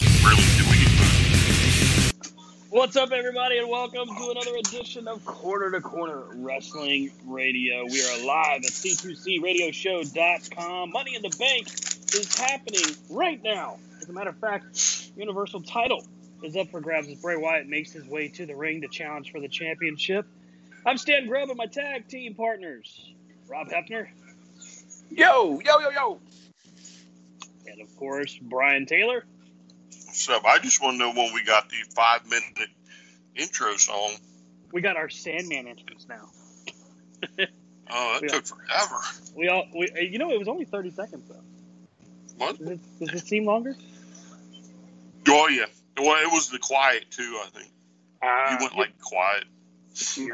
Really doing it. What's up, everybody, and welcome to another edition of Corner to Corner Wrestling Radio. We are live at C2CRadioshow.com. Money in the Bank is happening right now. As a matter of fact, Universal title is up for grabs as Bray Wyatt makes his way to the ring to challenge for the championship. I'm Stan Grubb and my tag team partners, Rob Hefner, Yo, yo, yo, yo. and of course, Brian Taylor. What's up? I just want to know when we got the five minute intro song. We got our Sandman entrance now. Oh, that Yeah. took forever. We all, we, you know, it was only 30 seconds though. What? Does it, does it seem longer? Oh yeah. Well, it was the quiet too. I think Ah, you went like quiet.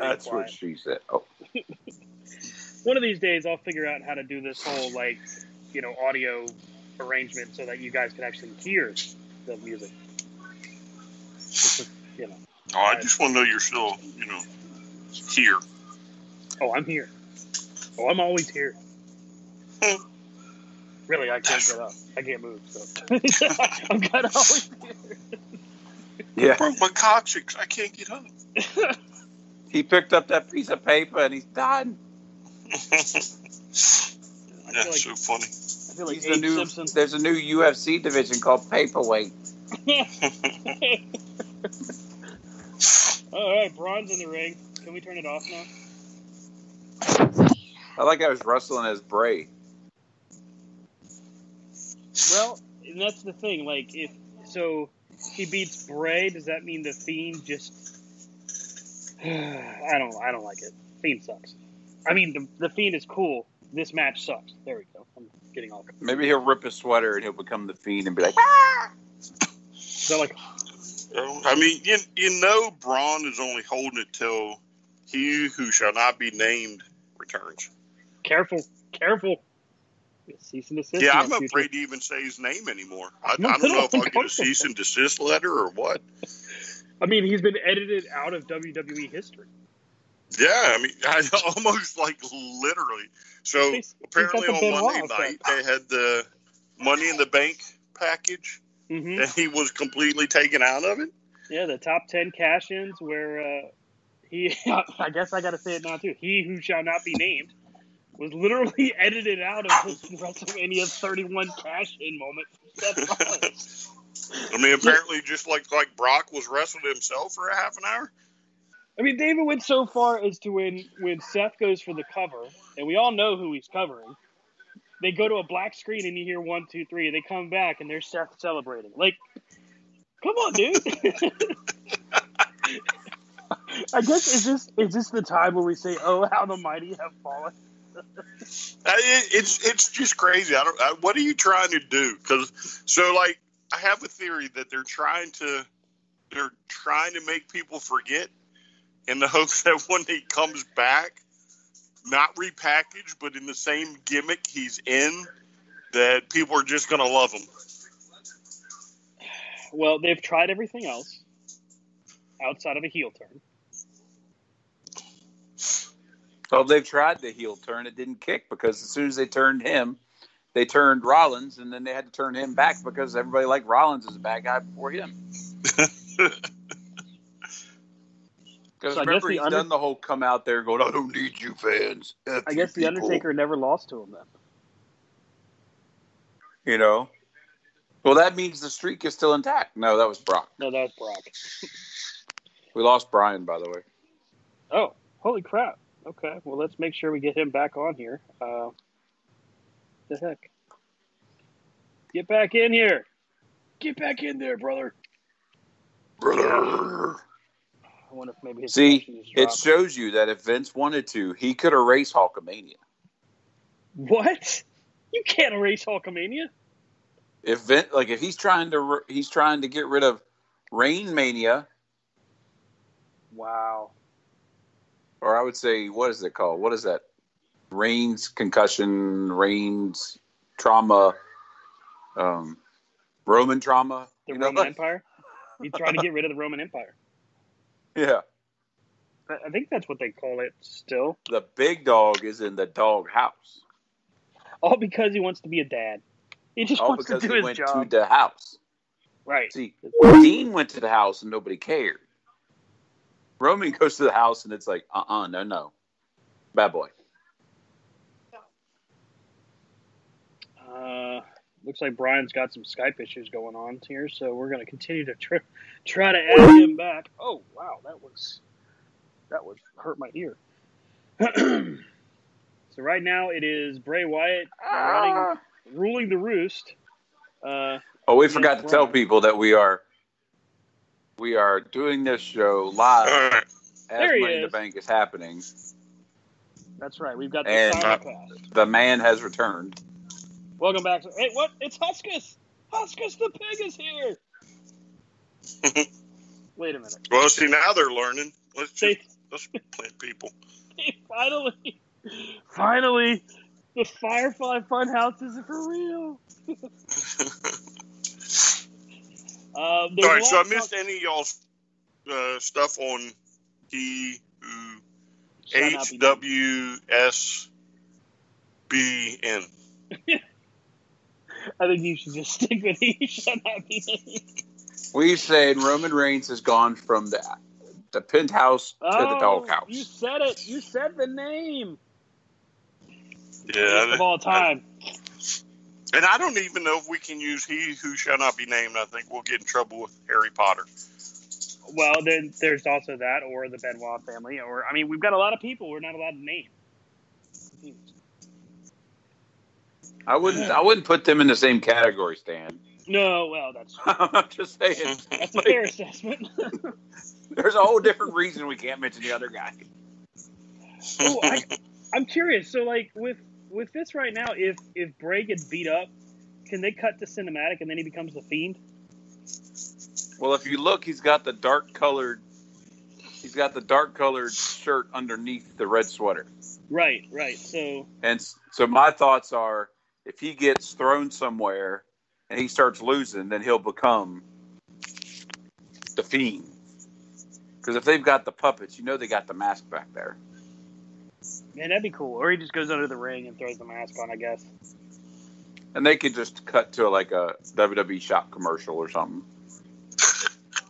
That's what she said. Oh, one of these days I'll figure out how to do this whole like you know audio arrangement so that you guys can actually hear the music. Just, you know, Oh, I just want to know you're still, you know, here. oh, I'm here. Oh, I'm always here. Hmm. really, I can't get up. I can't move. So I'm kind of always here. yeah. Broke my coccyx. I can't get up. He picked up that piece of paper and he's done. That's like- so funny. Feel like He's the new. There's a new UFC division called paperweight. All right, Braun's in the ring. Can we turn it off now? I like I was wrestling as Bray. Well, and that's the thing. Like, if so, he beats Bray. Does that mean the Fiend just? I don't. I don't like it. Fiend sucks. I mean, the, the Fiend is cool. This match sucks. There we go. I'm getting all. Maybe he'll rip his sweater and he'll become the fiend and be like, ah! So like, I mean, you, you know, Braun is only holding it till he who shall not be named returns. careful, careful. Cease and desist. Yeah, I'm the future. afraid to even say his name anymore. I, No, I don't know if I'll get a cease and desist letter or what. I mean, he's been edited out of WWE history. Yeah, I mean, I almost like literally. So He's- he's apparently the on Monday night they had the Money in the Bank package, hmm and he was completely taken out of it. Yeah, the top ten cash-ins where uh, he. I guess I got to say it now too. He who shall not be named was literally edited out of his WrestleMania 31 cash-in moment for Seth Rollins. I mean, apparently, just like like Brock was wrestling himself for a half an hour. I mean, David went so far as to when when Seth goes for the cover, and we all know who he's covering. They go to a black screen and you hear one, two, three. They come back and there's Seth celebrating. Like, come on, dude. I guess is this is this the time where we say, "Oh, how the mighty have fallen"? It's it's just crazy. I don't. I, what are you trying to do? Because so like I have a theory that they're trying to they're trying to make people forget in the hopes that when he comes back, not repackaged, but in the same gimmick he's in, that people are just gonna love him. Well, they've tried everything else outside of a heel turn. Well, they've tried the heel turn. It didn't kick because as soon as they turned him, they turned Rollins, and then they had to turn him back because everybody liked Rollins as a bad guy before him. Because So I guess remember, he's Under- done the whole come out there going, I don't need you fans. F I guess the people." Undertaker never lost to him then. You know? Well, that means the streak is still intact. No, that was Brock. No, that was Brock. We lost Brian, by the way. Oh, holy crap. Okay, well, let's make sure we get him back on here. Uh, the heck? Get back in here. Get back in there, brother. Brother. I wonder if maybe his See, it shows you that if Vince wanted to, he could erase Hulkamania. What? You can't erase Hulkamania. If Vince, like, if he's trying to, he's trying to get rid of Rain Mania, Wow. or I would say, what is it called? What is that? Reigns concussion, Reigns trauma, um, Roman trauma. The you know, Roman Empire? You try to get rid of the Roman Empire. Yeah, I think that's what they call it still. the big dog is in the dog house. All because he wants to be a dad. He just All wants to because do he his went job. to the house. right. See, Dean went to the house and nobody cared. Roman goes to the house and it's like, uh uh no, no. Bad boy. Uh, looks like Brian's got some Skype issues going on here, so we're going to continue to try, try to add him back. Oh wow, that was that was hurt my ear. so right now it is Bray Wyatt running, ruling the roost. Uh, Oh, we Yes, forgot to tell people that we are we are doing this show live as There he Money in the. Bank is happening. that's right. We've got the And- simulcast. The man has returned. Welcome back. To, hey, what? It's Huskus. Huskus the pig is here. Wait a minute. Well, see, now they're learning. Let's just They, let's plant people. they finally, finally, the Firefly Funhouse is for real. Um, there's All a right, lot so I missed talk- any of y'all's uh, stuff on he who Shall not H be named. W S B N. I think you should just stick with he shall not be named. We said Roman Reigns has gone from the the penthouse to the Oh, doghouse. You said it. You said the name. Yeah, Best of all time. and I don't even know if we can use he who shall not be named. I think we'll get in trouble with Harry Potter. Well, then there's also that, or the Benoit family, or I mean, we've got a lot of people we're not allowed to name. I wouldn't I wouldn't put them in the same category, Stan. No, well, that's I'm just saying. that's a fair assessment. There's a whole different reason we can't mention the other guy. oh, I, I'm curious. So, like with with this right now, if if Bray gets beat up, can they cut to cinematic and then he becomes the Fiend? Well, if you look, he's got the dark colored. He's got the dark colored shirt underneath the red sweater, Right, right. So, and so my thoughts are, if he gets thrown somewhere and he starts losing, then he'll become the fiend. Because if they've got the puppets, you know they got the mask back there. man, that'd be cool. Or he just goes under the ring and throws the mask on, I guess. And they could just cut to like a WWE shop commercial or something.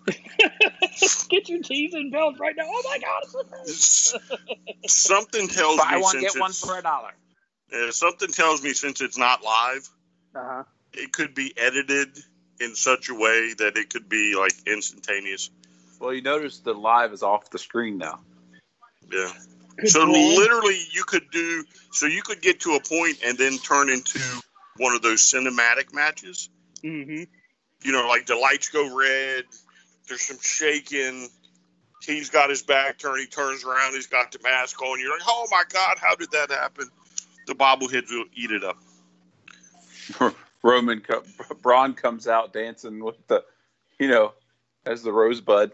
Get your tees and belts right now. Oh my God, it's the Fiend. something tells Buy me one, since get one for a dollar. Uh, something tells me since it's not live, Uh-huh. it could be edited in such a way that it could be like instantaneous. Well, you notice the live is off the screen now. Yeah. Good so call. literally, you could do so you could get to a point and then turn into one of those cinematic matches. Mhm. You know, like the lights go red. There's some shaking. He's got his back turned. He turns around. He's got the mask on. You're like, oh my god, how did that happen? The bobbleheads will eat it up. Roman co- Braun comes out dancing with the, you know, as the rosebud.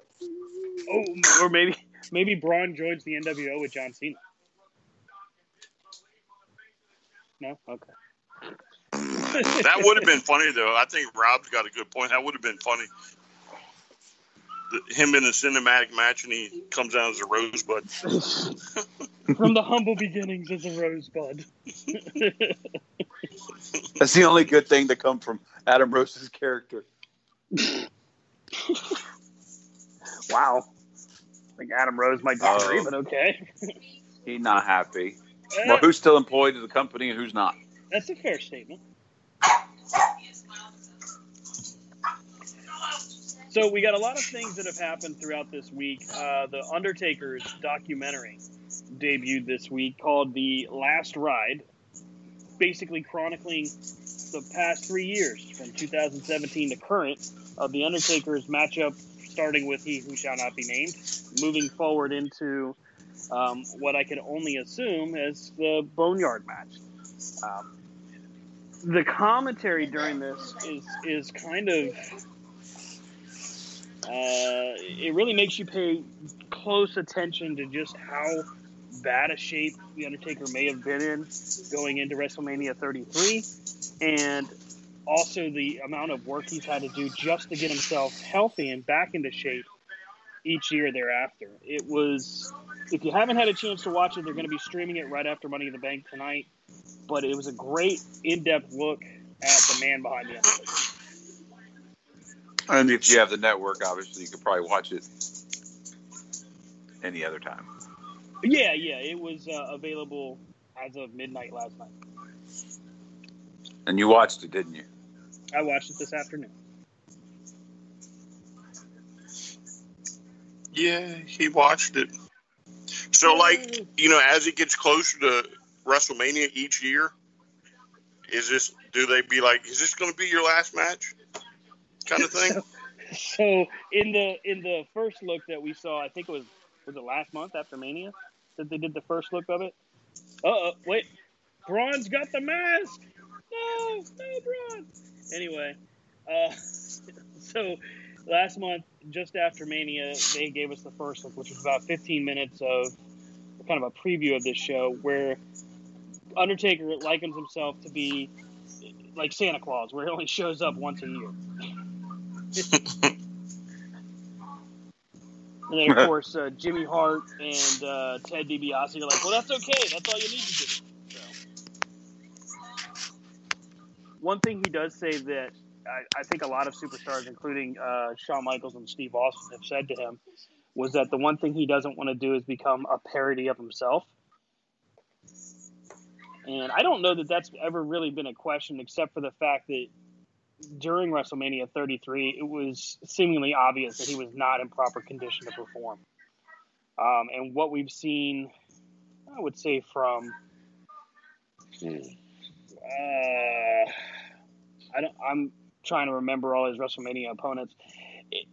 Oh, or maybe maybe Braun joins the NWO with John Cena. No, okay. That would have been funny though. I think Rob's got a good point. That would have been funny. The- Him in a cinematic match and he comes out as a rosebud. From the humble beginnings as a rosebud. That's the only good thing to come from Adam Rose's character. wow. I think Adam Rose might disagree, but okay. He's not happy. Eh, Well, who's still employed at the company and who's not? that's a fair statement. So we got a lot of things that have happened throughout this week. Uh, the Undertaker's documentary debuted this week called "The Last Ride," basically chronicling the past three years from 2017 to current of the Undertaker's matchup, starting with He Who Shall Not Be Named, moving forward into um, what I can only assume is the Boneyard match. Um, the commentary during this is is kind of uh, it really makes you pay close attention to just how bad a shape the Undertaker may have been in going into WrestleMania 33, and also the amount of work he's had to do just to get himself healthy and back into shape each year thereafter. It was, if you haven't had a chance to watch it, they're going to be streaming it right after Money in the Bank tonight. But it was a great in-depth look at the man behind the Undertaker. And if you have the network, obviously, you could probably watch it any other time. Yeah, yeah, it was uh, available as of midnight last night. And you watched it, didn't you? I watched it this afternoon. Yeah, he watched it. So, like, you know, as it gets closer to WrestleMania each year, is this? Do they be like, is this going to be your last match, kind of thing? so, so in the in the first look that we saw, I think it was was it last month after Mania that they did the first look of it. Uh oh, wait, Braun's got the mask. No, no, Braun. Anyway, uh, so last month, just after Mania, they gave us the first look, which was about 15 minutes of kind of a preview of this show, where Undertaker likens himself to be like Santa Claus, where he only shows up once a year. And then, of course, uh, Jimmy Hart and uh, Ted DiBiase are like, "Well, that's okay. That's all you need to do." So, one thing he does say that I, I think a lot of superstars, including uh, Shawn Michaels and Steve Austin, have said to him was that the one thing he doesn't want to do is become a parody of himself. And I don't know that that's ever really been a question, except for the fact that during WrestleMania 33, it was seemingly obvious that he was not in proper condition to perform. Um, and what we've seen, I would say, from uh, I don't, I'm trying to remember all his WrestleMania opponents. It,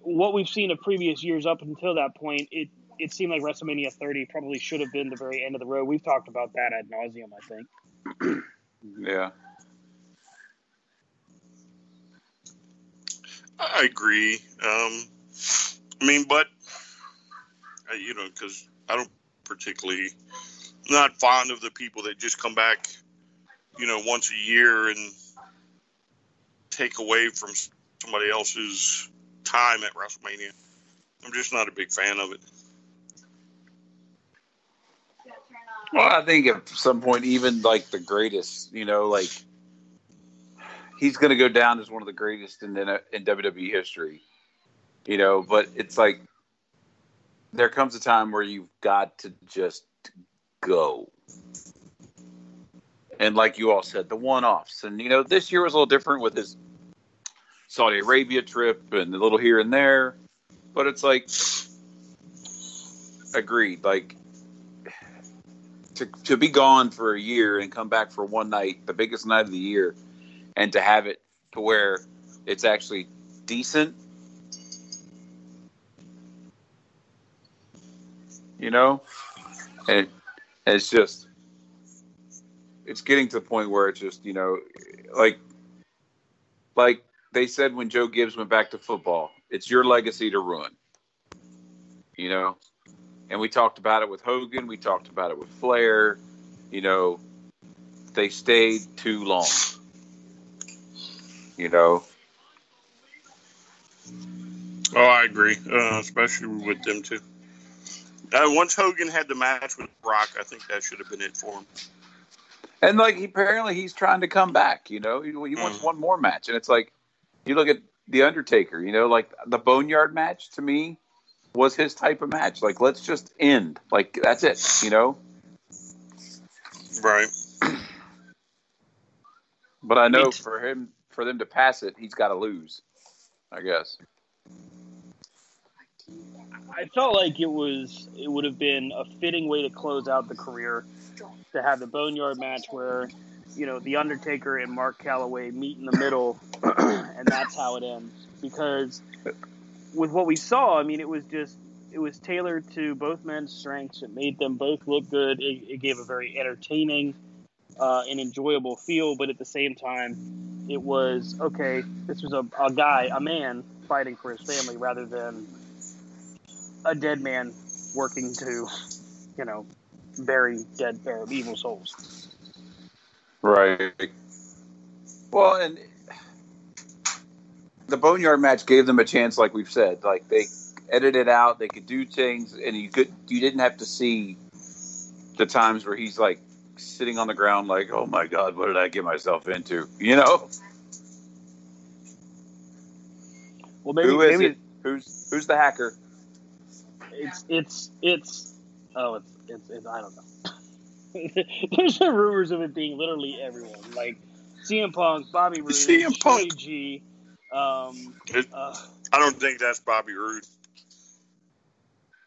what we've seen of previous years up until that point, it it seemed like WrestleMania 30 probably should have been the very end of the road. We've talked about that ad nauseum, I think. yeah. I agree. Um, I mean, but uh, you know, because I don't particularly not fond of the people that just come back, you know, once a year and take away from somebody else's time at WrestleMania. I'm just not a big fan of it. Well, I think at some point, even like the greatest, you know, like he's going to go down as one of the greatest in in WWE history, you know. But it's like there comes a time where you've got to just go, and like you all said, the one-offs, and you know, this year was a little different with his Saudi Arabia trip and a little here and there, but it's like agreed, like to, to be gone for a year and come back for one night, the biggest night of the year, and to have it to where it's actually decent. You know, and it's just it's getting to the point where it's just you know, like like they said when Joe Gibbs went back to football, it's your legacy to ruin. You know, and we talked about it with Hogan. We talked about it with Flair. You know, they stayed too long. You know. Oh, I agree, uh, especially with them too. Uh, once Hogan had the match with Brock, I think that should have been it for him. And like, he, apparently, he's trying to come back. You know, he, he wants mm. one more match, and it's like you look at the Undertaker. You know, like the Boneyard match to me was his type of match. Like, let's just end. Like, that's it, you know? Right. But I know for him, for them to pass it, he's got to lose, I guess. I felt like it was it would have been a fitting way to close out the career to have the Boneyard match where you know the Undertaker and Mark Calaway meet in the middle, and that's how it ends. Because with what we saw, I mean, it was just it was tailored to both men's strengths. It made them both look good. It, it gave a very entertaining uh, and enjoyable feel, but at the same time, it was okay. This was a, a guy, a man fighting for his family rather than a dead man working to, you know, bury dead uh, evil souls. Right. Well, and the Boneyard match gave them a chance, like we've said. Like they edited out, they could do things, and you could you didn't have to see the times where he's like sitting on the ground, like, "Oh my God, what did I get myself into?" You know. Well, maybe Who is maybe it? Who's who's the hacker? it's it's it's oh it's it's, it's I don't know. There's some rumors of it being literally everyone, like CM Punk, Bobby Roode, CM Punk. Shorty G. Um, It- uh, I don't think that's Bobby Roode.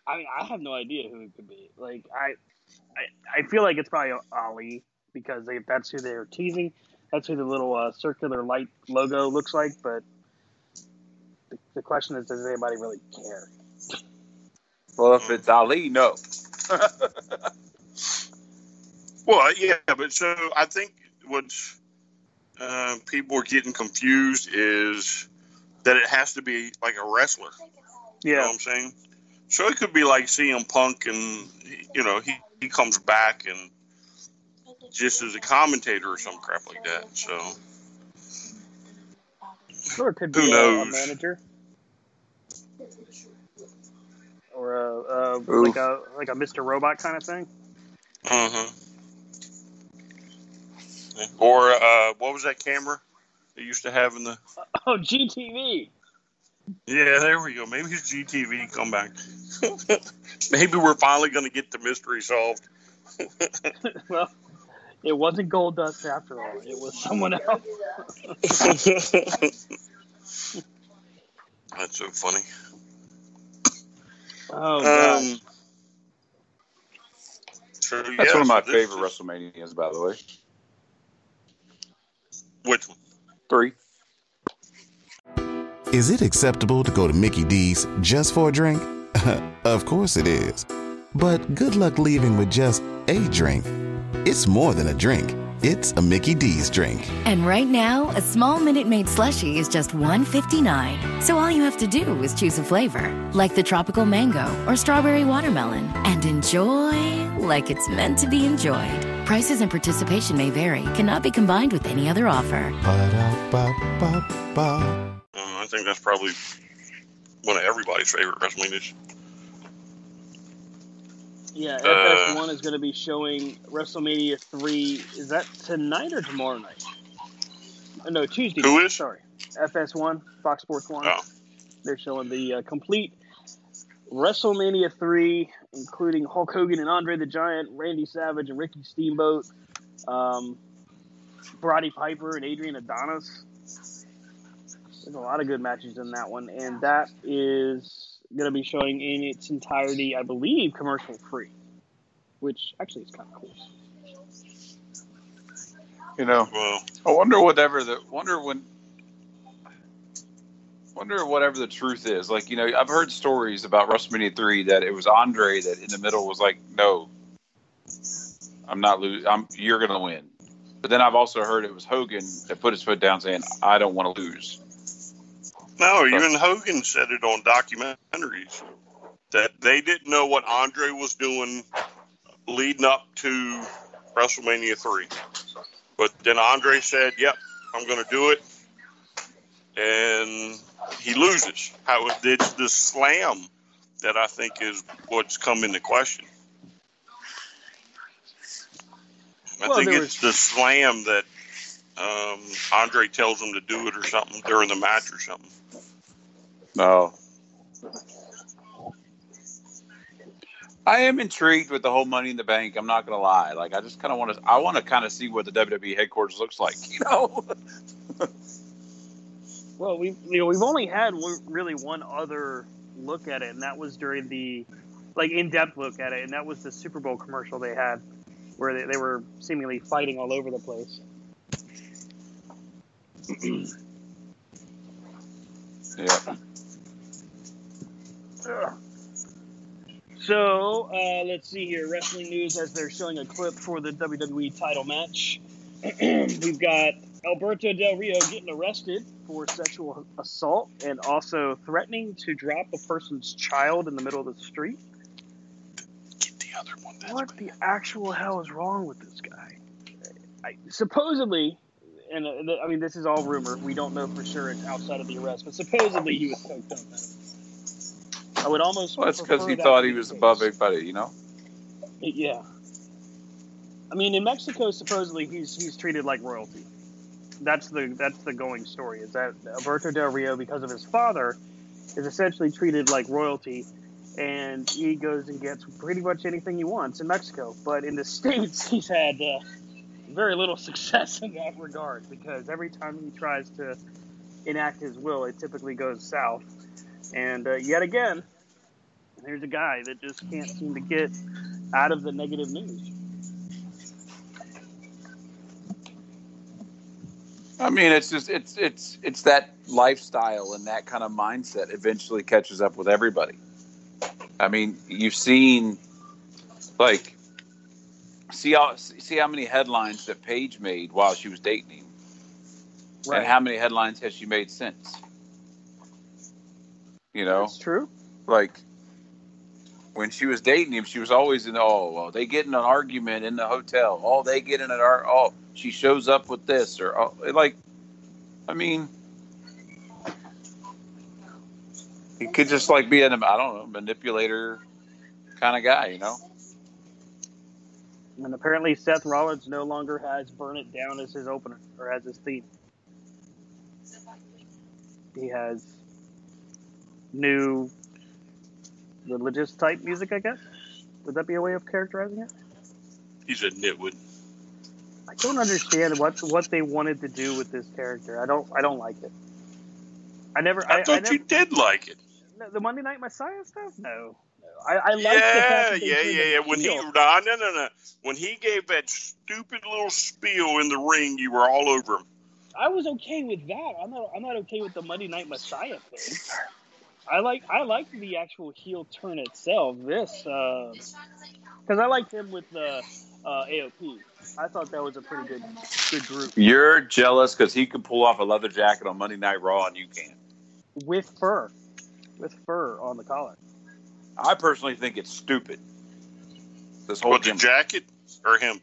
I mean, I have no idea who it could be. Like, I, I, I feel like it's probably Ali because they, that's who they're teasing. That's who the little uh, circular light logo looks like. But the, the question is, does anybody really care? Well, if it's Ali, no. Well, yeah, but so I think what uh, people are getting confused is that it has to be like a wrestler. You know what I'm saying? So it could be like CM Punk, and you know he he comes back and just as a commentator or some crap like that. So Sure, it could Who be a, a knows? manager or a, a like a like a Mr. Robot kind of thing. uh-huh. Or uh, what was that camera they used to have in the? Oh, GTV. Yeah, there we go. Maybe it's GTV come back. Maybe we're finally going to get the mystery solved. well, it wasn't Gold Dust after all. It was someone else. That's so funny. Oh, gosh. Um, so, That's yeah, one of my favorite is- WrestleManias, by the way. Which one? Three. Is it acceptable to go to Mickey D's just for a drink? of course it is. But good luck leaving with just a drink. It's more than a drink. It's a Mickey D's drink. And right now, a small Minute Maid slushie is just $1.59. So all you have to do is choose a flavor, like the tropical mango or strawberry watermelon, and enjoy like it's meant to be enjoyed. Prices and participation may vary, cannot be combined with any other offer. Ba-da-ba-ba-ba. Uh, I think that's probably one of everybody's favorite WrestleManias. Yeah, Uh, FS1 is going to be showing WrestleMania 3. Is that tonight or tomorrow night? Uh, no, Tuesday. Who is? Sorry. FS1, Fox Sports 1. Oh. They're showing the uh, complete WrestleMania 3, including Hulk Hogan and Andre the Giant, Randy Savage and Ricky Steamboat, um, Roddy Piper and Adrian Adonis. There's a lot of good matches in that one, and that is going to be showing in its entirety, I believe, commercial free, which actually is kind of cool. You know, Well, I wonder whatever the wonder when wonder whatever the truth is. Like, you know, I've heard stories about WrestleMania three that it was Andre that in the middle was like, "No, I'm not lose. I'm you're gonna win." But then I've also heard it was Hogan that put his foot down, saying, "I don't want to lose." No, even Hogan said it on documentaries that they didn't know what Andre was doing leading up to WrestleMania 3. But then Andre said, Yep, I'm going to do it. And he loses. How it's the slam that I think is what's come into question. I Well, think there it's the slam that um, Andre tells him to do it or something during the match or something. No. I am intrigued with the whole Money in the Bank. I'm not gonna lie. Like, I just kind of want to. I want to kind of see what the WWE headquarters looks like. You know. Well, we you know we've only had one, really one other look at it, and that was during the like in depth look at it, and that was the Super Bowl commercial they had where they, they were seemingly fighting all over the place. Yeah. So uh, let's see here. Wrestling news as they're showing a clip for the WWE title match. We've got Alberto Del Rio getting arrested for sexual assault and also threatening to drop a person's child in the middle of the street. Get the other one. That's What the actual hell is wrong with this guy? I, supposedly, and uh, I mean this is all rumor. We don't know for sure it's outside of the arrest, but supposedly he was coked up. I would almost. Well, that's because he that thought he was the above everybody, you know? Yeah. I mean, in Mexico, supposedly he's he's treated like royalty. That's the that's the going story. Is that Alberto Del Rio, because of his father, is essentially treated like royalty, and he goes and gets pretty much anything he wants in Mexico. But in the states, he's had uh, very little success in that regard because every time he tries to enact his will, it typically goes south. And uh, yet again, there's a guy that just can't seem to get out of the negative news. I mean, it's just it's it's it's that lifestyle and that kind of mindset eventually catches up with everybody. I mean, you've seen like see how see how many headlines that Paige made while she was dating him, Right. and how many headlines has she made since? You know, That's true. like when she was dating him, she was always in oh well, they get in an argument in the hotel. Oh, they get in an ar- oh she shows up with this or oh, like, I mean, he could just like be an I don't know manipulator kind of guy, you know. And apparently, Seth Rollins no longer has "Burn It Down" as his opener or as his theme. He has new religious type music, I guess. Would that be a way of characterizing it? He's a nitwit. I don't understand what what they wanted to do with this character. I don't I don't like it. I never. I, I, thought I never, you did like it. No, the Monday Night Messiah stuff? No. No. I, I like the yeah, that yeah, yeah, yeah. When he heel. no, no, no, no. When he gave that stupid little spiel in the ring, you were all over him. I was okay with that. I'm not. I'm not okay with the Monday Night Messiah thing. I like. I like the actual heel turn itself. This, because I liked him with the uh, AOP. I thought that was a pretty good, good group You're jealous because he could pull off a leather jacket on Monday Night Raw and you can't. with fur, with fur on the collar. I personally think it's stupid. This whole What the jacket or him?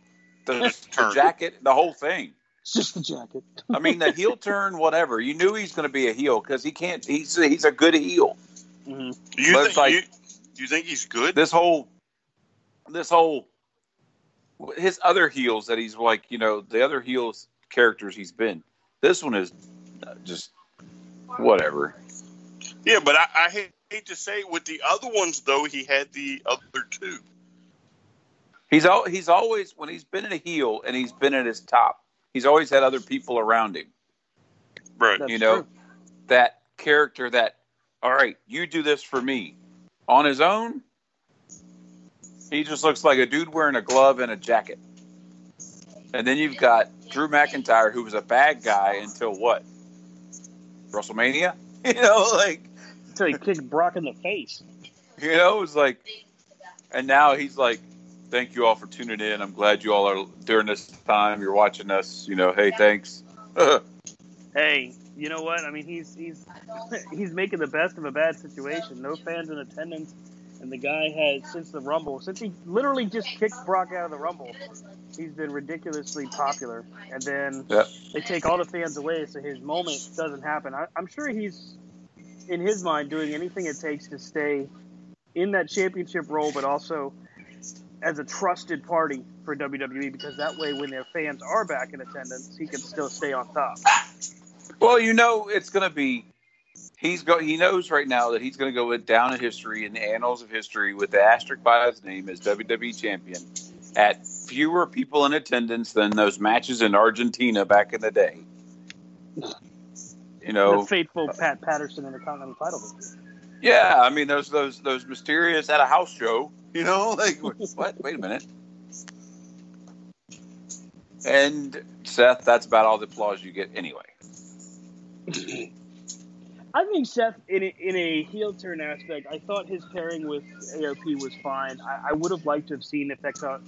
the, the jacket, the whole thing. It's just the jacket. I mean, the heel turn, whatever. You knew he's going to be a heel because he can't. He's he's a good heel. hmm You But think it's like- you, you think he's good? This whole, this whole, his other heels that he's like, you know, the other heels characters he's been. This one is uh, just whatever. Yeah, but I, I hate, hate to say with the other ones though, he had the other two. He's al- he's always when he's been in a heel and he's been at his top. He's always had other people around him. Right. That's you know, true. that character that, all right, you do this for me. On his own, he just looks like a dude wearing a glove and a jacket. And then you've got Drew McIntyre, who was a bad guy until what? WrestleMania? You know, like, Until he kicked Brock in the face. you know, it was like, and now he's like, thank you all for tuning in. I'm glad you all are during this time. You're watching us. You know, hey, thanks. Hey, you know what? I mean, he's he's he's making the best of a bad situation. No fans in attendance, and the guy has since the Rumble, since he literally just kicked Brock out of the Rumble, he's been ridiculously popular. And then Yeah. they take all the fans away, so his moment doesn't happen. I, I'm sure he's in his mind doing anything it takes to stay in that championship role, but also as a trusted party for WWE because that way, when their fans are back in attendance, he can still stay on top. Well, you know, it's going to be. He's go. He knows right now that he's going to go down in history in the annals of history with the asterisk by his name as WWE champion at fewer people in attendance than those matches in Argentina back in the day. You know, the faithful Pat Patterson in the Continental title. Yeah, I mean those those those mysterious at a house show. You know, like what? Wait a minute. And Seth, that's about all the applause you get anyway. I think Seth, in a, in a heel turn aspect, I thought his pairing with AOP was fine. I, I would have liked to have seen if that could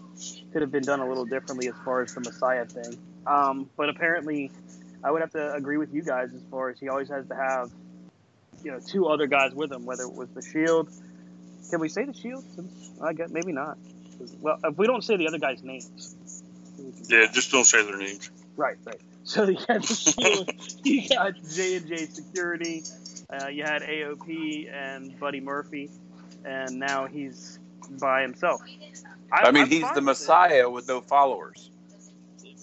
could have been done a little differently as far as the Messiah thing. Um, but apparently, I would have to agree with you guys as far as he always has to have, you know, two other guys with him, whether it was the Shield. Can we say the Shield? I guess maybe not. Well, if we don't say the other guys' names. Yeah, just don't say their names. Right, right. So you had the Shield, you got J and J Security, uh, you had AOP and Buddy Murphy, and now he's by himself. I, mean, I'm he's the. Messiah with no followers.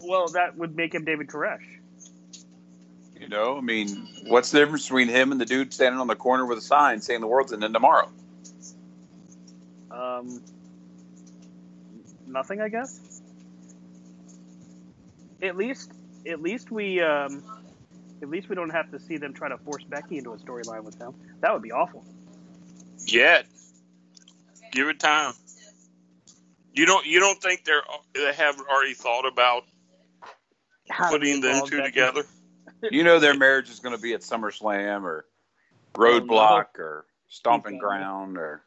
Well, that would make him David Koresh. You know, I mean, what's the difference between him and the dude standing on the corner with a sign saying the world's ending tomorrow? Um, nothing, I guess. At least, at least we, um, at least we don't have to see them try to force Becky into a storyline with them. That would be awful. Yet, give it time. You don't you don't think they're they have already thought about How putting them two Becky? together? You know, their marriage is going to be at SummerSlam or Roadblock or Stomping Ground or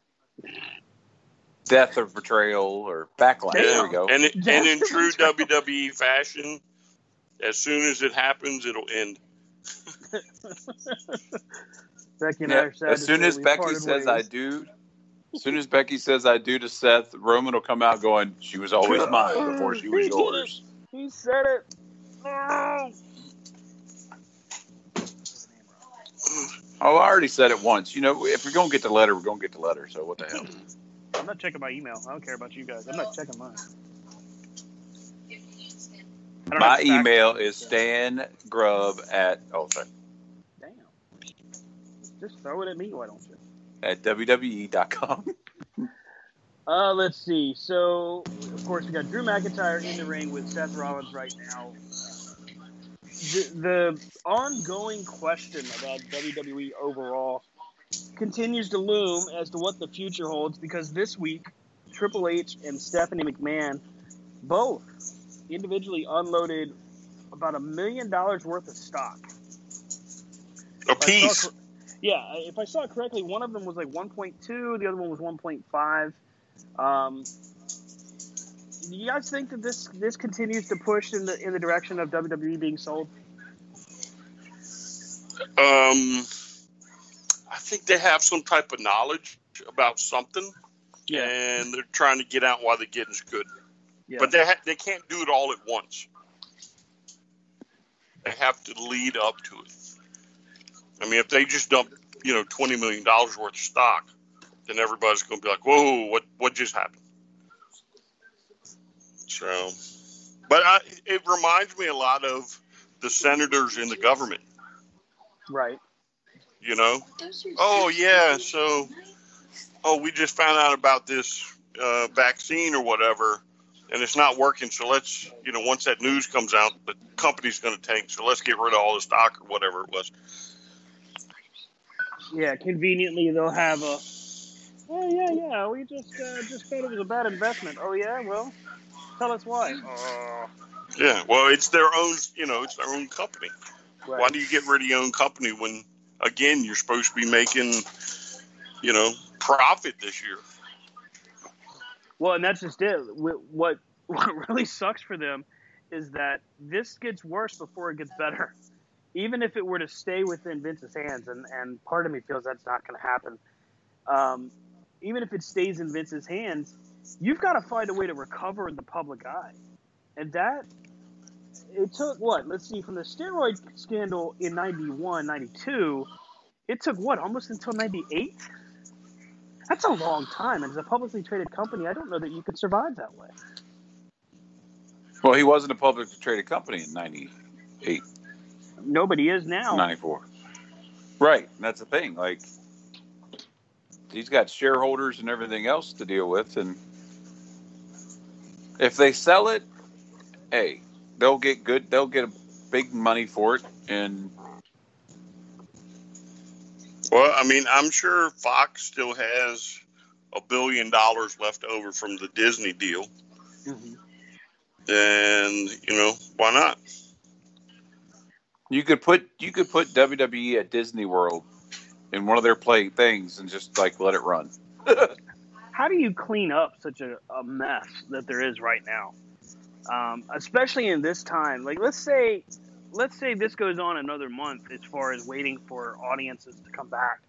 Death or Betrayal or Backlash. There we go. And it, and in true WWE fashion, as soon as it happens, it'll end. Becky and I Yeah, are sad as soon as Becky says ways. I do, as soon as Becky says I do to Seth, Roman will come out going, "She was always mine before she was yours." He said it. Oh. I already said it once. You know, if we're gonna get the letter, we're gonna get the letter. So what the hell? I'm not checking my email. I don't care about you guys. I'm not checking mine. My email is Stan Grub at oh sorry Damn. Just throw it at me, why don't you? at wwe.com. Uh, let's see. So, of course, we got Drew McIntyre in the ring with Seth Rollins right now. The, the ongoing question about WWE overall continues to loom as to what the future holds because this week, Triple H and Stephanie McMahon both individually unloaded about a million dollars worth of stock. A If piece. saw yeah, if I saw it correctly, one of them was like 1.2, the other one was 1.5. Um, do you guys think that this this continues to push in the in the direction of WWE being sold? Um, I think they have some type of knowledge about something, and they're trying to get out while the getting's good. Yeah. But they ha- they can't do it all at once. They have to lead up to it. I mean, if they just dump, you know, twenty million dollars worth of stock, then everybody's going to be like, "Whoa, what what just happened?" So, but I, it reminds me a lot of the senators in the government. right. You know, oh yeah, so oh we just found out about this uh, vaccine or whatever, and it's not working. So let's you know once that news comes out, the company's going to tank. So let's get rid of all the stock or whatever it was. Yeah, conveniently they'll have a. Oh yeah, yeah. We just uh, just thought it was a bad investment. Oh yeah, well, tell us why. Oh, Yeah, well, it's their own. You know, it's their own company. right. Why do you get rid of your own company when again you're supposed to be making you know profit this year? Well, and that's just it. What what really sucks for them is that this gets worse before it gets better. Even if it were to stay within Vince's hands, and, and part of me feels that's not going to happen. Um, even if it stays in Vince's hands, you've got to find a way to recover in the public eye. And that, it took what? Let's see, from the steroid scandal in 91, 92, it took what? Almost until 98? That's a long time. And as a publicly traded company, I don't know that you could survive that way. Well, he wasn't a publicly traded company in 98, Nobody is now. 94. Right. That's the thing. Like, he's got shareholders and everything else to deal with. And if they sell it, hey, they'll get good, they'll get a big money for it. And Well, I mean, I'm sure Fox still has a billion dollars left over from the Disney deal. Mm-hmm. And, you know, why not? You could put you could put WWE at Disney World in one of their play things and just like let it run. How do you clean up such a, a mess that there is right now? Um, especially in this time. Like let's say let's say this goes on another month as far as waiting for audiences to come back.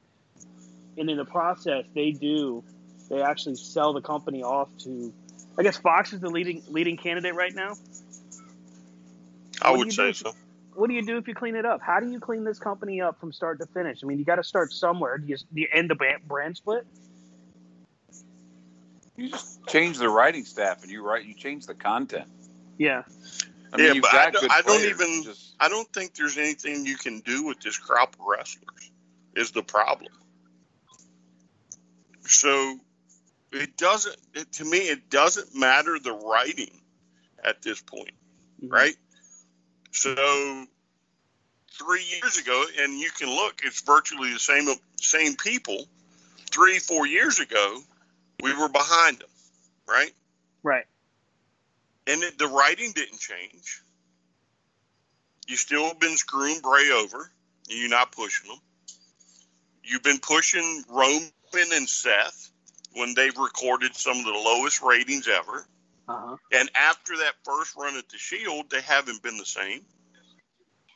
And in the process they do they actually sell the company off to I guess Fox is the leading leading candidate right now. I What would say so. what do you do if you clean it up? How do you clean this company up from start to finish? I mean, you got to start somewhere. Do you, do you end the brand split? You just change the writing staff and you write you change the content. Yeah. I mean, Yeah, but I don't- I don't even- just- I don't think there's anything you can do with this crop of wrestlers, is the problem. So it doesn't, it, to me, it doesn't matter the writing at this point, Mhm. right? So three years ago, and you can look, it's virtually the same same people. Three, four years ago, we were behind them, right? Right. And it, the writing didn't change. You still been screwing Bray over. and You're not pushing them. You've been pushing Roman and Seth when they've recorded some of the lowest ratings ever. Uh huh. And after that first run at the Shield, they haven't been the same.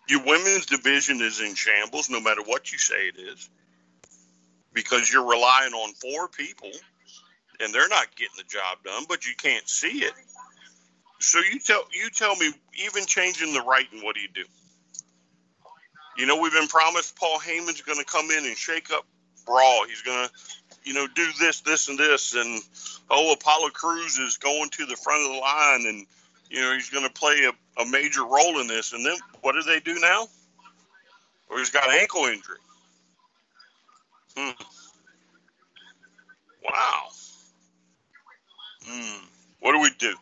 Your women's division is in shambles, no matter what you say it is, because you're relying on four people, and they're not getting the job done. But you can't see it. So you tell you tell me, even changing the writing, what do you do? You know, we've been promised Paul Heyman's going to come in and shake up Raw. He's going to, you know, do this, this, and this, and oh, Apollo Crews is going to the front of the line, and you know he's going to play a, a major role in this. And then what do they do now? Or he's got an ankle injury. Hmm. Wow. Hmm. What do we do?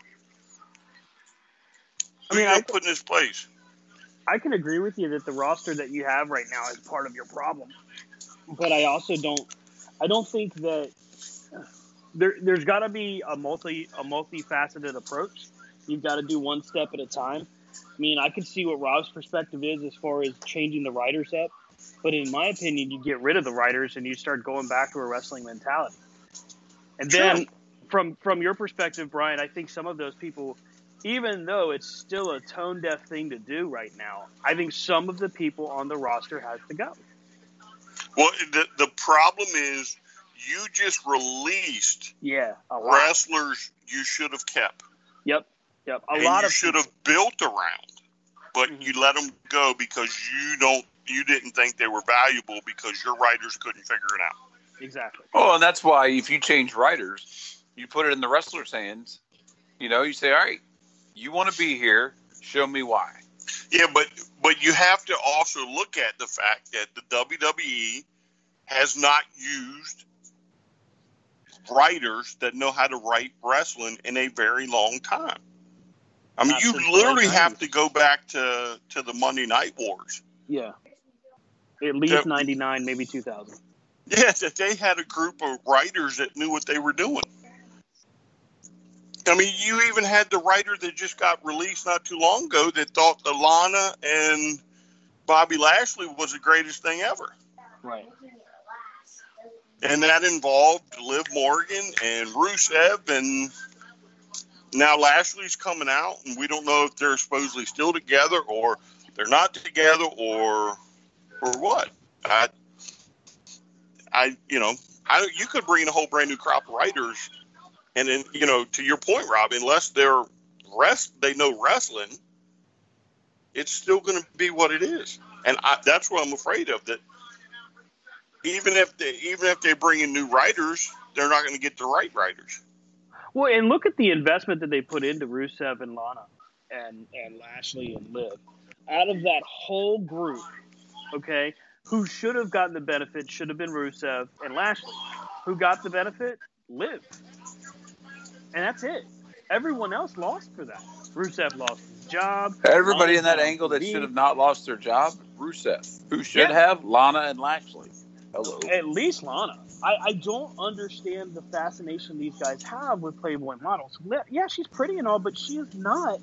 I mean, I- put in his place? I can agree with you that the roster that you have right now is part of your problem, but I also don't. I don't think that there, there's got to be a multi a multifaceted approach. You've got to do one step at a time. I mean, I can see what Rob's perspective is as far as changing the writers up, but in my opinion, you get rid of the writers and you start going back to a wrestling mentality. And then, Sure. From from your perspective, Brian, I think some of those people even though it's still a tone deaf thing to do right now, I think some of the people on the roster has to go. Well, the the problem is you just released Yeah, a lot. wrestlers you should have kept. Yep, yep. A and lot you of should have built around, but Mhm. you let them go because you don't you didn't think they were valuable because your writers couldn't figure it out. exactly. Oh, and that's why if you change writers, you put it in the wrestler's hands. You know, you say, "All right, you want to be here. Show me why." Yeah, but but you have to also look at the fact that the WWE has not used writers that know how to write wrestling in a very long time. I mean, Not you literally have to go back to to the Monday Night Wars. Yeah, at least ninety nine, maybe two thousand. Yeah, that they had a group of writers that knew what they were doing. I mean, you even had the writer that just got released not too long ago that thought the Lana and Bobby Lashley was the greatest thing ever. Right. And that involved Liv Morgan and Rusev, and now Lashley's coming out, and we don't know if they're supposedly still together or they're not together or or what. I, I, you know, I you could bring in a whole brand new crop of writers, and then you know, to your point, Rob, unless they're rest, they know wrestling, it's still going to be what it is, and I, that's what I'm afraid of. That even if they even if they bring in new writers, they're not going to get the right writers. Well, and look at the investment that they put into Rusev and Lana, and and Lashley and Liv. Out of that whole group, okay, who should have gotten the benefit should have been Rusev and Lashley. Who got the benefit? Liv. And that's it. Everyone else lost for that. Rusev lost his job. Everybody Lana in that angle that should have not lost their job, Rusev. Who should Yeah. have Lana and Lashley. Hello. At least Lana. I, I don't understand the fascination these guys have with Playboy models. Yeah, she's pretty and all, but she is not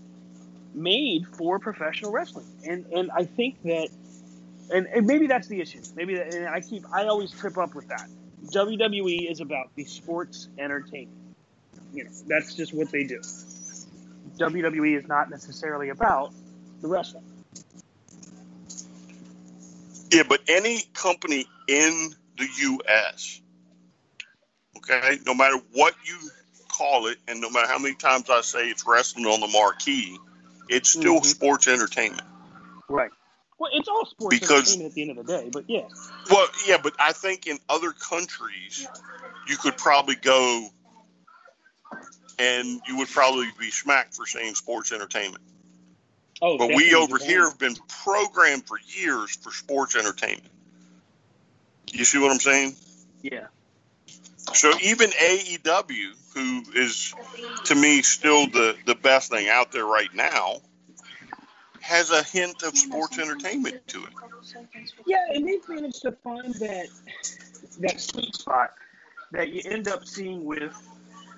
made for professional wrestling. And and I think that, and, and maybe that's the issue. Maybe that, and I keep I always trip up with that. WWE is about the sports entertainment. You know, that's just what they do. WWE is not necessarily about the wrestling. Yeah, but any company in the U.S., okay, no matter what you call it, and no matter how many times I say it's wrestling on the marquee, it's still Mhm. sports entertainment. Right. Well, it's all sports Because- entertainment at the end of the day, but yeah. Well, yeah, but I think in other countries, you could probably go and you would probably be smacked for saying sports entertainment. Oh, But we over here have been programmed for years for sports entertainment. You see what I'm saying? Yeah. So even AEW, who is to me still the, the best thing out there right now, has a hint of sports entertainment to it. Yeah, and they've managed to find that that sweet spot that you end up seeing with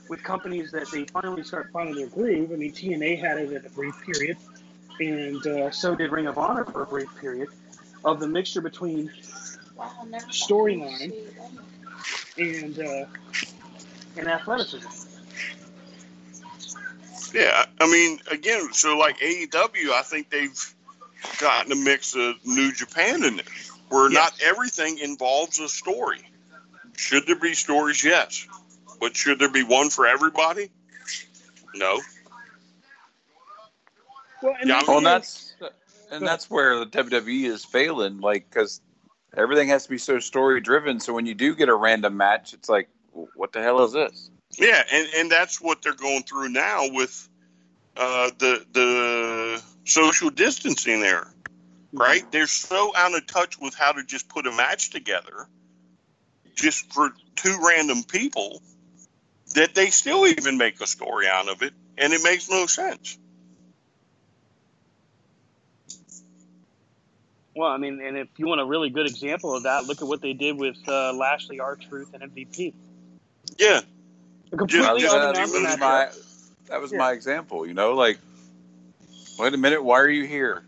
with companies that they finally start finding their groove. I mean, TNA had it at a brief period, and uh, so did Ring of Honor for a brief period of the mixture between storyline and uh, and athleticism. Yeah, I mean, again, so like AEW, I think they've gotten a mix of New Japan in it, where not everything involves a story. Should there be stories? Yes. But should there be one for everybody? No. Well, and Yeah, Well, and that's and that's where the WWE is failing, like because everything has to be so story driven. So when you do get a random match, it's like, what the hell is this? Yeah, and, and that's what they're going through now with uh, the the social distancing there, right? They're so out of touch with how to just put a match together, just for two random people, that they still even make a story out of it, and it makes no sense. Well, I mean, and if you want a really good example of that, look at what they did with uh, Lashley, R Truth, and MVP. Yeah, completely Just- just- that, was my that was my example. You know, like, wait a minute, why are you here?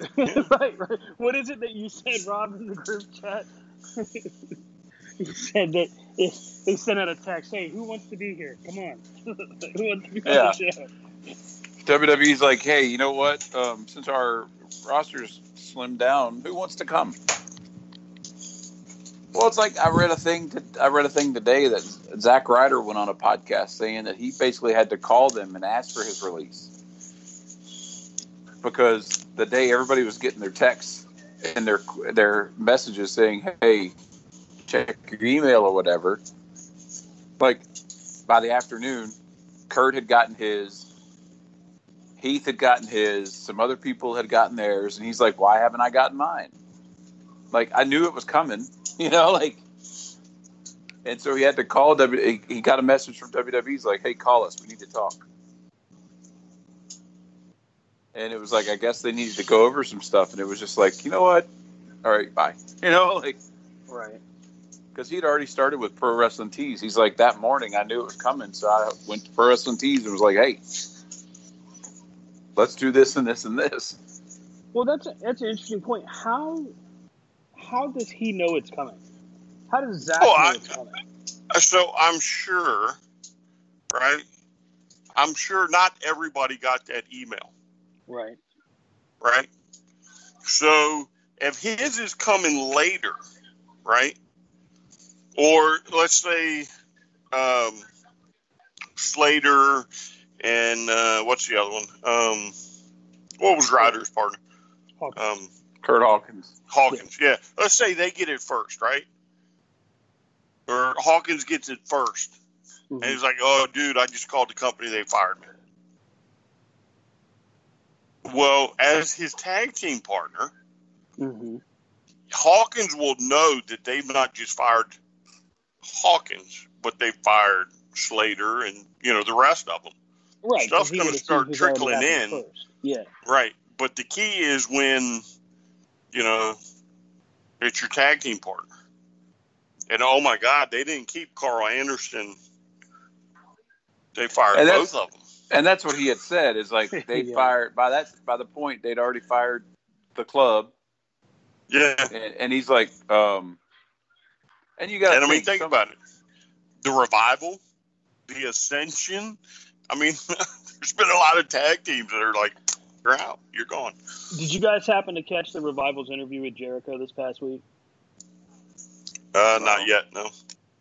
right, right. What is it that you said, Rob, in the group chat? you said that if they sent out a text, hey, who wants to be here? Come on. who wants to be on Yeah. the show? WWE's like, hey, you know what? Um, since our roster's slimmed down, who wants to come? Well, it's like I read a thing. To, I read a thing today that Zack Ryder went on a podcast saying that he basically had to call them and ask for his release because the day everybody was getting their texts and their their messages saying, "Hey, check your email or whatever," like by the afternoon, Kurt had gotten his. Heath had gotten his, some other people had gotten theirs, and he's like, "Why haven't I gotten mine?" Like I knew it was coming, you know, like. And so he had to call W. he- got a message from WWE. He's like, "Hey, call us. We need to talk." And it was like, I guess they needed to go over some stuff, and it was just like, you know what? All right, bye. You know, like Right. Because he'd already started with Pro Wrestling Tees. He's like, that morning I knew it was coming, so I went to Pro Wrestling Tees and was like, hey, let's do this and this and this. Well, that's a, that's an interesting point. How how does he know it's coming? How does Zack Well, know I- it's coming? So I'm sure, right? I'm sure not everybody got that email, Right. right? So if his is coming later, right? Or let's say um, Slater and uh, what's the other one? Um, what was Ryder's partner? Um, Kurt Hawkins. Hawkins. Yeah. Let's say they get it first, right? Or Hawkins gets it 1st And he's like, oh, dude, I just called the company. They fired me. Well, as his tag team partner, Mm-hmm. Hawkins will know that they've not just fired Hawkins, but they fired Slater and, you know, the rest of them. Right. 'cause Stuff's gonna start seen who's already trickling in. First. Yeah. Right. But the key is when, you know, it's your tag team partner. And oh my God, they didn't keep Karl Anderson. They fired And both of them. And that's what he had said is like they Yeah. fired by that by the point they'd already fired the club, Yeah. and, and he's like, um, and you got And I mean, think about it. The revival, the ascension. I mean, there's been a lot of tag teams that are like, you're out, you're gone. Did you guys happen to catch the Revival's interview with Jericho this past week? Uh, not yet, no.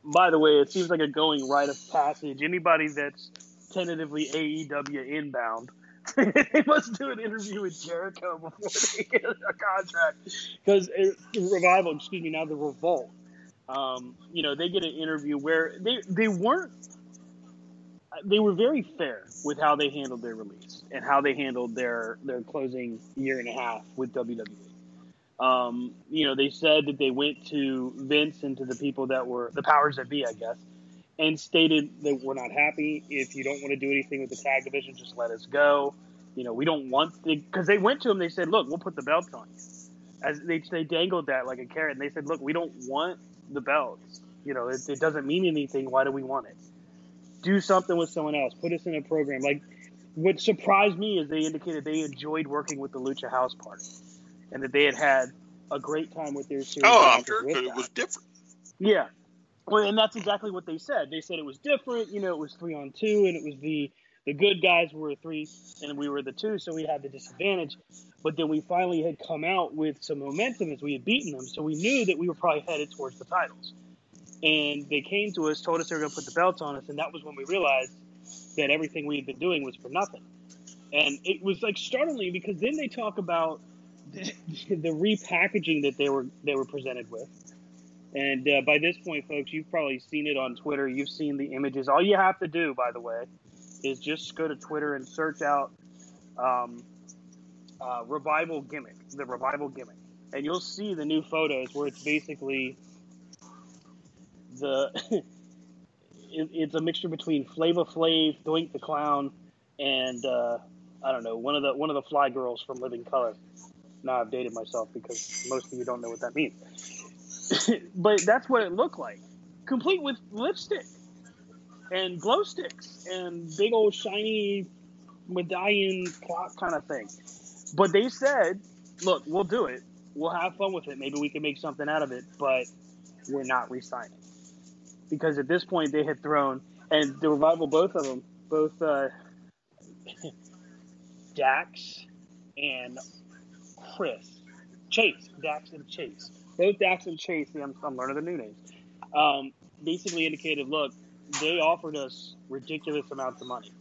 By the way, it seems like a going rite of passage. Anybody that's tentatively AEW inbound, they must do an interview with Jericho before they get a contract. Because Revival, excuse me, now the Revolt, um, you know, they get an interview where they, they weren't, they were very fair with how they handled their release and how they handled their, their closing year and a half with WWE. Um, you know, they said that they went to Vince and to the people that were the powers that be, I guess, and stated that we're not happy. If you don't want to do anything with the tag division, just let us go. You know, we don't want because they went to him. They said, "Look, we'll put the belts on you." As they they dangled that like a carrot, and they said, "Look, we don't want the belts. You know, it, it doesn't mean anything. Why do we want it? Do something with someone else. Put us in a program." Like, what surprised me is they indicated they enjoyed working with the Lucha House Party, and that they had had a great time with their series. Oh, I'm sure it was different. Yeah. Well, and that's exactly what they said. They said it was different. You know, it was three on two, and it was the the good guys were three, and we were the two, so we had the disadvantage. But then we finally had come out with some momentum as we had beaten them, so we knew that we were probably headed towards the titles. And they came to us, told us they were going to put the belts on us, and that was when we realized that everything we had been doing was for nothing. And it was like startling because then they talk about the, the repackaging that they were they were presented with. And uh, by this point, folks, you've probably seen it on Twitter. You've seen the images. All you have to do, by the way, is just go to Twitter and search out um, uh, revival gimmick, the revival gimmick, and you'll see the new photos where it's basically the it, it's a mixture between Flavor Flav, Doink the Clown, and uh, I don't know one of the one of the Fly Girls from Living Color. Now I've dated myself because most of you don't know what that means. but that's what it looked like, complete with lipstick and glow sticks and big old shiny medallion clock kind of thing. But they said, "Look, we'll do it. We'll have fun with it. Maybe we can make something out of it, but we're not re-signing." Because at this point, they had thrown and the revival, both of them, both uh, Dax and Chris Chase, Dax and Chase, both Dax and Chase. I'm, I'm learning the new names. Um, basically indicated, look, they offered us ridiculous amounts of money,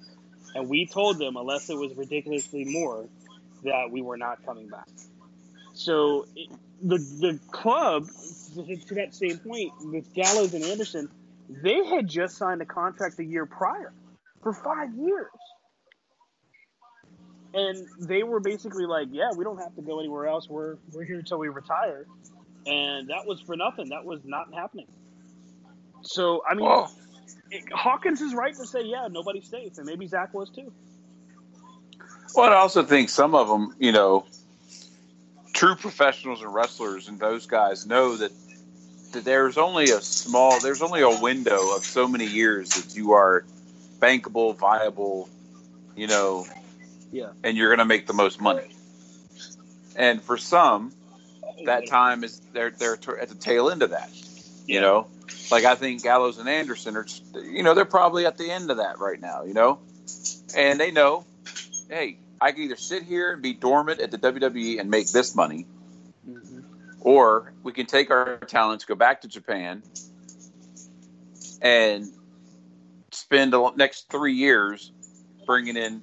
and we told them unless it was ridiculously more, that we were not coming back. So the the club, to that same point, with Gallows and Anderson, they had just signed a contract a year prior for five years. And they were basically like, "Yeah, we don't have to go anywhere else. We're we're here until we retire," and that was for nothing. That was not happening. So I mean, Well, it- Hawkins is right to say, "Yeah, nobody's safe," and maybe Zack was too. Well, I also think some of them, you know, true professionals and wrestlers and those guys know that, that there's only a small, there's only a window of so many years that you are bankable, viable, you know, Yeah. and you're going to make the most money. And for some, that time is they're they're at the tail end of that. You know, like I think Gallows and Anderson are, you know, they're probably at the end of that right now. You know, and they know, hey, I can either sit here and be dormant at the WWE and make this money, Mhm. or we can take our talents, go back to Japan, and spend the next three years bringing in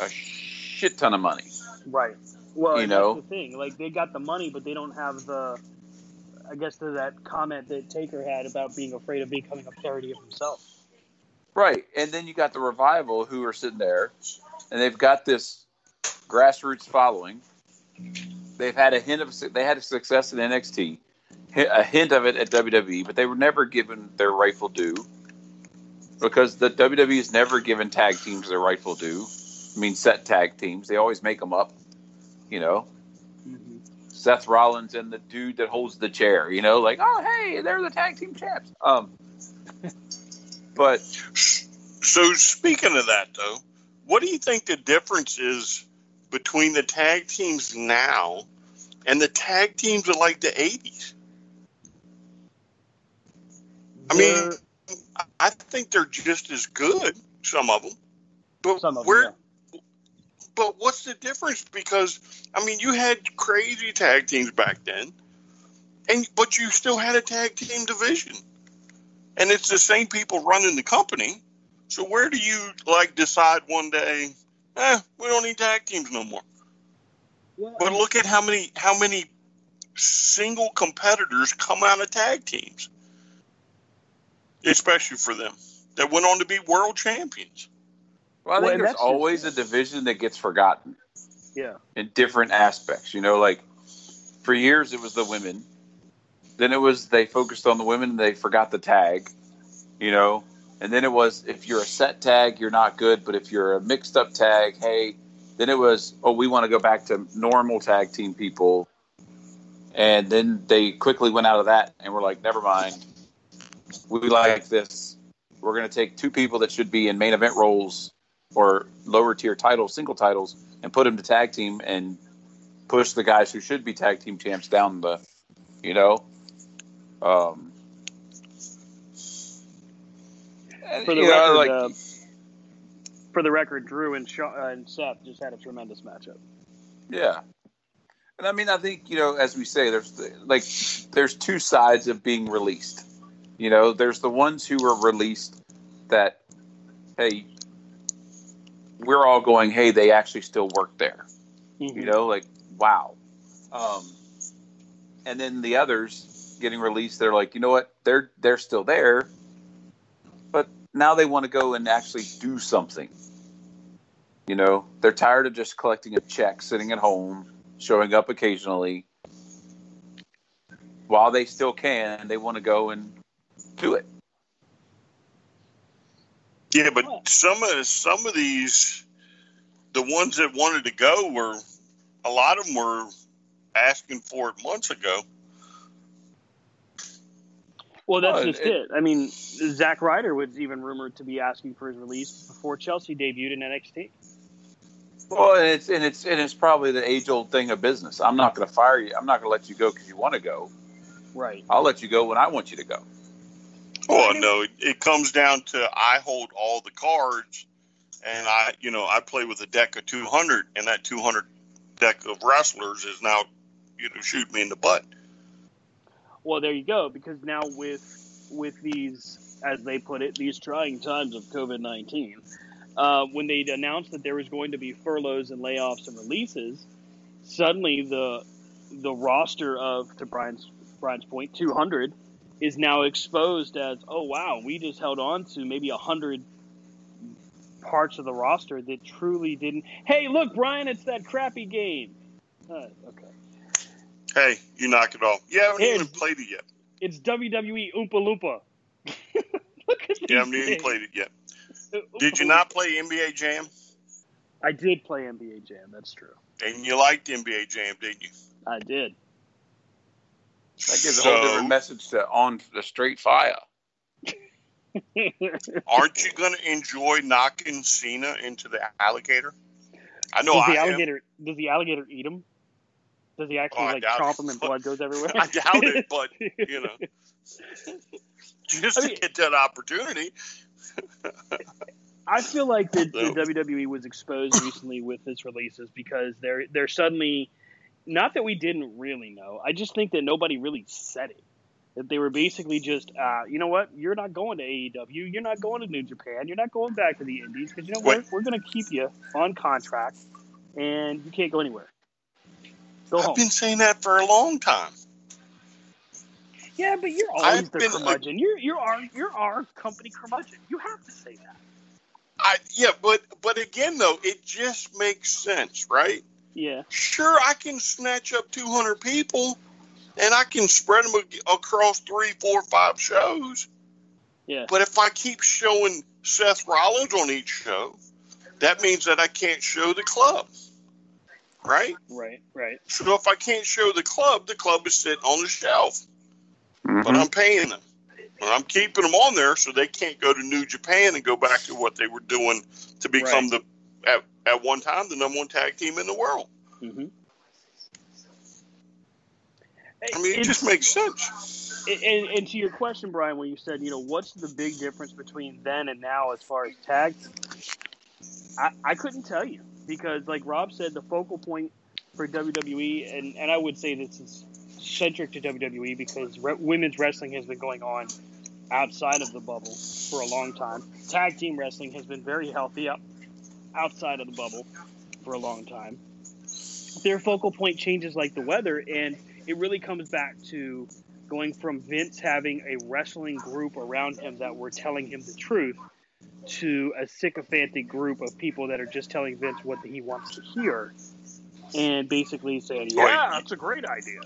a shit ton of money. Right. Well, You know? that's the thing. Like they got the money, but they don't have the. I guess to that comment that Taker had about being afraid of becoming a parody of himself. Right. And then you got the revival who are sitting there and they've got this grassroots following. They've had a hint of they had a success in NXT, a hint of it at WWE, but they were never given their rightful due because the WWE has never given tag teams their rightful due. I mean, set tag teams they always make them up, you know. Seth Rollins and the dude that holds the chair. You know, like oh hey, they're the tag team champs. Um, but So speaking of that, though, what do you think the difference is between the tag teams now and the tag teams of like the '80s? I mean, I think they're just as good, some of them. But Some of them, where? But what's the difference? Because I mean, you had crazy tag teams back then, and but you still had a tag team division, and it's the same people running the company. So where do you like decide one day? Eh, we don't need tag teams no more. yeah, But look at how many how many single competitors come out of tag teams, especially for them that went on to be world champions. well, I think and there's that's just- always a division that gets forgotten yeah. in different aspects. You know, like for years it was the women. Then it was they focused on the women and they forgot the tag. You know, and then it was if you're a set tag, you're not good, but if you're a mixed up tag, hey. Then it was oh we want to go back to normal tag team people. And then they quickly went out of that and were like, never mind. We like this. We're going to take two people that should be in main event roles or lower tier titles, single titles, and put them to tag team and push the guys who should be tag team champs down the, you know. Um, and, For the you know, record, like, uh, for the record, Drew and, Sha- uh, and Seth just had a tremendous matchup. Yeah. And I mean, I think, you know, as we say, there's like, there's two sides of being released. You know, there's the ones who are released that, hey, we're all going, hey, they actually still work there. Mm-hmm. You know, like, wow. Um, and then the others getting released, they're like, you know what? They're, they're still there, now they want to go and actually do something. You know, they're tired of just collecting a check, sitting at home, showing up occasionally. While they still can, they want to go and do it. Yeah, but some of some of these, the ones that wanted to go were, a lot of them were asking for it months ago. Well, that's Well, just it- it, I mean, Zack Ryder was even rumored to be asking for his release before Chelsea debuted in NXT. Well, and it's and it's and it's probably the age old thing of business. I'm not going to fire you. I'm not going to let you go because you want to go. Right. I'll let you go when I want you to go. Well, no, it, it comes down to I hold all the cards, and I, you know, I play with a deck of 200, and that 200 deck of wrestlers is now, you know, shoot me in the butt. Well, there you go. Because now with with these, as they put it, these trying times of COVID nineteen, uh, when they announced that there was going to be furloughs and layoffs and releases, suddenly the the roster of to Brian's Brian's point, two hundred, is now exposed as oh wow, we just held on to maybe a hundred parts of the roster that truly didn't. Hey, look, Brian, it's that crappy game. Uh, okay. Hey, you knock it off. Yeah, you haven't Hey, even played it yet. It's WWE Oompa Loompa. Look at You haven't these even played it yet. Did you not play NBA Jam? I did play NBA Jam. That's true. And you liked NBA Jam, didn't you? I did. That gives a whole different message to on the straight fire. Aren't you going to enjoy knocking Cena into the alligator? I know does I the am. alligator? Does the alligator eat him? Does he actually Oh, like chomp him and blood goes everywhere? I doubt it, but you know, just I to get that opportunity. I feel like the, the WWE was exposed recently with its releases because they're they're suddenly not that we didn't really know. I just think that nobody really said it. That they were basically just, uh, you know what? You're not going to AEW. You're not going to New Japan. You're not going back to the Indies because you know what? Wait. We're going to keep you on contract, and you can't go anywhere. Go. I've been saying that for a long time. Yeah, but you're always I've the been- uh, curmudgeon. You're you're our you're our company curmudgeon. You have to say that. I yeah, but but again though, it just makes sense, right? Yeah. Sure, I can snatch up 200 people, and I can spread them across three, four, five shows. Yeah. But if I keep showing Seth Rollins on each show, that means that I can't show the club. Right? Right, right. So if I can't show the club, the club is sitting on the shelf, Mhm. but I'm paying them. And I'm keeping them on there so they can't go to New Japan and go back to what they were doing to become the at, at one time the number one tag team in the world. Mm-hmm. I mean, it just makes sense. And, and to your question, Brian, when you said, you know, what's the big difference between then and now as far as tag? I, I couldn't tell you because, like Rob said, the focal point for WWE, and, and I would say this is centric to WWE because re- women's wrestling has been going on outside of the bubble for a long time. Tag team wrestling has been very healthy up outside of the bubble for a long time. Their focal point changes like the weather, and it really comes back to going from Vince having a wrestling group around him that were telling him the truth to a sycophantic group of people that are just telling Vince what he wants to hear and basically saying, yeah, Right. that's a great idea.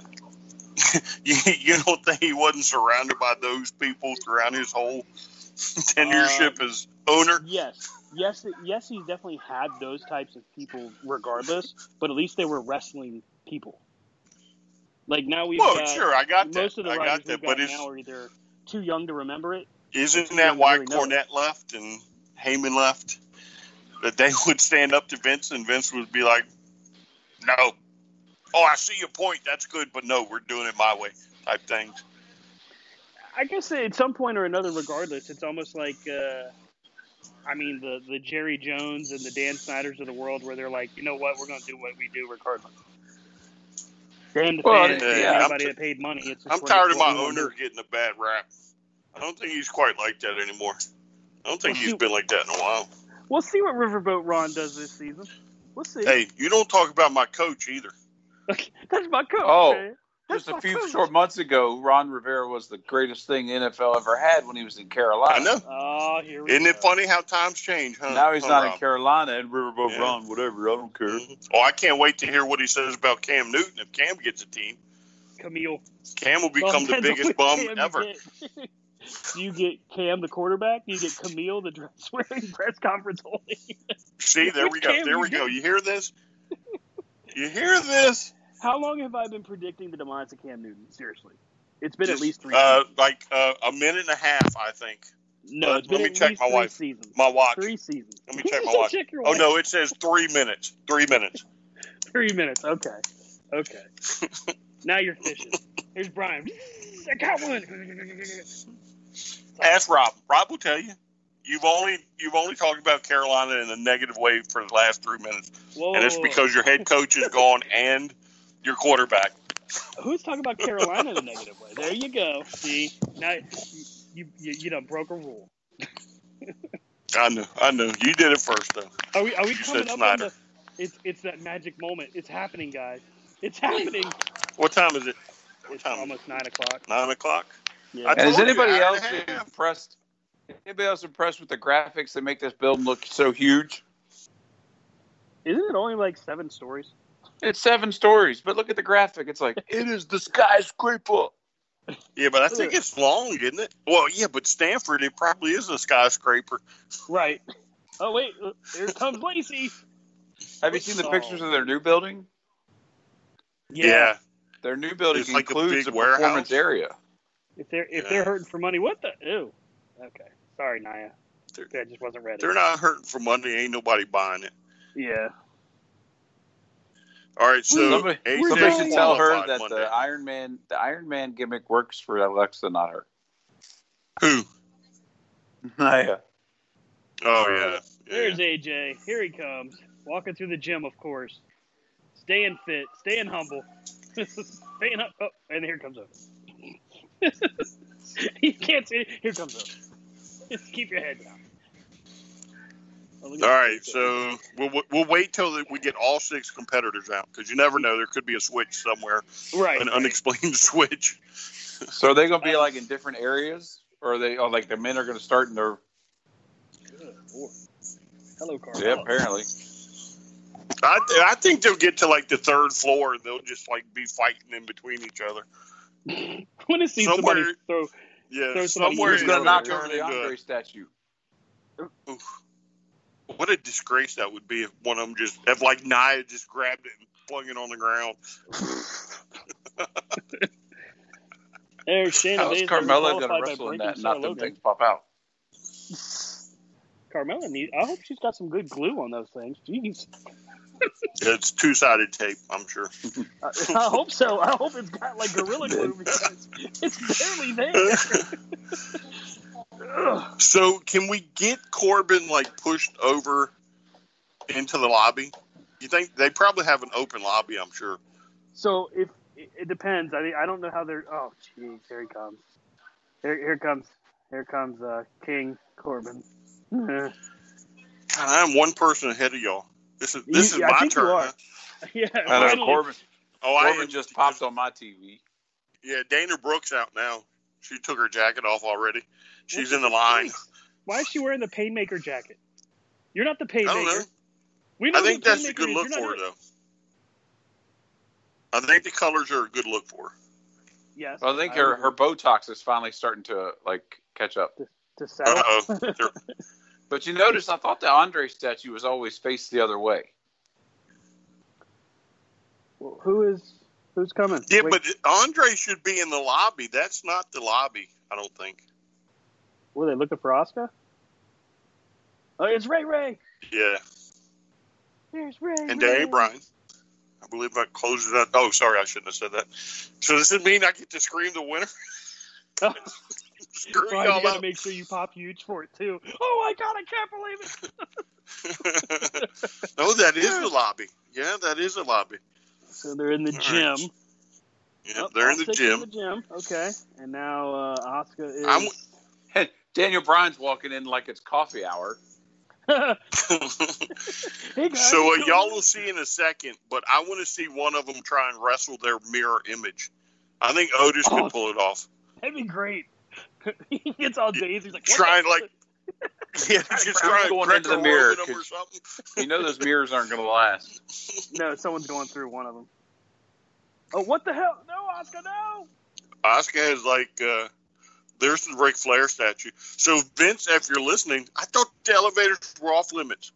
You, you don't think he wasn't surrounded by those people throughout his whole tenureship uh, as owner? Yes. Yes, yes, he definitely had those types of people regardless, but at least they were wrestling people. Like now we've Well, got sure, I got that. most of the I got writers that, we've but got it's- now are either too young to remember it. Isn't that young why really know. Cornette left and Heyman left? That they would stand up to Vince and Vince would be like, "No, oh, I see your point. That's good, but no, we're doing it my way." Type things. I guess at some point or another, regardless, it's almost like, uh, I mean, the the Jerry Jones and the Dan Snyders of the world, where they're like, you know what, we're going to do what we do regardless. Damn the Well, fans, yeah, damn I'm anybody t- that paid money. It's I'm tired of my owner getting a bad rap. I don't think he's quite like that anymore. I don't think Well, he's shoot. been like that in a while. We'll see what Riverboat Ron does this season. We'll see. Hey, you don't talk about my coach either. That's my coach. Oh, man. That's Just a few coach. short months ago, Ron Rivera was the greatest thing the NFL ever had when he was in Carolina. I know. Oh, here we Isn't go. it funny how times change, huh? Now he's Huh, not Rob? in Carolina and Riverboat Yeah. Ron, whatever. I don't care. Mhm. Oh, I can't wait to hear what he says about Cam Newton if Cam gets a team. Camille. Cam will Well, become the biggest bum ever. Do you get Cam the quarterback? Do you get Camille the dress wearing press conference holding? See, there we go. Cam There we go. You hear this? You hear this? How long have I been predicting the demise of Cam Newton? Seriously, it's been at least three. Uh, like uh, a minute and a half, I think. no, uh, it's been let me check my three wife. seasons. My watch. Three seasons. Let me check my watch. check Oh no, it says three minutes. Three minutes. Three minutes. Okay. Okay. now you're fishing. Here's Brian. I got one. Ask Rob. Rob will tell you. You've only you've only talked about Carolina in a negative way for the last three minutes, Whoa, and it's because your head coach is gone and your quarterback. Who's talking about Carolina in a negative way? There you go. See, now you you, you done broke a rule. I knew. I knew. You did it first though. Are we are we You coming up on Snyder. the? It's it's that magic moment. It's happening, guys. It's happening. What time is it? What It's time? almost nine o'clock. Nine o'clock. Yeah. And is told you, anybody else and a half. impressed? Anybody else impressed with the graphics that make this building look so huge? Isn't it only like seven stories? It's seven stories, but look at the graphic. It's like it is the skyscraper. Yeah, but I think it's long, isn't it? Well, yeah, but Stamford, it probably is a skyscraper. Right. Oh wait, here comes Lacey. Have you seen the pictures of their new building? Yeah. Their new building It's like a includes big a performance warehouse. area. If they're if Yeah. they're hurting for money, what the? Ew. Okay. Sorry, Nia. They're- I just wasn't ready. They're not hurting for money. Ain't nobody buying it. Yeah. All right, so Somebody, AJ somebody should tell her that Monday. the Iron Man, the Iron Man gimmick works for Alexa, not her. Who? yeah. Oh yeah. There's. AJ. Here he comes. Walking through the gym, of course. Staying fit, staying humble. staying up. Oh, and here comes up. you can't see. Here comes up. Just keep your head down. Oh, look at All that. right, so we'll we'll wait till we get all six competitors out because you never know. There could be a switch somewhere, right. an right. unexplained switch. So are they going to be like in different areas, or are they? Oh, like the men are going to start in their? Good Hello, Carl. Yeah, apparently. I I think they'll get to like the third floor and they'll just like be fighting in between each other. I want to see Somewhere- somebody throw. Yeah, Throw somebody somewhere Who's going to knock over the into Andre statue? Oof. What a disgrace that would be if one of them just, if like Nia just grabbed it and flung it on the ground. There's Shayna How's Baszler, Carmella qualified going to wrestle in that? Not them things pop out. Carmella need. I hope she's got some good glue on those things. Jeez. It's two sided tape, I'm sure. I, I hope so. I hope it's got like gorilla glue because it's barely there. So, can we get Corbin like pushed over into the lobby? You think they probably have an open lobby? I'm sure. so if it, depends. I mean, I don't know how they're. Oh, jeez, here he comes. Here, here comes. Here comes uh, King Corbin. God, I'm one person ahead of y'all. This is this You- is I my think you turn. are. huh? yeah, I know. Corbin. Oh, I Corbin just popped on my TV. Yeah, Dana Brooke's out now. She took her jacket off already. She's in the line. Why is she wearing the Painmaker jacket? You're not the I don't know. We know I think that's a good is. look for her, though. I think the colors are a good look for her. Yes. Well, I think her, agree. her Botox is finally starting to like catch up. to settle. Uh-oh. They're- But you notice, I thought the Andre statue was always faced the other way. Well, who is who's coming? Yeah, Wait, but Andre should be in the lobby. That's not the lobby, I don't think. were they looking for Asuka? Oh, it's Rey Rey. Yeah. There's Rey. And Rey. Danny Bryan. I believe that closes that. Oh, sorry, I shouldn't have said that. So does it mean I get to scream the winner? Screw Brian, you y'all gotta up. make sure you pop huge for it too. Oh my god, I can't believe it. no, that is the lobby. Yeah, that is the lobby. So they're in the All gym. right. Yeah, Oh, they're in the gym. In the gym. Okay. And now uh, Asuka is. I'm- Daniel Bryan's walking in like it's coffee hour. hey guys. so uh, y'all will see in a second, but I want to see one of them try and wrestle their mirror image. I think Otis Oh. could pull it off. on? That'd be great. he gets all dazed. He's like, what Trying like, yeah, just trying going into the mirror, them something. You know those mirrors aren't going to last. No, someone's going through one of them. Oh, what the hell? No, Asuka, no. Asuka has like, uh, there's the Ric Flair statue. So Vince, if you're listening, I thought the elevators were off limits.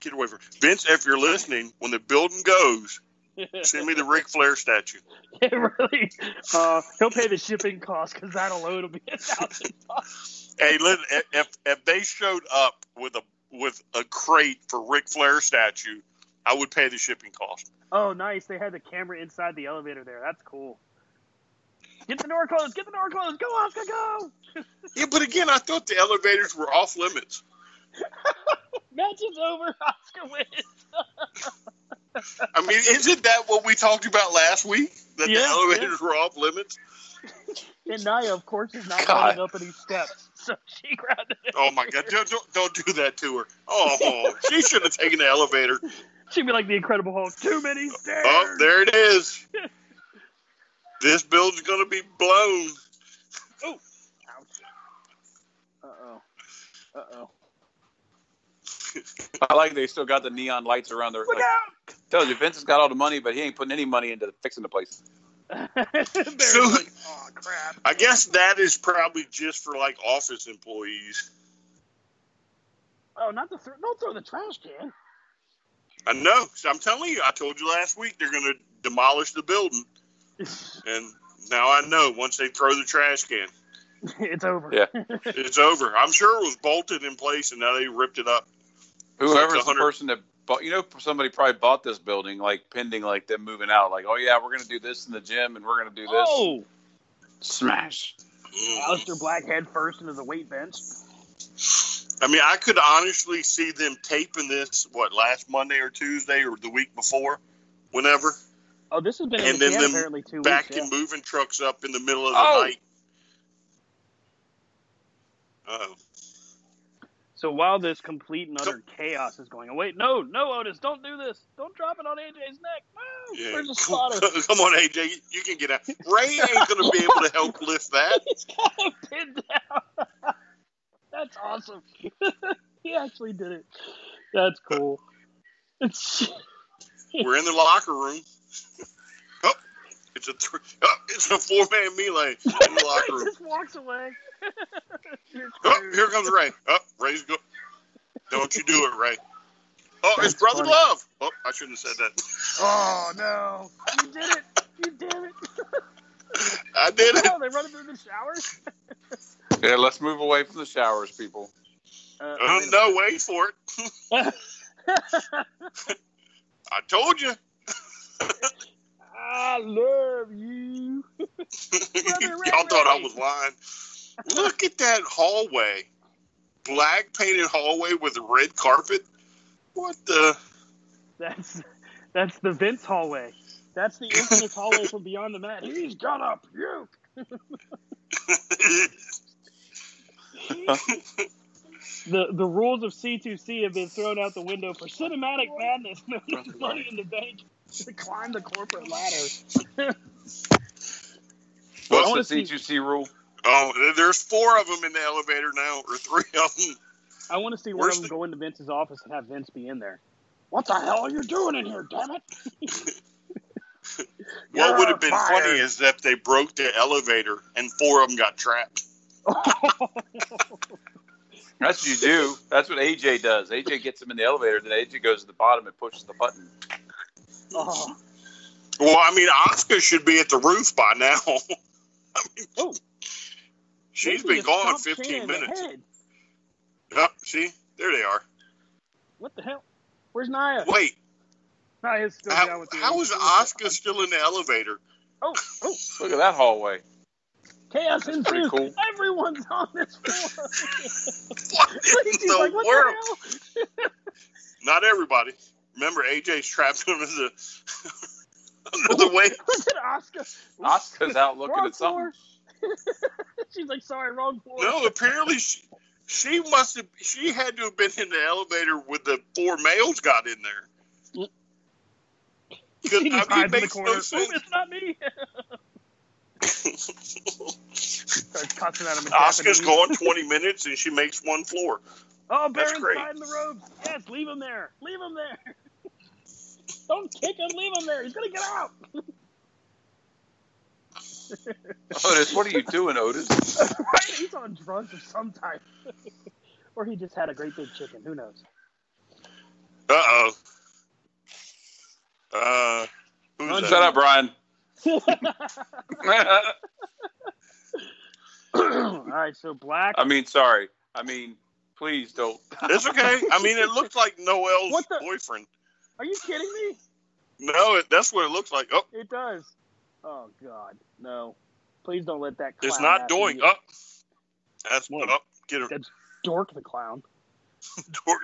Get away from Vince. If you're listening, when the building goes, send me the Ric Flair statue. Really. Uh, he'll pay the shipping cost because that alone will be a thousand dollars. Hey, listen, if if they showed up with a with a crate for Ric Flair statue, I would pay the shipping cost. Oh, nice. They had the camera inside the elevator there. That's cool. Get the door closed. Get the door closed. Go, Asuka, go. Yeah, but again, I thought the elevators were off limits. Match is over. Asuka wins. I mean, isn't that what we talked about last week? That Yeah, the elevators were off limits? And Nia, of course, is not God. running up any steps. So she grabbed it. Oh my God! Don't, don't, don't do that to her. Oh, she should have taken the elevator. She'd be like the Incredible Hulk. Too many stairs. Oh, there it is. This building's gonna be blown. Oh. Uh oh. Uh oh. I like they still got the neon lights around their. Look Like, tells you Vince has got all the money, but he ain't putting any money into fixing the place. So- like, oh crap. I guess that is probably just for like office employees. Oh, not the th- don't throw the trash can. I know. So I'm telling you, I told you last week they're gonna demolish the building, and now I know. Once they throw the trash can, it's over. Yeah. it's over. I'm sure it was bolted in place, and now they ripped it up. Whoever's It's the person that bought, you know, somebody probably bought this building, like pending, like them moving out. Like, oh yeah, we're gonna do this in the gym, and we're gonna do this. Oh, Smash. Mm. Aleister Black head first into the weight bench. I mean, I could honestly see them taping this what last Monday or Tuesday or the week before, whenever, Oh, this has been and the then can them apparently two backing weeks. moving trucks up in the middle of the Oh. night. Oh, So while this complete and utter chaos is going on, wait, no, no, Otis, don't do this. Don't drop it on AJ's neck. No, yeah. where's the spotter? Come on, AJ, you can get out. Rey ain't gonna be able to help lift that. He's got him pinned down. That's awesome. he actually did it. That's cool. It's We're in the locker room. Oh, it's a th- oh, it's a four man melee in the locker he room. just walks away. You're Oh, here comes Rey. Oh, Rey's go. Don't you do it, Rey. Oh, it's Brother funny. Love. Oh, I shouldn't have said that. Oh no! You did it! You did it! I did it. Oh, they running through the showers. Yeah, let's move away from the showers, people. Uh, Oh, wait a no, wait for it. I told you. I love you. Y'all thought I was lying. Look at that hallway. Black painted hallway with a red carpet. What the? That's that's the Vince hallway. That's the infamous hallway from Beyond the Mat. He's gonna puke. The the rules of C2C have been thrown out the window for cinematic madness Money in the Bank to climb the corporate ladder. What's wanna the C2C rule? Oh, there's four of them in the elevator now, or three of them. I want to see one Where's of them the- go into Vince's office and have Vince be in there. What the hell are you doing in here, damn it? What would have been You're funny is if they broke the elevator and four of them got trapped. That's what you do. That's what AJ does. AJ gets him in the elevator, then AJ goes to the bottom and pushes the button. oh, Well, I mean, Oscar should be at the roof by now. I mean, Oh. She's Vince been gone 15 Shayna in the minutes. head. Yep, see, there they are. What the hell? Where's Nia? Wait, Nia's still down with the how is Oscar still in the elevator? Oh, oh, Look at that hallway. chaos That's pretty ensues. cool. Everyone's on this floor. What in Lacey's the like, what world? the hell? Not everybody. Remember, AJ's trapped him under the under the way. Look at Oscar. Oscar's out looking Wrong at something. floor. She's like, sorry, wrong floor. No, apparently she, she must have. She had to have been in the elevator when the four males got in there. Because I mean, the makes no Ooh, it's not me. Starts cussing at him. in Oscar's gone 20 minutes and she makes one floor. Oh, Baron's great. the ropes. Yes, leave him there. Leave him there. Don't kick him. Leave him there. He's gonna get out. Otis, what are you doing, Otis? right? He's on drugs of some type, or he just had a great big chicken. Who knows? Uh oh. Uh, who's that? Shut up, Brian. All right, so black. I mean, sorry. I mean, please don't. It's okay. I mean, it looks like Noel's the- boyfriend. Are you kidding me? No, it, that's what it looks like. Oh, It does. Oh God, no! Please don't let that. Clown it's not doing. Up. That's What? up. Get her. That's Dork the clown. Dork.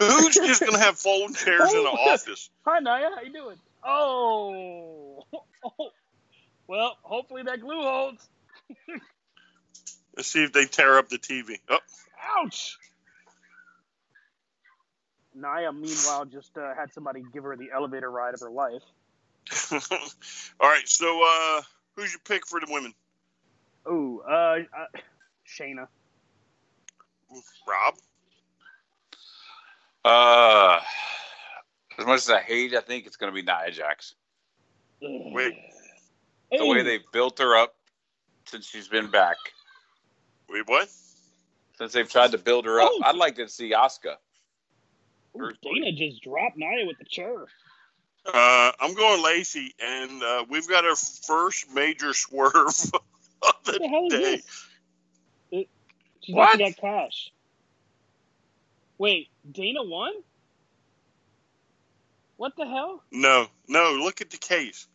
Who's just gonna have folding chairs in the Oh. office? Hi Nia, how you doing? Oh. oh. Well, hopefully that glue holds. Let's see if they tear up the TV. Oh, Ouch! Nia, meanwhile, just uh, had somebody give her the elevator ride of her life. all right. So, uh, who's your pick for the women? Oh, uh, uh, Shayna. Rob. Uh, as much as I hate I think it's going to be Nia Jax. Wait. The way they built her up since she's been back, Wait, what? since they've tried to build her up, Oh. I'd like to see Asuka. Ooh, Dana just dropped Nia with the chair. Uh, I'm going Lacey, and uh, we've got our first major swerve of the the hell day. this? It, she's What? what? got cash. Wait, Dana won? What the hell? No, no. Look at the case,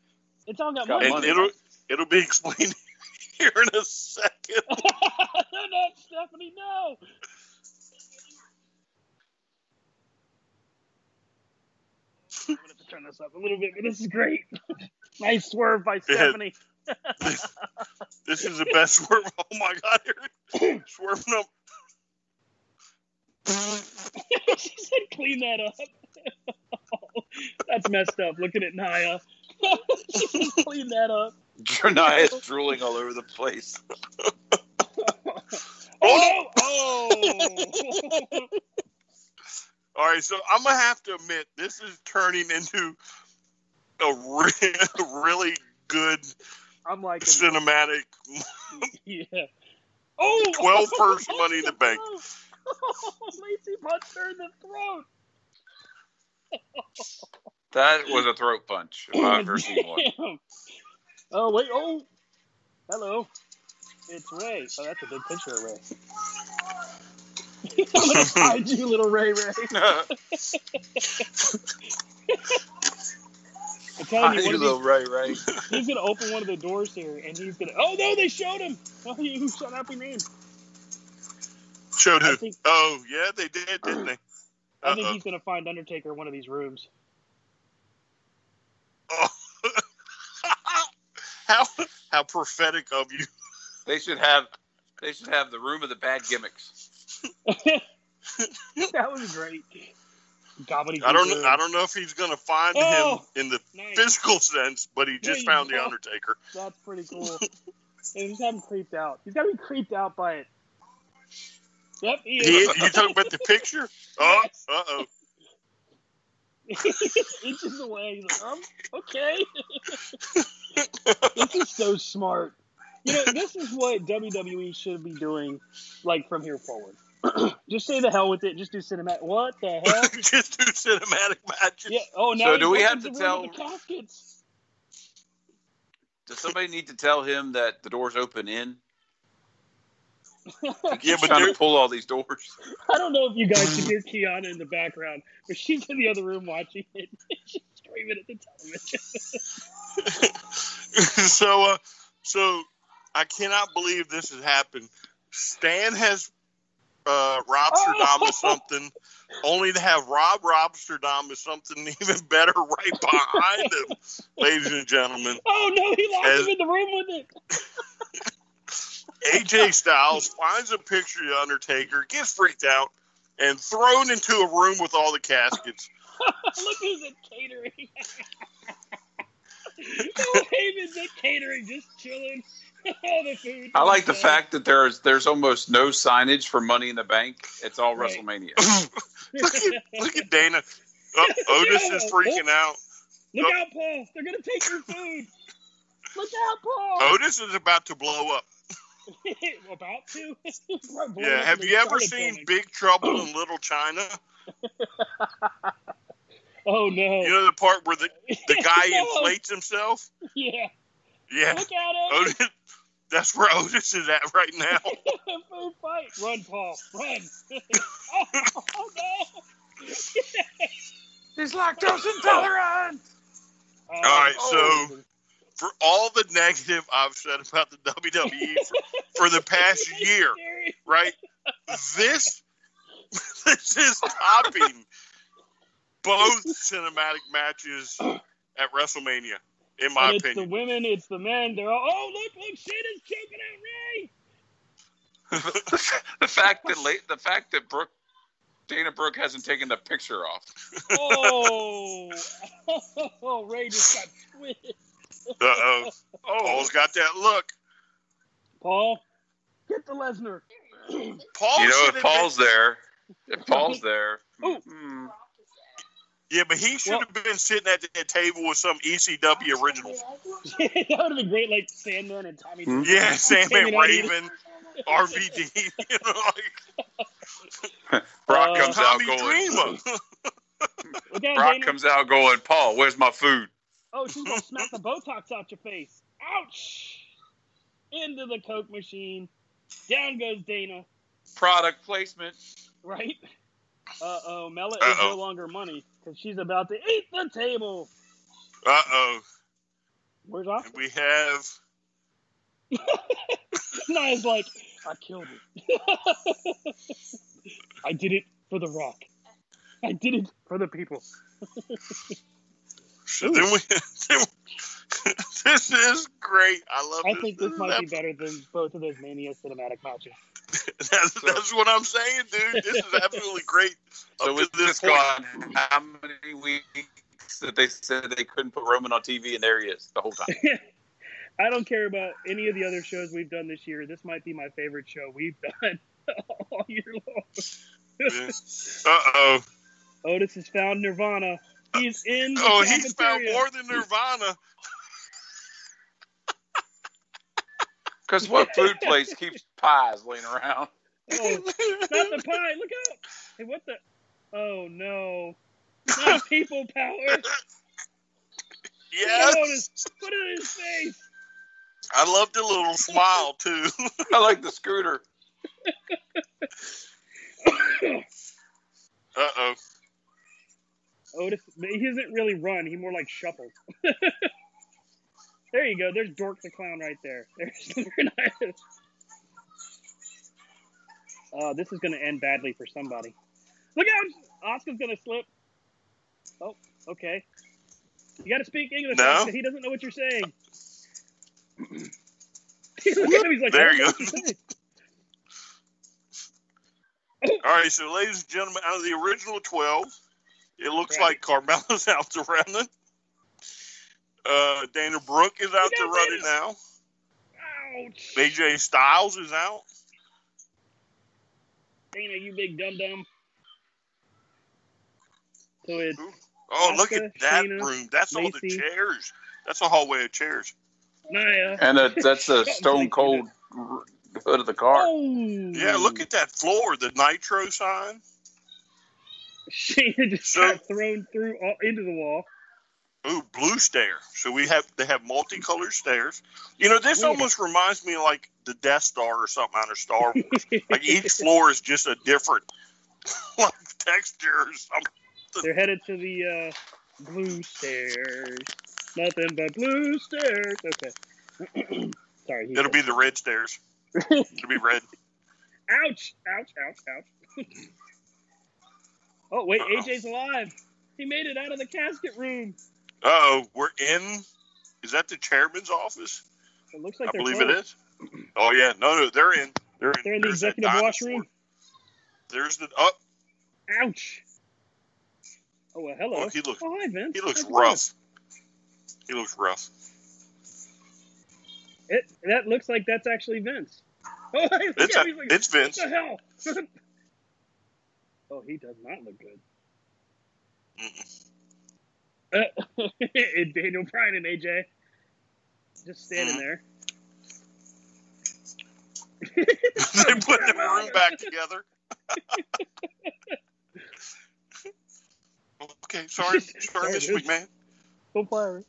It's all got Got money. and money. it'll it'll be explained here in a second. no, no, Stephanie, no. I'm gonna have to turn this up a little bit, but this is great. nice swerve by Stephanie. This is the best swerve. Oh my god, here swerving up. she said, "Clean that up." That's messed up. Looking at Nia, she said, "Clean that up." Nia's drooling all over the place. Oh, oh no! Oh! All right, so I'm gonna have to admit this is turning into a re- really good I'm like, cinematic. yeah. Oh! money in the bank. Oh, Lacey punched her in the throat. That was a throat punch. If I've ever seen one. Oh wait! Oh, hello. It's Rey. Oh, that's a big picture of Rey. I'm gonna find you, little Rey Rey. I'm telling you, you one of little these, Rey Rey. he's gonna open one of the doors here, and he's gonna. Oh no, they showed him. Oh, you shut up, your name. Showed who? think- Oh, yeah, they did, didn't they? I think he's gonna find Undertaker in one of these rooms. Oh. how how prophetic of you. They should have. They should have the room of the bad gimmicks. that was great. Gobbledygook. I don't know. I don't know if he's going to find Oh, him in the nice. physical sense, but he just found the Undertaker. That's pretty cool. and he's got creeped out. He's got to be creeped out by it. Yep, he He, is. you talking about the picture? Oh, Yes. uh oh. inches away. He's like, um, okay. this is so smart. You know, this is what WWE should be doing, like from here forward. just say the hell with it. Just do cinematic. What the hell? just do cinematic matches. Yeah. Oh, now So do we have to room with tell- the caskets? Does somebody need to tell him that the doors open in? Yeah, He's but trying to pull all these doors. I don't know if you guys can hear Kiana in the background, but she's in the other room watching it. she's screaming at the television. so uh, so I cannot believe this has happened. Stan has uh, Robsterdam as something, only to have Rob Robsterdam as something even better right behind him, ladies and gentlemen. Oh no, he locked As- him in the room with it. AJ Styles finds a picture of the Undertaker, gets freaked out, and thrown into a room with all the caskets. Look who's at catering. oh, Heyman's at catering, just chilling. All the food. I like the Yeah. fact that there's there's almost no signage for Money in the Bank. It's all Right. WrestleMania. look at look at Dana. Oh, Otis is freaking out. Look oh. out, Paul. They're going to take your food. Look out, Paul. Otis is about to blow up. About to? Yeah. Have you ever seen Big Trouble in Little China? Oh, no. You know the part where the, the guy inflates himself? Yeah. Yeah. Look out, Otis. Otis, that's where Otis is at right now. food fight. Run, Paul. Run. oh, no. He's lactose intolerant. Oh, All right, oh. so for all the negative I've said about the WWE for, for the past year, right? This this is topping both cinematic matches at WrestleMania, in my and it's opinion. the women, it's the men. They're all, oh, look, look, shit is choking out Rey. the fact that late, the fact that Brooke, Dana Brooke hasn't taken the picture off. Oh, oh, Rey just got twisted. Uh oh. Paul's got that look. Paul, get the Lesnar. Paul you know, if have Paul's been, there, if Paul's there, Ooh. hmm, Yeah, but he should Well- have been sitting at the table with some ECW original. that would have been great, like Sandman and Tommy. Hmm? Yeah, Sandman Hanging out Raven, RVD, you know, like Brock Uh, comes out Tommy going. Dreamer. Look Brock Dana. comes out going. Paul, where's my food? Oh, she's gonna smack the Botox out your face. Ouch! Into the Coke machine. Down goes Dana. Product placement. Right? Uh oh, Mela is no longer money because she's about to eat the table. Uh oh. Where's Oscar? We have Nia's like, I killed it. I did it for the Rock. I did it for the people. so then we This is great. I love I this. think this is might be better than both of those Mania cinematic matches. That's, that's what I'm saying, dude. This is absolutely great. So up with to this this point. gone, how many weeks that they said they couldn't put Roman on TV, and there he is the whole time. I don't care about any of the other shows we've done this year. This might be my favorite show we've done all year long. Uh oh. Otis has found Nirvana. He's in the Oh, he's found more than Nirvana. Because what food place keeps pies laying around? Oh, not the pie. Look out! Hey, what the? Oh no! Not people power. Put it Yes. his, put it in his face. I love the little smile too. I like the scooter. Uh oh. Otis, he doesn't really run. He more like shuffles. There you go. There's Dork the clown right there. There's Uh, this is going to end badly for somebody. Look out! Oscar's going to slip. Oh, okay. You got to speak English. No. Oscar. He doesn't know what you're saying. He's like, There you go. what you're saying. All right, so ladies and gentlemen, out of the original 12, it looks Right. like Carmella's out to running. Uh, Dana Brooke is out Look to out, running Dana. now. Ouch. AJ Styles is out. Dana, you big dum dum. So it's Oh, look at that Shayna, room. That's all the chairs. That's a hallway of chairs. Nia. And that, that's a stone cold hood of the car. Oh. Yeah, look at that floor, the Nitro sign. Shayna just So- got thrown through all, into the wall. Ooh, blue stair. So we have they have multicolored stairs. You know, this Yeah. almost reminds me of like the Death Star or something out of Star Wars. like each floor is just a different like texture or something. They're headed to the uh, blue stairs. Nothing but blue stairs. Okay. Sorry. It'll said- be the red stairs. It'll be red. Ouch! Ouch! Ouch! Ouch! oh wait, Uh-oh. AJ's alive. He made it out of the casket room. Uh oh, we're in. Is that the chairman's office? It looks like I believe it is. Oh yeah, no, no, they're in. They're in. They're in the executive washroom. There's the. Oh, Ouch! Oh well, hello. Oh, he looks- Oh, hi, Vince. he looks How's going? rough. He looks rough. It that looks like that's actually Vince. Oh, It's a, like, it's Vince. What the hell? oh, he does not look good. Uh, and Daniel Bryan and AJ just standing Mhm. there. they put the room back together. okay, sorry, sorry, Mr. McMahon. Go fire.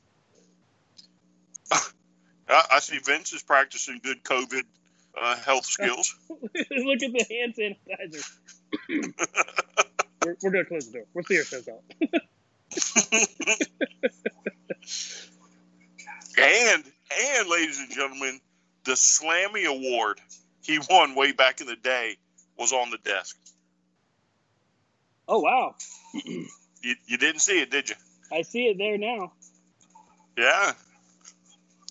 I, I see Vince is practicing good COVID uh, health skills. Look at the hand sanitizer. we're, we're gonna close the door. We'll see ourselves out. And and ladies and gentlemen, the Slammy Award he won way back in the day was on the desk. Oh wow, You, you didn't see it, did you? I see it there now. Yeah.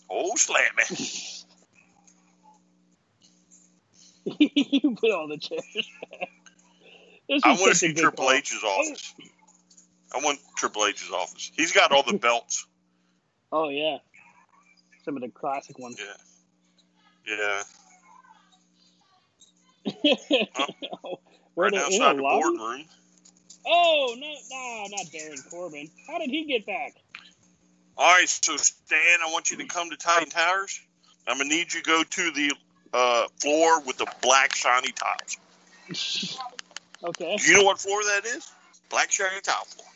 Oh, Slammy. you put all the chairs back. This I want to see Triple. H's office. I want Triple H's office. He's got all the belts. Oh yeah, some of the classic ones. Yeah. Yeah. Were right in outside the lobby? boardroom. Oh no, no, not Baron Corbin. How did he get back? All right, so Stan, I want you to come to Titan Towers. I'm gonna need you to go to the uh, floor with the black shiny tiles. Okay, Do you know what floor that is? Black shiny tile floor.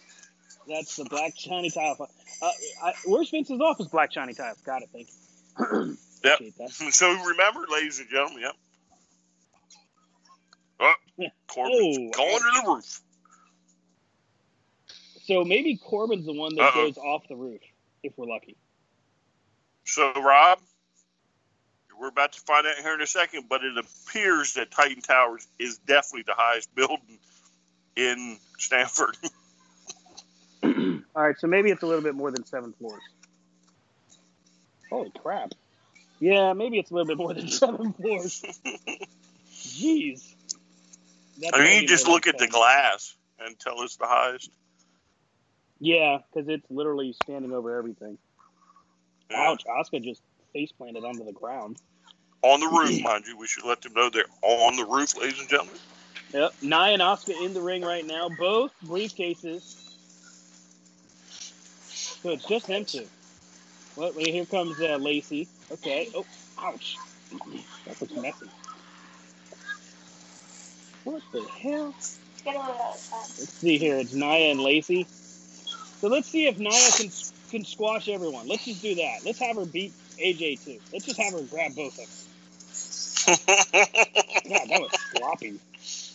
That's the black shiny tile. Uh, I, where's Vince's office? Black shiny tile. Got it. Thank you. Yep. So remember, ladies and gentlemen, yep. Oh, Corbin's Oh. going to the roof. So maybe Corbin's the one that Uh-oh. goes off the roof, if we're lucky. So, Rob, we're about to find out here in a second, but it appears that Titan Towers is definitely the highest building in Stamford. All right, so maybe it's a little bit more than seven floors. Holy crap! Yeah, maybe it's a little bit more than seven floors. Jeez. That's I mean, you just look than at the glass and tell us the highest. Yeah, because it's literally standing over everything. Yeah. Ouch! Oscar just face planted onto the ground. On the roof, mind you. We should let them know they're on the roof, ladies and gentlemen. Yep, Nia and Oscar in the ring right now, both briefcases. So it's just them two. Well, wait, here comes uh, Lacey. Okay. Oh, ouch. That looks messy. What the hell? Let's see here. It's Nia and Lacey. So let's see if Nia can can squash everyone. Let's just do that. Let's have her beat AJ too. Let's just have her grab both of them. God, that was sloppy.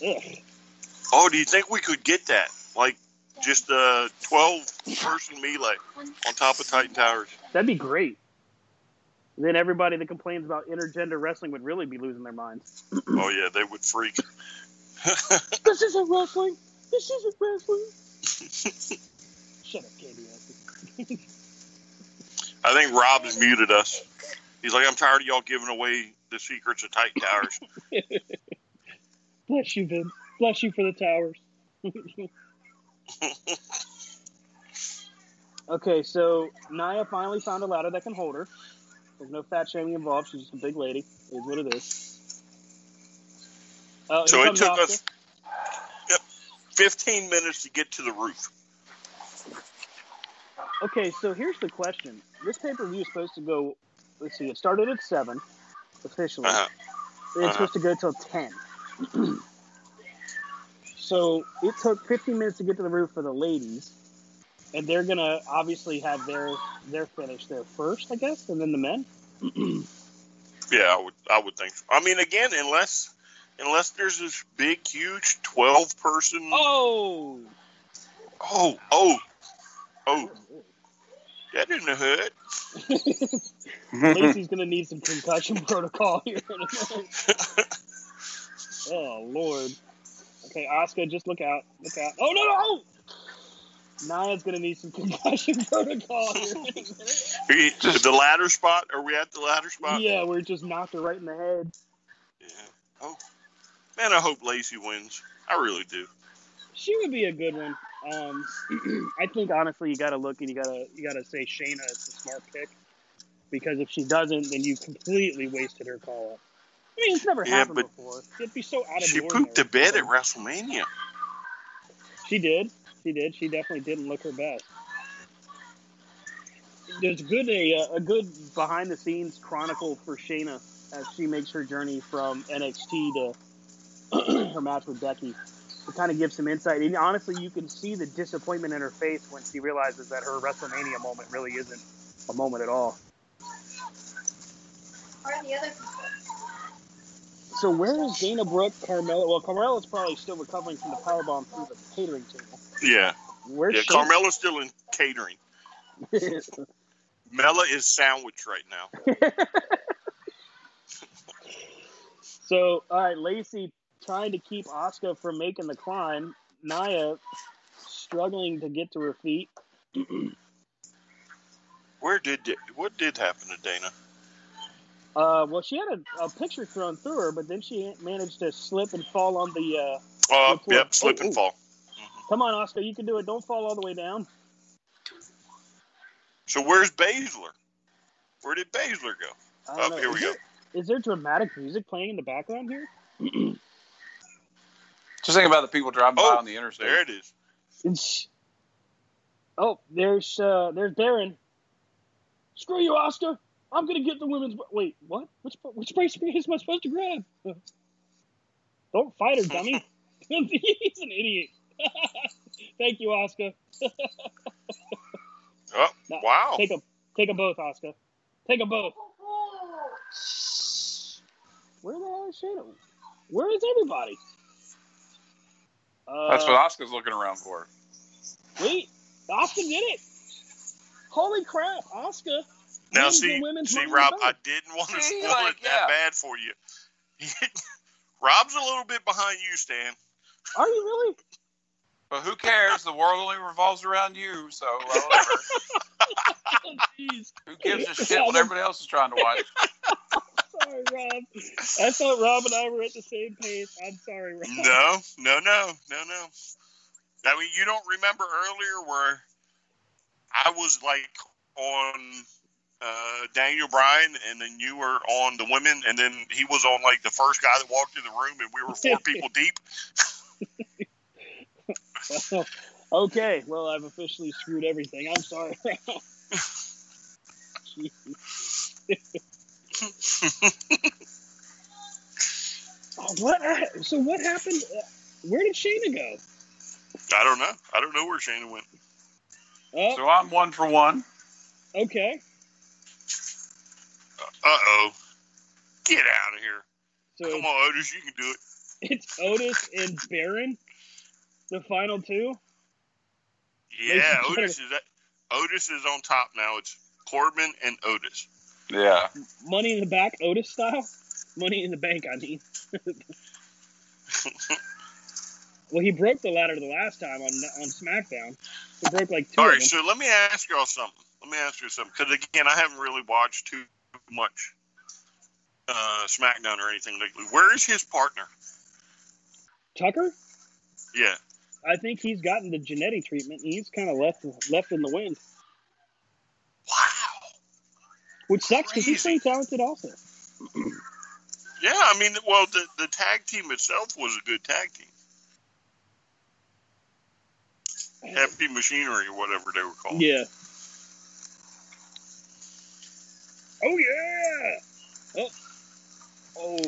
Ugh. oh, do you think we could get that? Like just a 12 person melee on top of Titan Towers? That'd be great. Then everybody that complains about intergender wrestling would really be losing their minds. oh, yeah, they would freak. This isn't wrestling. This isn't wrestling. Shut up, Candy Acid. I think Rob has muted us. He's like, I'm tired of y'all giving away the secrets of Titan Towers. Bless you, Vin. Bless you for the towers. okay, so Nia finally found a ladder that can hold her. There's no fat shaming involved. She's just a big lady. It is what it is. Uh, So it took us yep, 15 minutes to get to the roof. Okay, so here's the question. This pay per view is supposed to go. Let's see. It started at seven officially. Uh-huh. It's Uh-huh. supposed to go till ten. so it took 15 minutes to get to the roof for the ladies, and they're gonna obviously have their their finish there first, I guess, and then the men. Yeah, I would, I would think so. I mean, again, unless unless there's this big, huge 12 person. Oh, oh, oh, oh. That didn't hurt. Lacey's gonna need some concussion protocol here. in a minute. oh Lord. Okay, Oscar, just look out. Look out. Oh no no! Nia's gonna need some concussion protocol here. in a minute. Are you- the ladder spot? Are we at the ladder spot? yeah, we're just knocked her right in the head. Yeah. Oh, man, I hope Lacey wins. I really do. She would be a good one. Um, I think honestly, you got to look and you got to you got to say Shayna is the smart pick because if she doesn't, then you completely wasted her call up. I mean, it's never Yeah, happened but before. It'd be so out of She the pooped the ordinary. bed at WrestleMania. She did. She did. She definitely didn't look her best. There's good a, uh, a good behind the scenes chronicle for Shayna as she makes her journey from NXT to her match with Becky. It kind of gives some insight, and honestly, you can see the disappointment in her face when she realizes that her WrestleMania moment really isn't a moment at all. Where are the other people? So where is Dana Brooke, Carmella? Well, Carmella's probably still recovering from the powerbomb through the catering table. Yeah. Where's Yeah, Shayna? Carmella's still in catering. Mella is sandwich right now. So, all right, Lacey trying to keep Oscar from making the climb. Nia struggling to get to her feet. Where did what did happen to Dana? Uh, well, she had a, a picture thrown through her, but then she managed to slip and fall on the. Uh, Oh, Slip, slip. yep, slip Oh, and oh. fall. come on, Oscar, you can do it. Don't fall all the way down. So where's Baszler? Where did Baszler go? Oh, don't know. here we is go. There, is there dramatic music playing in the background here? Just think about the people driving by Oh, on the interstate. There it is. It's... Oh, there's uh, there's Darren. Screw you, Oscar. I'm gonna get the women's. Wait, what? Which which spray spray am I supposed to grab? Don't fight her, dummy. He's an idiot. Thank you, Oscar. Oh, No, wow. Take them. Take them both, Oscar. Take them both. Where the hell is Shayna? Where is everybody? Uh, That's what Oscar's looking around for. Wait, Oscar did it! Holy crap, Oscar! Now wins see, see, Rob, I didn't want to See, spoil like, it that yeah. bad for you. Rob's a little bit behind you, Stan. Are you really? But who cares? The world only revolves around you, so whatever. Oh, Jeez, who gives a shit what everybody else is trying to watch? sorry, Rob. I thought Rob and I were at the same pace. I'm sorry, Rob. No, no, no, no, no. I mean, you don't remember earlier where I was like on uh, Daniel Bryan, and then you were on the women, and then he was on like the first guy that walked in the room, and we were four people deep. okay, well, I've officially screwed everything. I'm sorry. Oh, what? So what happened? Uh, Where did Shayna go? I don't know. I don't know where Shayna went. Oh, So I'm one for one. okay. Uh oh. Get out of here. So Come on, Otis, you can do it. it's Otis and Baron, the final two. Yeah, Ladies and Otis is Otis is on top now. It's Corbin and Otis. Yeah. Money in the back, Otis style. Money in the bank, I mean. well, he broke the ladder the last time on on SmackDown. He broke like two All of them. so let me ask y'all something. Let me ask you something because again, I haven't really watched too much uh, SmackDown or anything lately. Where is his partner? Tucker, Yeah. I think he's gotten the genetic treatment. And he's kind of left left in the wind, Wow. which sucks because he's pretty talented also. Yeah, I mean, well, the the tag team itself was a good tag team. Heavy Machinery or whatever they were called. Yeah. Oh yeah. Oh. Oh.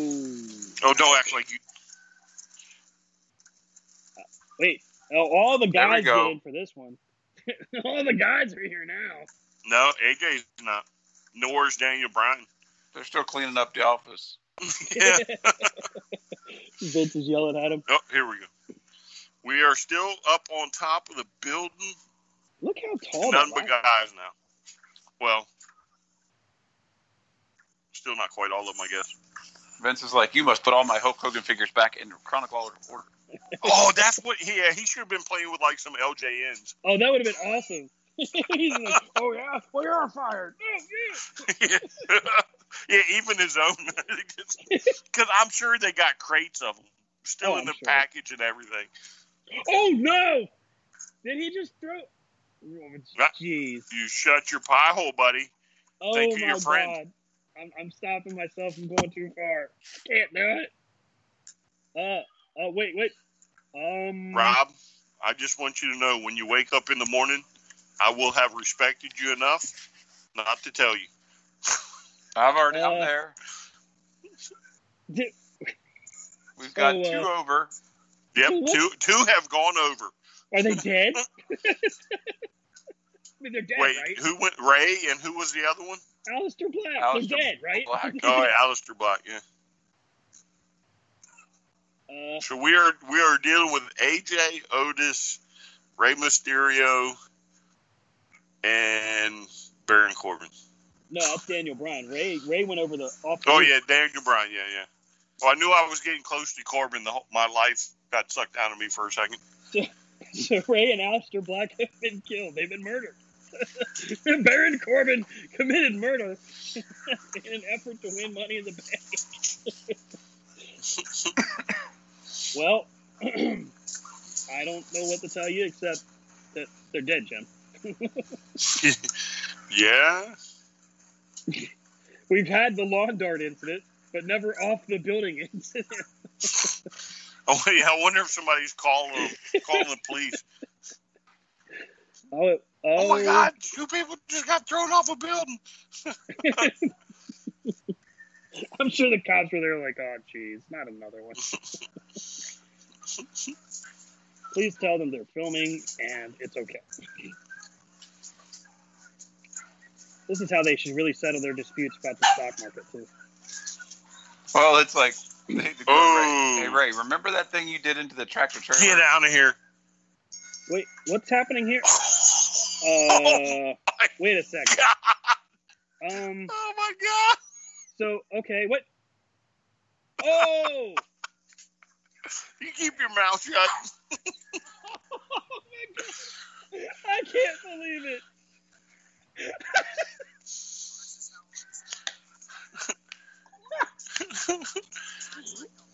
Oh, don't act like you. Uh, wait. Oh, all the guys go. get in for this one. all the guys are here now. No, AJ's not. Nor is Daniel Bryan. They're still cleaning up the office. yeah. Vince is yelling at him. Oh, here we go. We are still up on top of the building. Look how tall None but guys now. Well, still not quite all of them, I guess. Vince is like, you must put all my Hulk Hogan figures back in chronological order. Oh, that's what. Yeah, he should have been playing with like some LJNs. Oh, that would have been awesome. He's like, oh yeah, we are fired. Yeah. yeah, even his own. Because I'm sure they got crates of them still Oh, in the sure. package and everything. Oh no! Did he just throw? Jeez. You shut your pie hole, buddy. Oh Think of my your friend. god. I'm, I'm stopping myself from going too far. Can't do it. Uh, oh wait, wait. Um, Rob, I just want you to know when you wake up in the morning, I will have respected you enough not to tell you. I've already, Uh, I'm there. di- We've got oh, uh, two over. Yep, What? two two have gone over. are they dead? I mean, they're dead, Wait, right? who went Rey and who was the other one? Aleister Black. Aleister they're dead, right? Black. Oh, yeah, Aleister Black. Yeah. Uh, So we are we are dealing with AJ Otis, Rey Mysterio, and Baron Corbin. no, that's Daniel Bryan. Rey Rey went over the off. the Oh yeah, Daniel Bryan. Yeah, yeah. Well, I knew I was getting close to Corbin. The whole, my life got sucked out of me for a second. So Rey and Aleister Black have been killed. They've been murdered. Baron Corbin committed murder in an effort to win Money in the Bank. well, I don't know what to tell you except that they're dead, Jim. yeah. We've had the lawn dart incident, but never off the building incident. Oh yeah. I wonder if somebody's calling calling the police. Oh, oh, Oh my oh. God! Two people just got thrown off a building. I'm sure the cops were there like, oh, geez, not another one. Please tell them they're filming and it's okay. This is how they should really settle their disputes about the stock market, too. Well, it's like, they, they Oh. Rey, hey, Rey, remember that thing you did into the tractor trailer? Get out of here! Wait, what's happening here? Uh, wait a second. Um, Oh my God! so, okay, what? Oh! You keep your mouth shut. oh my god! I can't believe it.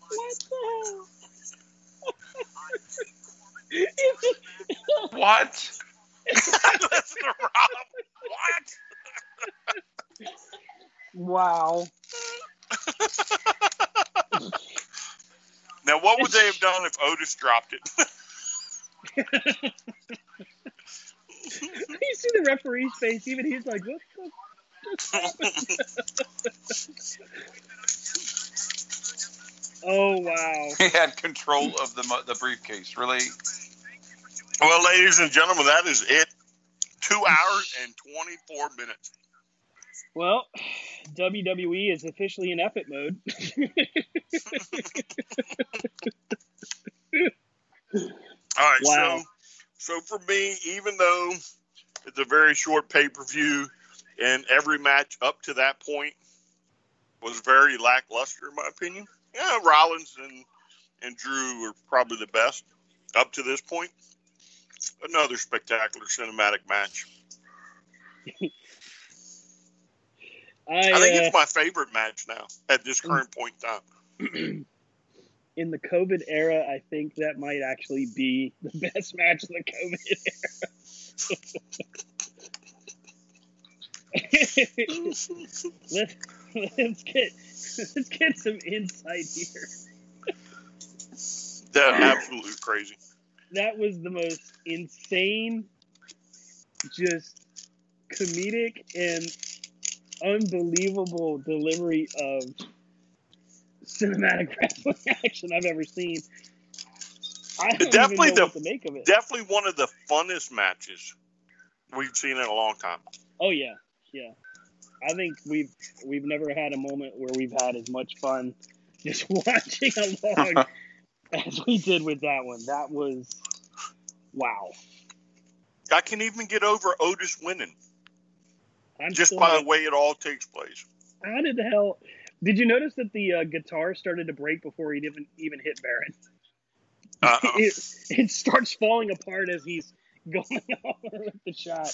what the hell? What? Listen to Rob. What? wow. Now, what would they have done if Otis dropped it? you see the referee's face, even he's like, what the Oh wow. He had control of the the briefcase. Really? Well, ladies and gentlemen, that is it. two hours and 24 minutes. Well, WWE is officially in epic mode. All right, Wow. so so for me, even though it's a very short pay per view, and every match up to that point was very lackluster, in my opinion. Yeah, Rollins and and Drew were probably the best up to this point. Another spectacular cinematic match. I, I think uh, it's my favorite match now at this current point in time. in the COVID era, I think that might actually be the best match of the COVID era. let's, let's get let's get some insight here. That absolutely crazy. That was the most insane, just comedic and unbelievable delivery of cinematic wrestling action I've ever seen. I don't Definitely the- what to make of it. Definitely one of the funnest matches we've seen in a long time. Oh yeah, yeah. I think we've we've never had a moment where we've had as much fun just watching along as we did with that one. That was wow. I can even get over Otis winning I'm just by the way it all takes place. how did the hell did you notice that the uh, guitar started to break before he even even hit Baron? It, it starts falling apart as he's going on with the shot.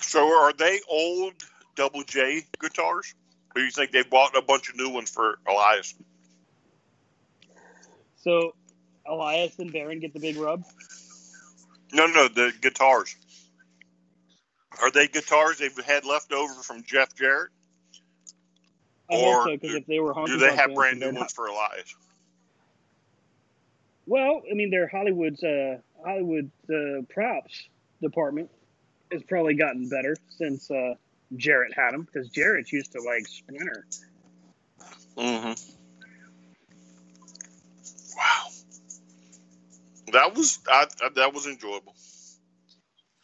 so are they old Double J guitars? Or do you think they bought a bunch of new ones for Elias? So Elias and Baron get the big rub. No, no, the guitars. Are they guitars they've had left over from Jeff Jarrett? I Or so because if they were Do they have brand new ones not- for Elias? Well, I mean, their Hollywood's uh, Hollywood uh, props department has probably gotten better since uh, Jarrett had them because Jarrett's used to like splinter. Mm-hmm. That was I, I, that was enjoyable.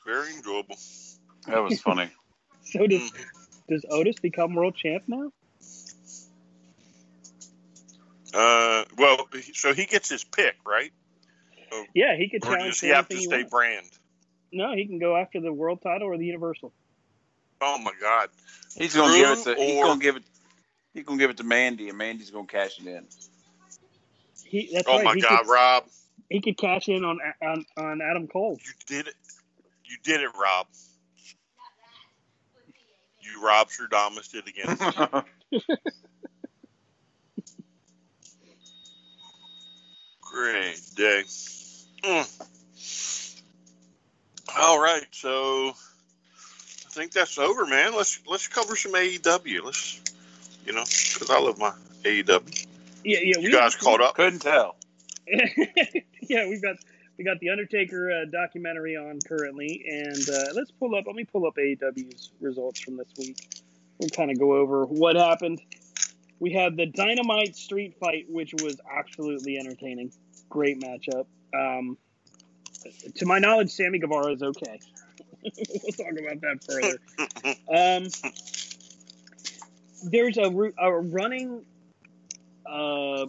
Very enjoyable. That was funny. So does Mhm. does Otis become world champ now? Uh, well, so he gets his pick, right? Yeah, he could Or challenge does he have to anything stay wants. brand? No, he can go after the world title or the universal. Oh my God! He's gonna give it Drew to. He's or- gonna give it. He's gonna give it to Mandy, and Mandy's gonna cash it in. He that's oh right. my he God, could, Rob, he could cash in on on on Adam Cole. you did it! You did it, Rob. You Rob Stradamus did again. Great day. Mm. All right, so I think that's over, man. Let's let's cover some AEW. Let's, you know, because I love my AEW. Yeah, yeah. You guys caught up? Couldn't tell. yeah, we've got we got the Undertaker uh, documentary on currently, and uh, let's pull up. Let me pull up AEW's results from this week. We'll kind of go over what happened. We had the Dynamite Street Fight, which was absolutely entertaining. Great matchup. Um, to my knowledge, Sammy Guevara is okay. we'll talk about that further. Um, there's a, a running uh,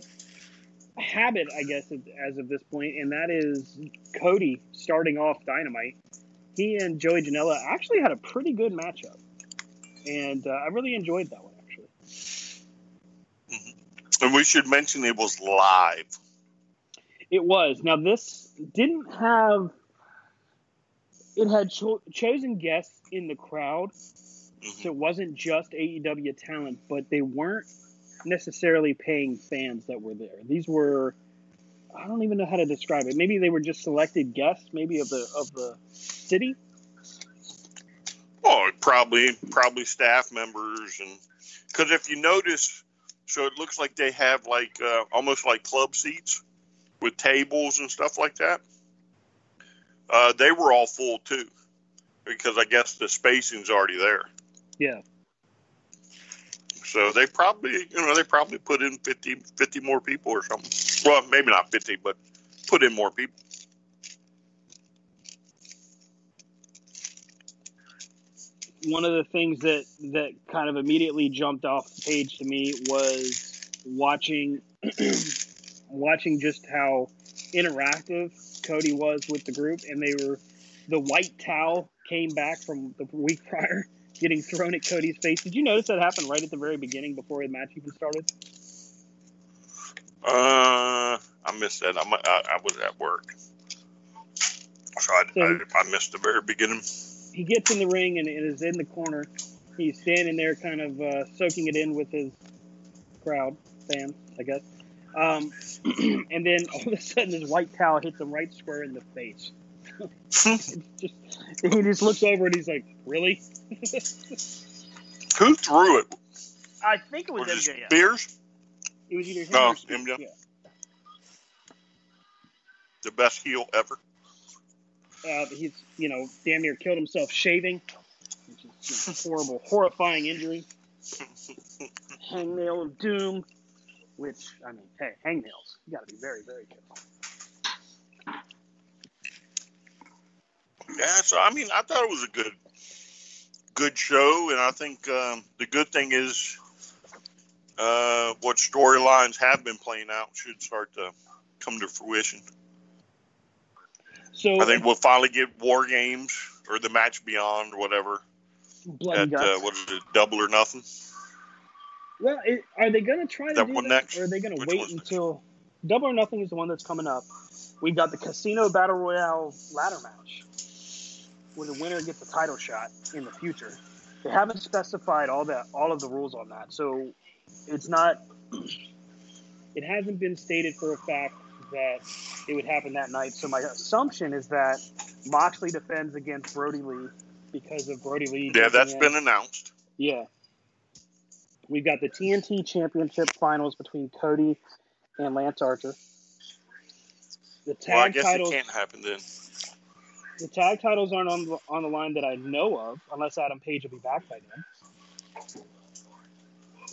habit, I guess, as of this point, and that is Cody starting off Dynamite. He and Joey Janela actually had a pretty good matchup, and uh, I really enjoyed that one actually. And we should mention it was live. It was now this didn't have it had cho- chosen guests in the crowd, Mhm. so it wasn't just AEW talent, but they weren't necessarily paying fans that were there. These were I don't even know how to describe it. Maybe they were just selected guests, maybe of the of the city. Oh, probably probably staff members and because if you notice, so it looks like they have like uh, almost like club seats with tables and stuff like that. Uh, they were all full too, because I guess the spacing's already there. Yeah. So they probably, you know, they probably put in 50, 50 more people or something. Well, maybe not 50, but put in more people. one of the things that that kind of immediately jumped off the page to me was watching watching just how interactive Cody was with the group, and they were the white towel came back from the week prior, getting thrown at Cody's face. Did you notice that happened right at the very beginning before the match even started? Uh, I missed that. I'm, I, I was at work, so I, So- I, I missed the very beginning. he gets in the ring and, is in the corner. He's standing there, kind of uh, soaking it in with his crowd fans, I guess. Um, and then all of a sudden, his white towel hits him right square in the face. It's just, he just looks over and he's like, "Really?" Who threw it? I think it was Was it MJF. Spears? It was either him No, or Spears. MJF. Yeah. The best heel ever. Uh, he's you know damn near killed himself shaving, which is you know, horrible, horrifying injury. Hangnail of doom, which I mean, hey, hangnails, you got to be very, very careful. Yeah, so I mean, I thought it was a good, good show, and I think um, the good thing is uh, what storylines have been playing out should start to come to fruition. So I think we'll finally get War Games or the match beyond, or whatever. blood At uh, what is it, Double or Nothing? well, it, are they going to try to That do one that, next? or are they going to wait one's next? until Double or Nothing is the one that's coming up? We've got the Casino Battle Royale ladder match, where the winner gets a title shot in the future. They haven't specified all that, all of the rules on that, so it's not. It hasn't been stated for a fact that it would happen that night. So my assumption is that Moxley defends against Brodie Lee because of Brodie Lee. Yeah, that's in. been announced. Yeah. We've got the TNT Championship finals between Cody and Lance Archer. The tag Well, I guess titles, it can't happen then. The tag titles aren't on the, on the line that I know of, unless Adam Page will be back by then.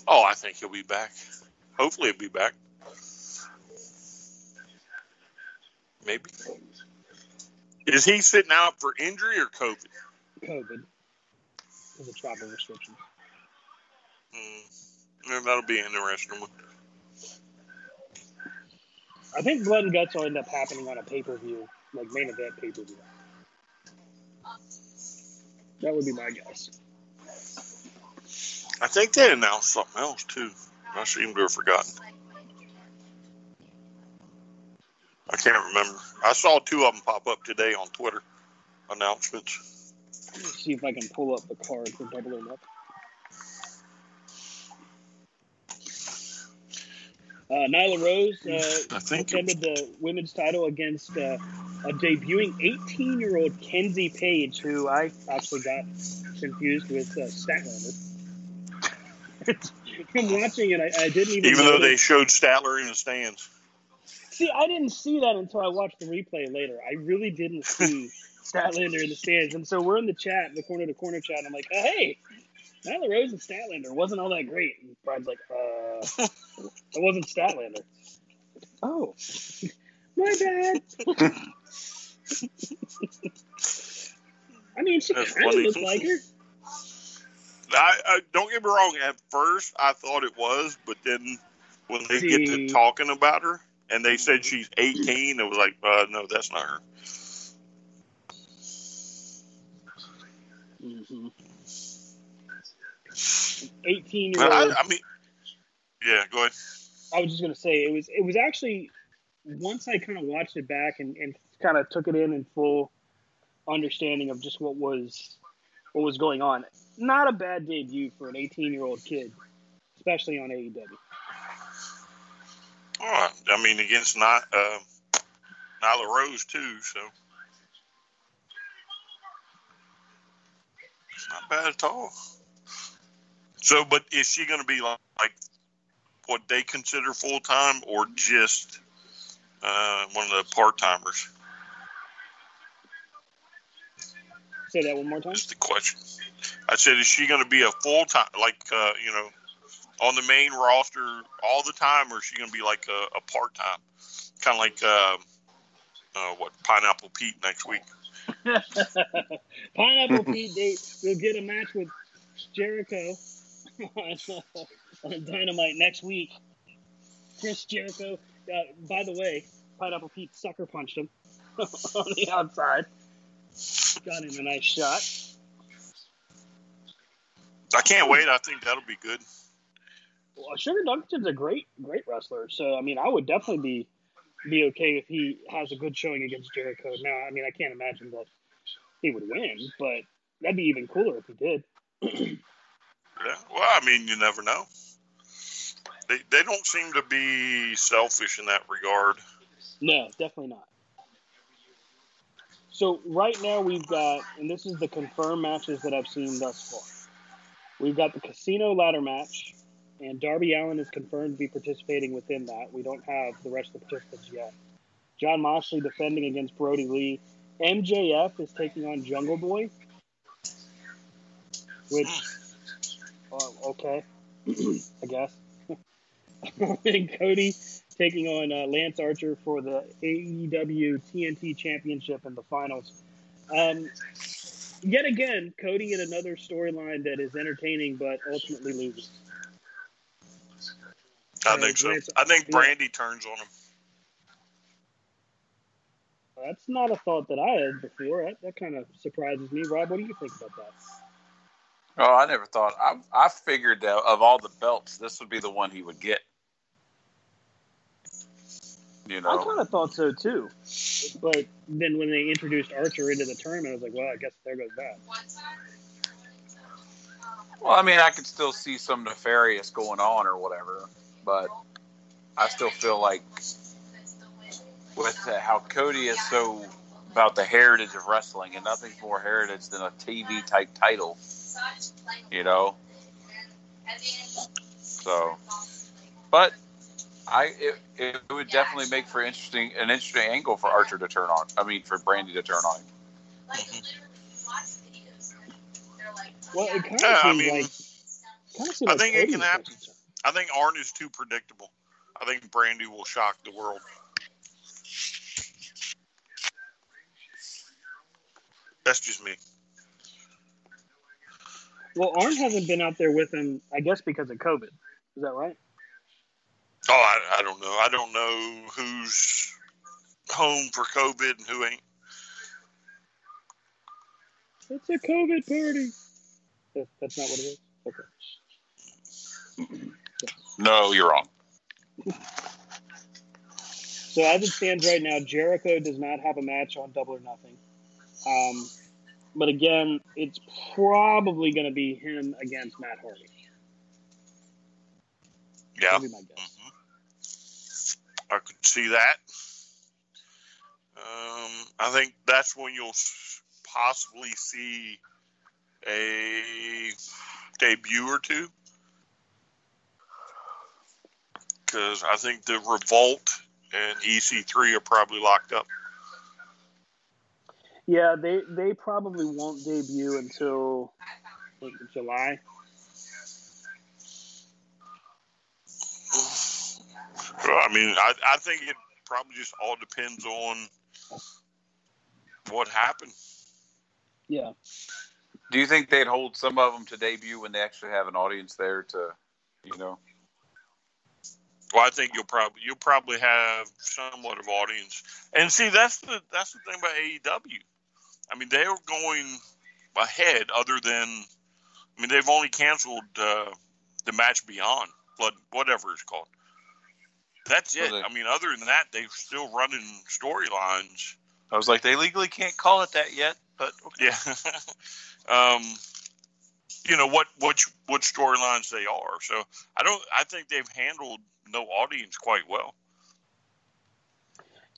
Oh, I think he'll be back. Hopefully, he'll be back. Maybe. Is he sitting out for injury or COVID? COVID, because of travel restrictions. Mm, that'll be an interesting one. I think Blood and Guts will end up happening on a pay per view, like main event pay per view. That would be my guess. I think they announced something else too. I seem to have forgotten. I can't remember. I saw two of them pop up today on Twitter announcements. Let's see if I can pull up the card for Double or Nothing. Uh, Nyla Rose uh, defended the women's title against uh, a debuting 18-year-old Kenzie Paige, who I actually got confused with uh, Statlander. From watching it, I, I didn't even. Even though they notice- showed Statler in the stands. See, I didn't see that until I watched the replay later. I really didn't see Statlander in the stands. And so we're in the chat, the corner to corner chat, and I'm like, oh, hey, Nyla Rose and Statlander wasn't all that great. And Brian's like, uh, it wasn't Statlander. Oh, my bad. I mean, she kind of funny. looked like her. I, I don't get me wrong. At first, I thought it was, but then when they get to talking about her and they said she's 18, it was like, uh, no, that's not her. Mm-hmm. 18 year I, old. I mean, yeah, go ahead. I was just gonna say it was it was actually once I kind of watched it back and, and kind of took it in in full understanding of just what was what was going on. Not a bad debut for an 18 year old kid, especially on AEW. Oh, I mean, against not uh, Nyla Rose too, so it's not bad at all. So, but is she going to be like, like what they consider full time, or just uh, one of the part timers? Say that one more time. Just the question. I said, is she going to be a full time, like uh, you know, on the main roster all the time, or is she going to be like a, a part time, kind of like uh, uh, what Pineapple Pete next week? Pineapple Pete Date will get a match with Jericho on Dynamite next week. Chris Jericho. Uh, by the way, Pineapple Pete sucker punched him on the outside. Got him a nice shot. I can't wait. I think that'll be good. Well, Sugar Dunkerton's a great, great wrestler. So I mean, I would definitely be be okay if he has a good showing against Jericho. Now, I mean, I can't imagine that he would win, but that'd be even cooler if he did. Yeah. Well, I mean, you never know. They they don't seem to be selfish in that regard. No, definitely not. So right now we've got, and this is the confirmed matches that I've seen thus far. We've got the casino ladder match, and Darby Allin is confirmed to be participating within that. We don't have the rest of the participants yet. Jon Moxley defending against Brodie Lee. MJF is taking on Jungle Boy, which, uh, okay, I guess. and Cody taking on uh, Lance Archer for the AEW TNT Championship in the finals. Um, yet again, Cody in another storyline that is entertaining but ultimately loses. I Uh, think so. Lance- I think yeah. Brandi turns on him. That's not a thought that I had before. That, that kind of surprises me. Rob, what do you think about that? Oh, I never thought. I I figured that of all the belts, this would be the one he would get. You I kind of thought so too. But then when they introduced Archer into the tournament, I was like, well, I guess there goes that. well, I mean, I could still see some nefarious going on or whatever, but I still feel like with uh, how Cody is so about the heritage of wrestling, and nothing's more heritage than a TV type title. You know, so, but I it, it would definitely make for interesting an interesting angle for Archer to turn on. I mean, for Brandi to turn on. him. Well, it kind of Yeah, I mean, like. Kind of I think it can happen. I think Arn is too predictable. I think Brandi will shock the world. That's just me. Well, Arn hasn't been out there with him, I guess, because of COVID. Is that right? Oh, I, I don't know. I don't know who's home for COVID and who ain't. It's a COVID party. That- That's not what it is. Okay. No, you're wrong. So as it stands right now, Jericho does not have a match on Double or Nothing. Um, but again, it's probably going to be him against Matt Hardy. Yeah, That'd be my guess. I could see that. Um, I think that's when you'll possibly see a debut or two. Because I think the Revival and EC3 are probably locked up. Yeah, they they probably won't debut until what, July. Well, I mean, I, I think it probably just all depends on what happened. Yeah. Do you think they'd hold some of them to debut when they actually have an audience there to, you know? Well, I think you'll probably you'll probably have somewhat of audience. And see, that's the that's the thing about AEW. I mean, they are going ahead. Other than, I mean, they've only canceled uh, the match beyond blood, whatever it's called. That's it. Well, I mean, other than that, they're still running storylines. I was like, they legally can't call it that yet, but okay. Yeah. um, you know what which what storylines they are. So I don't. I think they've handled no audience quite well.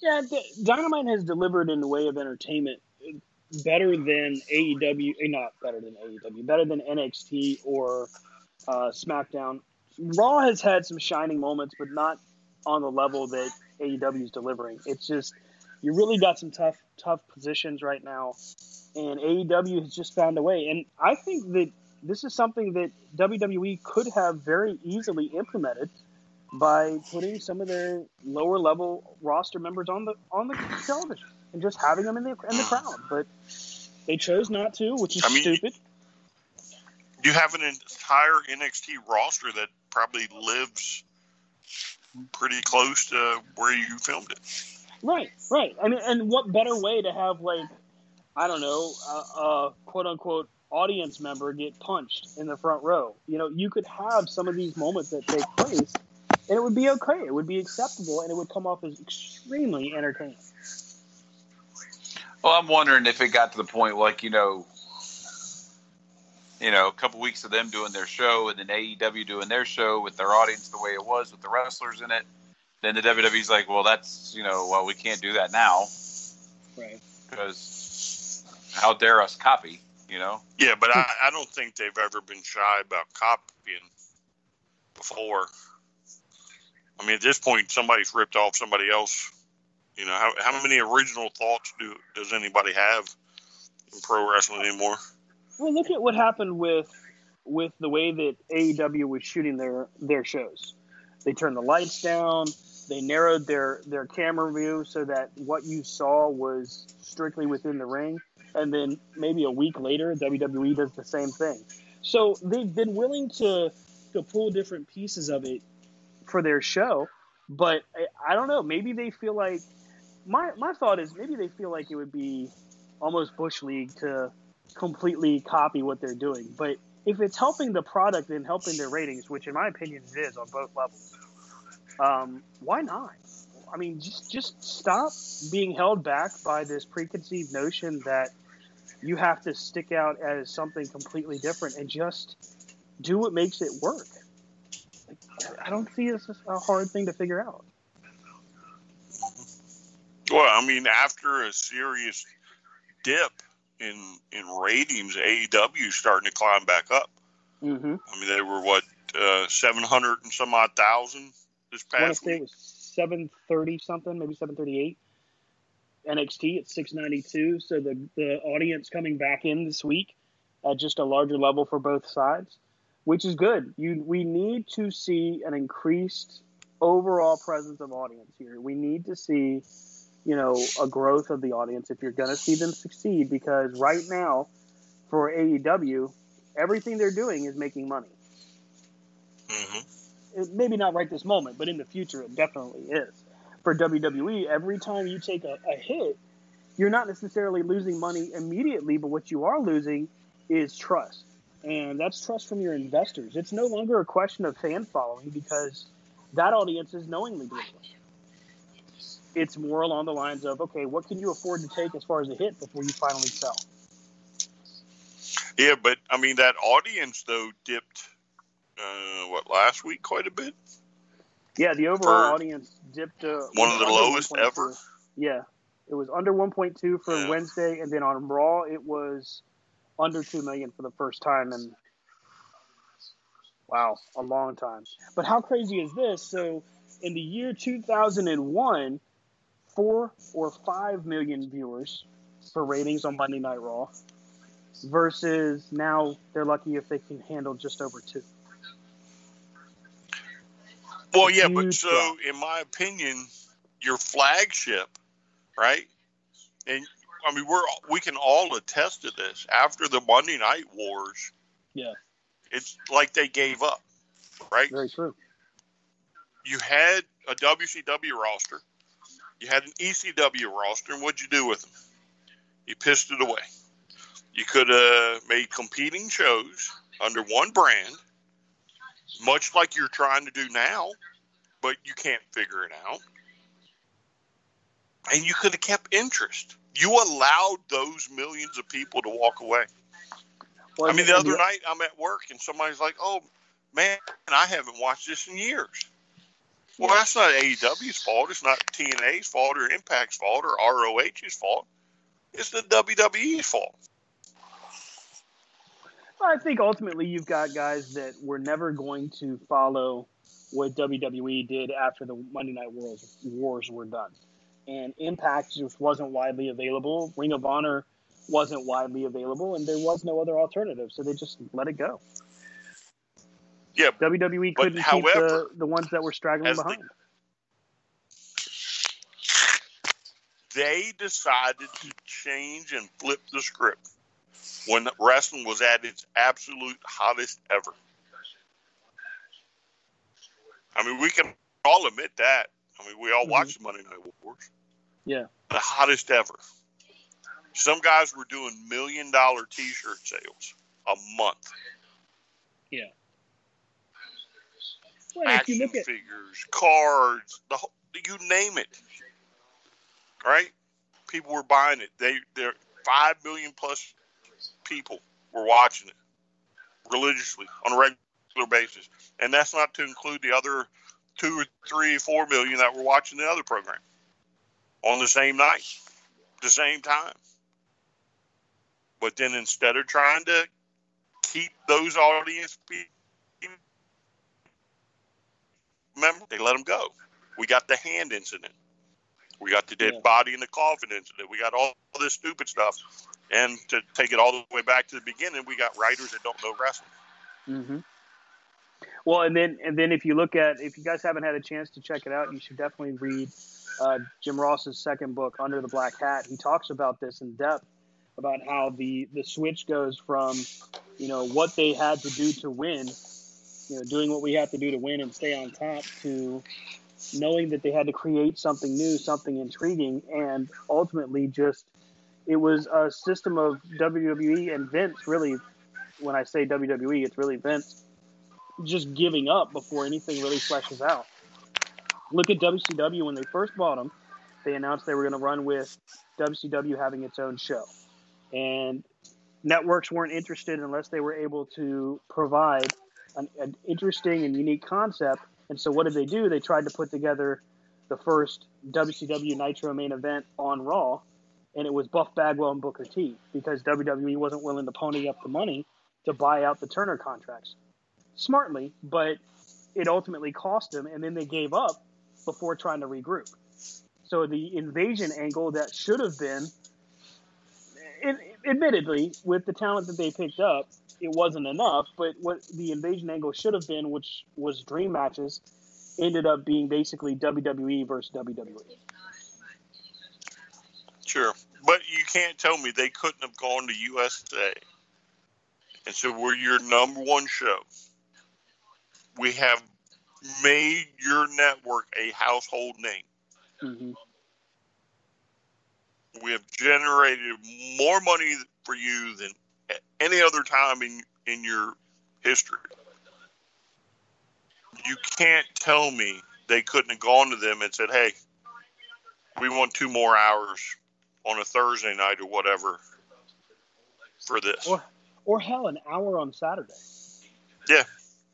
Yeah, D- Dynamite has delivered in the way of entertainment better than AEW, eh, not better than AEW, better than NXT or uh, SmackDown. Raw has had some shining moments, but not on the level that AEW is delivering. It's just you really got some tough, tough positions right now, and AEW has just found a way. And I think that this is something that WWE could have very easily implemented by putting some of their lower level roster members on the on the television. and just having them in the in the crowd. But they chose not to, which is I mean, stupid. You have an entire NXT roster that probably lives pretty close to where you filmed it. Right, right. I mean, and what better way to have like, I don't know, a, a quote unquote audience member get punched in the front row? You know, you could have some of these moments that take place, and it would be okay. It would be acceptable, and it would come off as extremely entertaining. Well, I'm wondering if it got to the point like you know, you know, a couple weeks of them doing their show and then AEW doing their show with their audience the way it was with the wrestlers in it. Then the WWE's like, well, that's you know, well, we can't do that now Right. because how dare us copy? You know, Yeah, but I, I don't think they've ever been shy about copying before. I mean, at this point, somebody's ripped off somebody else. You know, how, how many original thoughts do does anybody have in pro wrestling anymore? Well, look at what happened with with the way that AEW was shooting their their shows. They turned the lights down. They narrowed their their camera view so that what you saw was strictly within the ring. And then maybe a week later, WWE does the same thing. So they've been willing to to pull different pieces of it for their show. But I, I don't know. Maybe they feel like my my thought is maybe they feel like it would be almost bush league to completely copy what they're doing. But if it's helping the product and helping their ratings, which in my opinion it is on both levels, um, why not? I mean, just just stop being held back by this preconceived notion that you have to stick out as something completely different and just do what makes it work. I don't see this as a hard thing to figure out. Well, I mean, after a serious dip in in ratings, AEW starting to climb back up. Mm-hmm. I mean, they were what uh, seven hundred and some odd thousand this I past it week. was seven thirty something, maybe seven thirty eight. NXT at six ninety two. So the the audience coming back in this week at just a larger level for both sides, which is good. You we need to see an increased overall presence of audience here. We need to see, you know, a growth of the audience if you're going to see them succeed. Because right now, for AEW, everything they're doing is making money hmm it- maybe not right this moment, but in the future it definitely is. For WWE, every time you take a, a hit, you're not necessarily losing money immediately, but what you are losing is trust. And that's trust from your investors. It's no longer a question of fan following because that audience is knowingly doing it. It's more along the lines of, okay, what can you afford to take as far as a hit before you finally sell? Yeah, but I mean that audience though dipped. Uh, what last week quite a bit. Yeah, the overall For audience dipped. Uh, one of the lowest 1.2. ever? Yeah, it was under 1.2 for Yeah. Wednesday, and then on Raw it was under 2 million for the first time and wow, a long time. But how crazy is this? So, in the year 2001, four or five million viewers for ratings on Monday Night Raw, versus now they're lucky if they can handle just over two. Well, yeah, but so drop. in my opinion, your flagship, right? And I mean, we're we can all attest to this. After the Monday Night Wars, Yeah, it's like they gave up, right? very true. You had a WCW roster, you had an ECW roster, and what'd you do with them? You pissed it away. You could have made competing shows under one brand, much like you're trying to do now, but you can't figure it out. And you could have kept interest. You allowed those millions of people to walk away. Well, I mean, the other night I'm at work and somebody's like, "Oh, man, I haven't watched this in years." Well, that's not AEW's fault. It's not TNA's fault or Impact's fault or ROH's fault. It's the WWE's fault. I think ultimately you've got guys that were never going to follow what WWE did after the Monday Night Wars, Wars were done. And Impact just wasn't widely available. Ring of Honor wasn't widely available, and there was no other alternative. So they just let it go. Yeah, WWE couldn't keep however, the, the ones that were straggling the- behind. they decided to change and flip the script when wrestling was at its absolute hottest ever. I mean, we can all admit that. I mean, we all Mhm. watched Monday Night Wars, Yeah. the hottest ever. Some guys were doing million dollar t shirt sales a month. Yeah. Well, action at figures, cards, the whole, you name it. Right? People were buying it. They there five million plus people were watching it religiously on a regular basis, and that's not to include the other two or three, four million that were watching the other program on the same night, the same time. But then instead of trying to keep those audience people remember they let them go. We got the hand incident. We got the dead Yeah. body in the coffin incident. We got all this stupid stuff. And to take it all the way back to the beginning, we got writers that don't know wrestling. hmm Well, and then and then if you look at if you guys haven't had a chance to check it out, you should definitely read uh, Jim Ross's second book, Under the Black Hat. He talks about this in depth about how the the switch goes from you know what they had to do to win, you know, doing what we have to do to win and stay on top, to knowing that they had to create something new, something intriguing, and ultimately just it was a system of WWE and Vince really. When I say WWE, it's really Vince just giving up before anything really fleshes out. Look at WCW when they first bought them. They announced they were going to run with WCW having its own show, and networks weren't interested unless they were able to provide an, an interesting and unique concept. And so, what did they do? They tried to put together the first WCW Nitro main event on Raw, and it was Buff Bagwell and Booker T because WWE wasn't willing to pony up the money to buy out the Turner contracts smartly, but it ultimately cost them, and then they gave up before trying to regroup. So the invasion angle that should have been, it, admittedly, with the talent that they picked up, it wasn't enough. But what the invasion angle should have been, which was dream matches, ended up being basically WWE versus. WWE. Sure. But you can't tell me they couldn't have gone to USA and said, We're your number one show. We have made your network a household name. hmm We have generated more money for you than any other time in, in your history. You can't tell me they couldn't have gone to them and said, Hey, we want two more hours on a Thursday night or whatever for this. Or, or hell, an hour on Saturday. Yeah.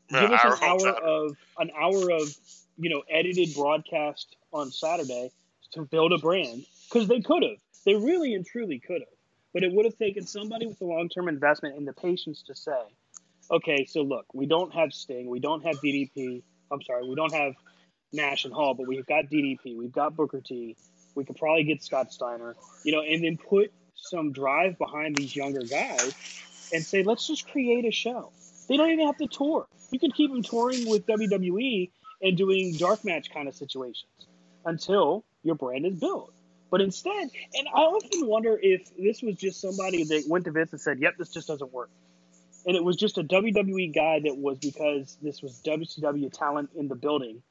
Give us an hour Saturday. of an hour of you know edited broadcast on Saturday to build a brand because they could have. They really and truly could have. But it would have taken somebody with a long term investment and the patience to say, okay, so look, we don't have Sting, we don't have DDP. I'm sorry, we don't have Nash and Hall, but we've got DDP, we've got Booker T. We could probably get Scott Steiner, you know, and then put some drive behind these younger guys and say, let's just create a show. They don't even have to tour. You could keep them touring with WWE and doing dark match kind of situations until your brand is built. But instead, and I often wonder if this was just somebody that went to Vince and said, "Yep, this just doesn't work," and it was just a WWE guy that was because this was WCW talent in the building,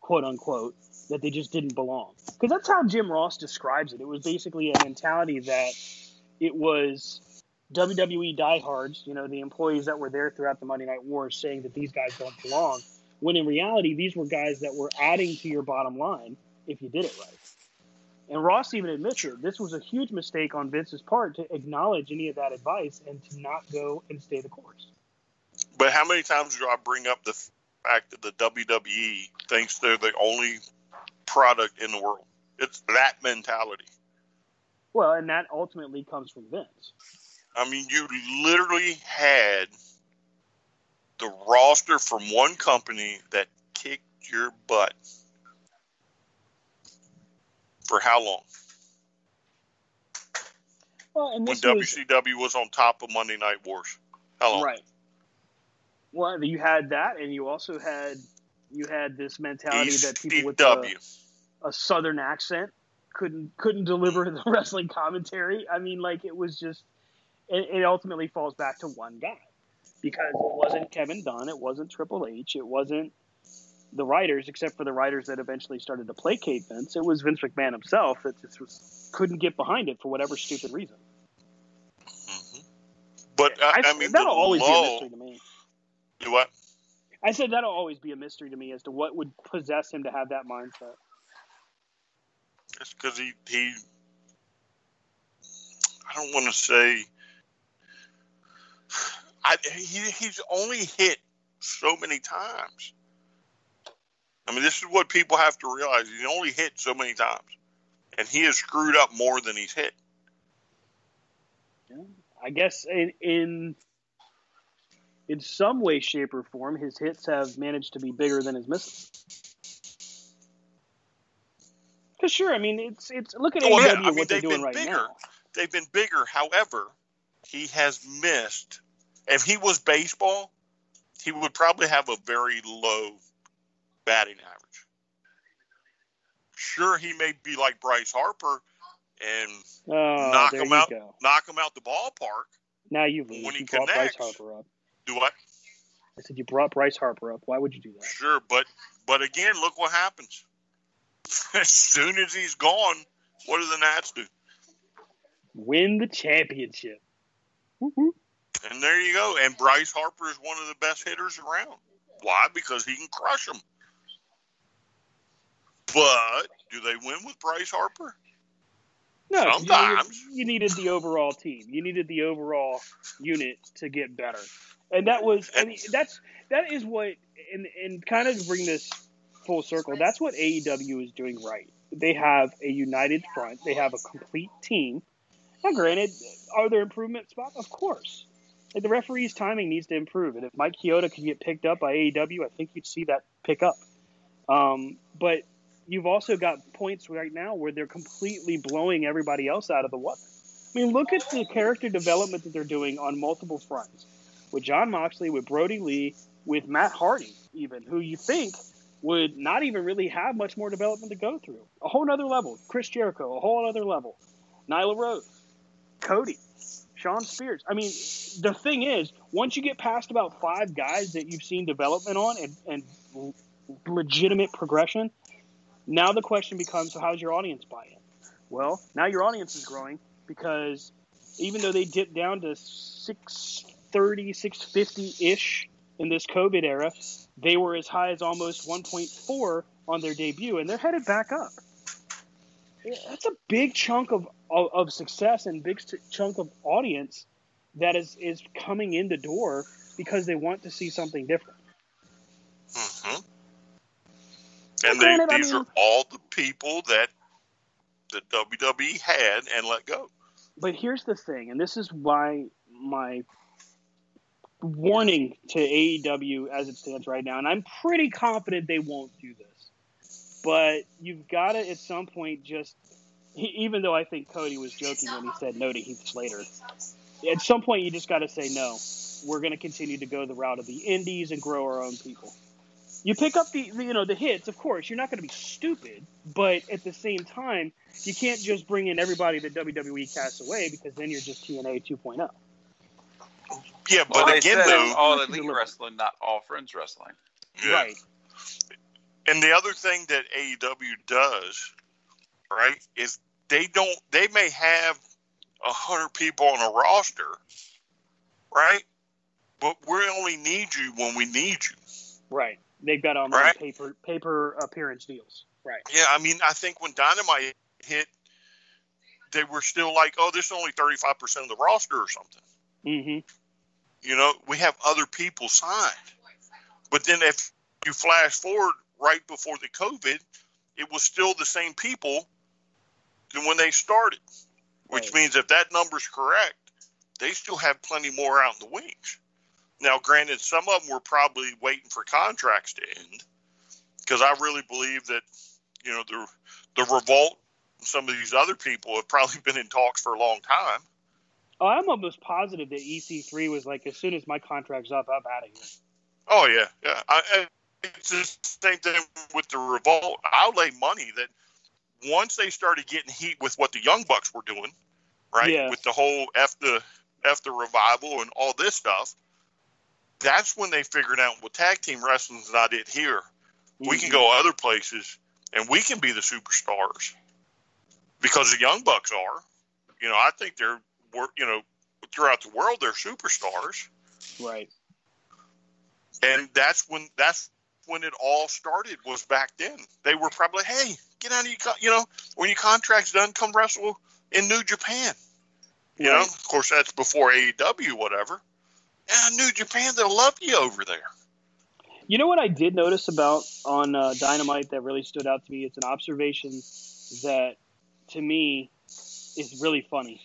quote unquote, that they just didn't belong. Because that's how Jim Ross describes it. It was basically a mentality that it was WWE diehards, you know, the employees that were there throughout the Monday Night Wars saying that these guys don't belong, when in reality, these were guys that were adding to your bottom line if you did it right. And Ross even admits it. This was a huge mistake on Vince's part to acknowledge any of that advice and to not go and stay the course. But how many times do I bring up the fact that the WWE thinks they're the only product in the world? It's that mentality. Well, and that ultimately comes from Vince. I mean, you literally had the roster from one company that kicked your butt. For how long? Well, and When this was WCW was on top of Monday Night Wars. How long? right. Well, you had that, and you also had you had this mentality that people with a, a southern accent couldn't couldn't deliver the wrestling commentary. I mean, like it was just it, it ultimately falls back to one guy because it wasn't Kevin Dunn, it wasn't Triple H, it wasn't the writers, except for the writers that eventually started to placate Vince. It was Vince McMahon himself that just was, couldn't get behind it for whatever stupid reason. Mm-hmm. But uh, I, I mean, that'll always be a mystery to me. Do what? I said that'll always be a mystery to me as to what would possess him to have that mindset. It's because he he. I don't want to say. I he he's only hit so many times. I mean, this is what people have to realize. He's only hit so many times, and he has screwed up more than he's hit. I guess in in in some way, shape, or form, his hits have managed to be bigger than his misses. Because sure, I mean, it's it's look at Oh, AEW yeah, I mean, what they're doing right bigger. now. They've been bigger. However, he has missed. If he was baseball, he would probably have a very low batting average. Sure, he may be like Bryce Harper and Oh, knock him out, go. knock him out the ballpark. Now you've lose. when he You brought Bryce. Harper up. Do what? I said you brought Bryce Harper up. Why would you do that? Sure, but but again, look what happens. As soon as he's gone, what do the Nats do? Win the championship. And there you go. And Bryce Harper is one of the best hitters around. Why? Because he can crush them. But do they win with Bryce Harper? No, 'cause you Sometimes. needed, you needed the overall team. You needed the overall unit to get better, and that was. I mean, that's that is what, and and kind of bring this full circle. That's what AEW is doing right. They have a united front. They have a complete team. Now, granted, are there improvement spots? Of course. Like the referee's timing needs to improve, and if Mike Chioda could get picked up by AEW, I think you'd see that pick up. Um, but you've also got points right now where they're completely blowing everybody else out of the water. I mean, look at the character development that they're doing on multiple fronts with Jon Moxley, with Brodie Lee, with Matt Hardy, even who you think would not even really have much more development to go through. A whole other level. Chris Jericho, a whole other level. Nyla Rose, Cody, Shawn Spears. I mean, the thing is, once you get past about five guys that you've seen development on and, and legitimate progression, now the question becomes, so how's your audience buy in? Well, now your audience is growing because even though they dipped down to 630, 650 ish in this COVID era, they were as high as almost 1.4 on their debut, and they're headed back up. That's a big chunk of, of, of success and big st- chunk of audience that is, is coming in the door because they want to see something different. hmm And they, Granted, I these mean- are all the people that the WWE had and let go. But here's the thing, and this is why my warning to AEW as it stands right now, and I'm pretty confident they won't do this. But you've got to at some point just, even though I think Cody was joking when he said no to Heath Slater, at some point you just got to say no. We're going to continue to go the route of the indies and grow our own people. You pick up the, the you know the hits, of course. You're not going to be stupid, but at the same time, you can't just bring in everybody that WWE casts away because then you're just TNA 2.0. Yeah, but they again, said though, all elite wrestling, not all friends wrestling. yeah. Right. And the other thing that AEW does, right, is they don't. They may have a hundred people on a roster, right, but we only need you when we need you. Right. They've got on their Right. paper paper appearance deals. Right. Yeah, I mean, I think when Dynamite hit, they were still like, "Oh, this is only thirty five percent of the roster or something." Mm-hmm. You know, we have other people signed. But then if you flash forward right before the COVID, it was still the same people than when they started. Which Right. means if that number's correct, they still have plenty more out in the wings. Now, granted, some of them were probably waiting for contracts to end because I really believe that, you know, the the revival and some of these other people have probably been in talks for a long time. Oh, I'm almost positive that EC3 was like, as soon as my contract's up, I'm out of here. Oh yeah, yeah. I, I, it's the same thing with the revival. I'll lay money that once they started getting heat with what the Young Bucks were doing, right? Yeah. With the whole F the F the revival and all this stuff, that's when they figured out well tag team wrestling's not it here. We can go mm-hmm. other places and we can be the superstars. Because the Young Bucks are. You know, I think they're you know, throughout the world they're superstars. Right. And that's when that's when it all started was back then. They were probably, hey, get out of your, con- you know, when your contract's done, come wrestle in New Japan. You know, of course, that's before AEW, whatever. Yeah, New Japan, they'll love you over there. You know what I did notice about on uh, Dynamite that really stood out to me? It's an observation that, to me, is really funny.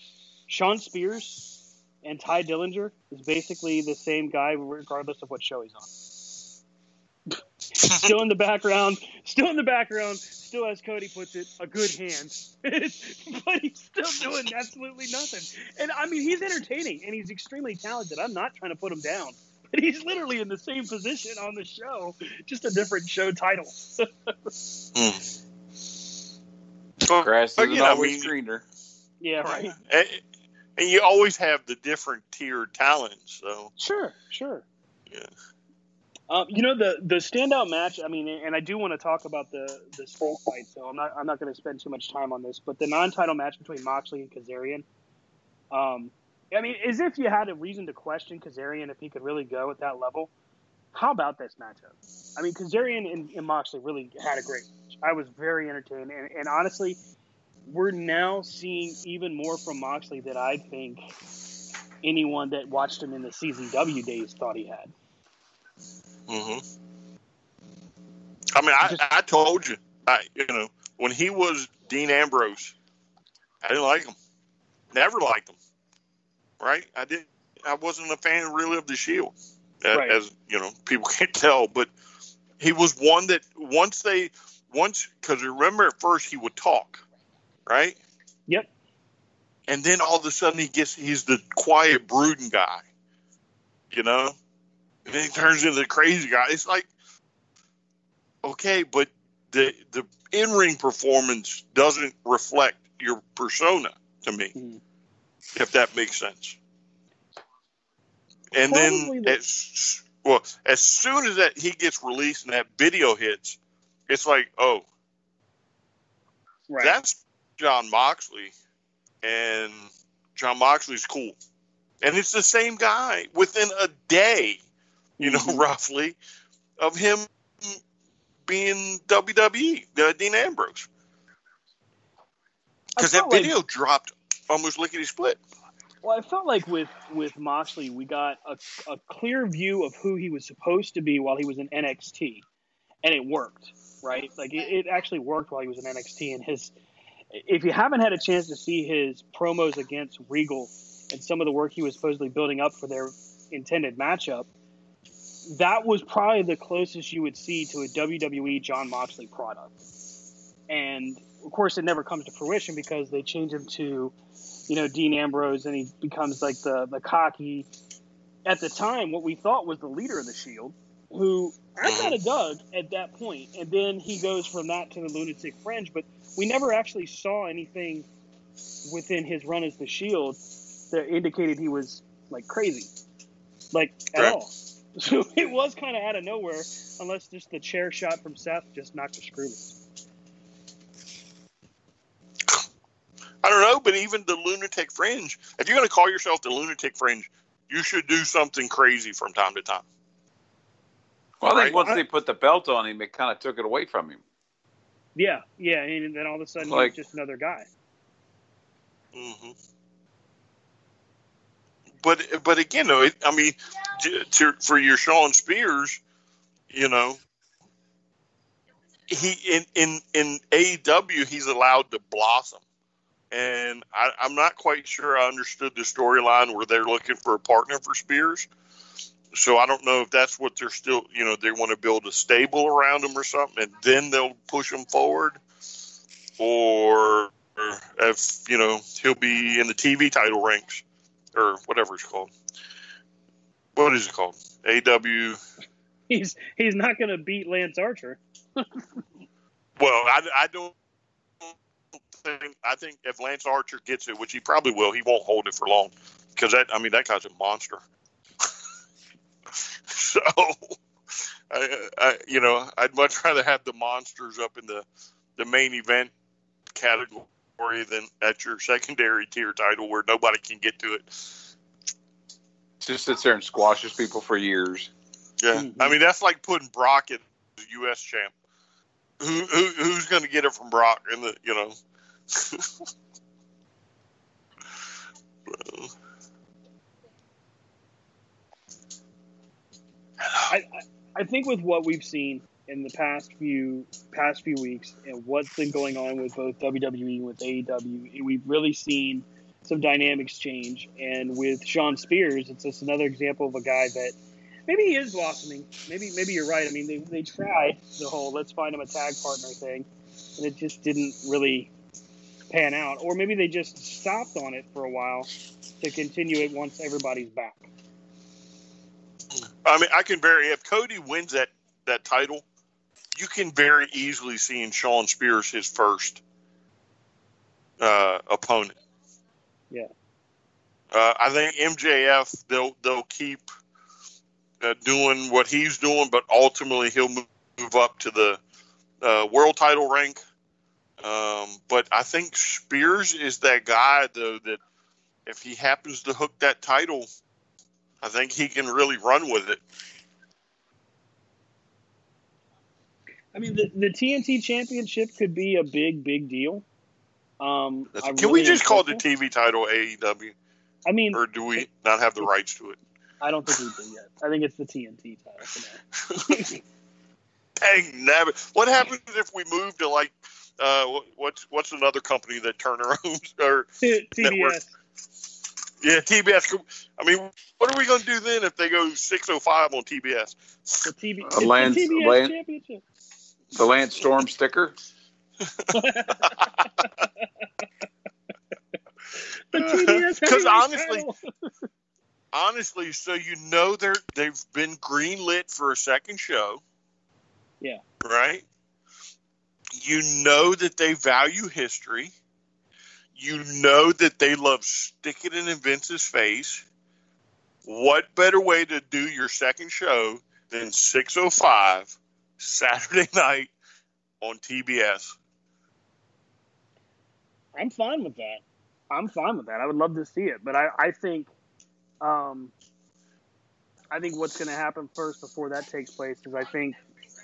Shawn Spears and Tye Dillinger is basically the same guy regardless of what show he's on. Still in the background, still in the background, still as Cody puts it, a good hand. but he's still doing absolutely nothing. And I mean, he's entertaining and he's extremely talented. I'm not trying to put him down. But he's literally in the same position on the show, just a different show title. Hmm. Grass isn't you know, always mean- greener. yeah, right. And, and you always have the different tiered talents. So, Sure, sure. Yeah. Um, you know the the standout match. I mean, and I do want to talk about the the skull fight, so I'm not I'm not going to spend too much time on this. But the non-title match between Moxley and Kazarian. Um, I mean, as if you had a reason to question Kazarian if he could really go at that level. How about this matchup? I mean, Kazarian and, and Moxley really had a great match. I was very entertained, and, and honestly, we're now seeing even more from Moxley that I think anyone that watched him in the CZW days thought he had. Hmm I mean, I, I told you, I, you know, when he was Dean Ambrose, I didn't like him. Never liked him. Right? I didn't. I wasn't a fan really of the Shield, Right. as you know, people can't tell. But he was one that once they once because remember at first he would talk, right? Yep. And then all of a sudden he gets he's the quiet brooding guy, you know. And then he turns into the crazy guy. It's like okay, but the the in ring performance doesn't reflect your persona to me, Mhm. if that makes sense. And Probably then the- as well, as soon as that he gets released and that video hits, it's like, oh, Right. that's Jon Moxley, and Jon Moxley's cool, and it's the same guy within a day, you know, Mhm. roughly, of him being WWE, uh, Dean Ambrose, because that felt like- video dropped almost lickety split. Well, I felt like with with Moxley, we got a, a clear view of who he was supposed to be while he was in NXT, and it worked, right? Like it, it actually worked while he was in NXT. And his, if you haven't had a chance to see his promos against Regal and some of the work he was supposedly building up for their intended matchup, that was probably the closest you would see to a WWE Jon Moxley product. And of course, it never comes to fruition because they change him to you know Dean Ambrose, and he becomes like the the cocky. At the time, what we thought was the leader of the Shield, who I kind of mm-hmm. dug at that point, and then he goes from that to the lunatic fringe. But we never actually saw anything within his run as the Shield that indicated he was like crazy, like at Right. all. So it was kind of out of nowhere, unless just the chair shot from Seth just knocked the screw loose. I don't know, but even the lunatic fringe, if you're going to call yourself the lunatic fringe, you should do something crazy from time to time. Well, I Right. think once they put the belt on him, it kind of took it away from him. Yeah, yeah, and then all of a sudden Like- he's just another guy. hmm But but again, though, it, I mean, to, for your Shawn Spears, you know, he in in in AEW he's allowed to blossom, and I, I'm not quite sure I understood the storyline where they're looking for a partner for Spears. So I don't know if that's what they're still, you know, they want to build a stable around him or something, and then they'll push him forward, or if you know he'll be in the TV title ranks or whatever it's called. What is it called? AW. He's he's not going to beat Lance Archer. Well, I, I don't think I think if Lance Archer gets it, which he probably will, he won't hold it for long because that I mean that guy's a monster. so, I, I you know I'd much rather have the monsters up in the the main event category than at your secondary tier title where nobody can get to it. Just sits there and squashes people for years. Yeah, Mm-hmm. I mean that's like putting Brock in the U.S. champ. Who, who who's going to get it from Brock? In the you know. I, I, I think with what we've seen in the past few past few weeks and what's been going on with both WWE and with AEW, we've really seen some dynamics change. And with Shawn Spears, it's just another example of a guy that maybe he is blossoming. Maybe maybe you're right. I mean, they, they tried the whole let's find him a tag partner thing, and it just didn't really pan out. Or maybe they just stopped on it for a while to continue it once everybody's back. I mean, I can very if Cody wins that that title, you can very easily see in Shawn Spears his first uh, opponent. Yeah. Uh, I think MJF they'll they'll keep uh, doing what he's doing, but ultimately he'll move, up to the uh, world title rank. Um, but I think Spears is that guy though that if he happens to hook that title, I think he can really run with it. I mean, the, the TNT Championship could be a big, big deal. Um, Can really we just call the. TV title AEW, I mean, or do we not have the rights to it? I don't think we do yet. I think it's the TNT title for now. Dang nabbit! What happens if we move to like uh, what's what's another company that Turner owns or Network. TBS. yeah TBS? I mean, what are we going to do then if they go six oh five on TBS? The, TV, Uh, it's the Lance- TBS Lance- Championship. The Lance Storm sticker. The TBS 'Cause heavyweight honestly- Honestly, so you know they're they've been greenlit for a second show. Yeah. Right. You know that they value history. You know that they love sticking it in Vince's face. What better way to do your second show than 605 Saturday night on TBS? I'm fine with that. I'm fine with that. I would love to see it, but I, I think, um, I think what's going to happen first before that takes place is I think,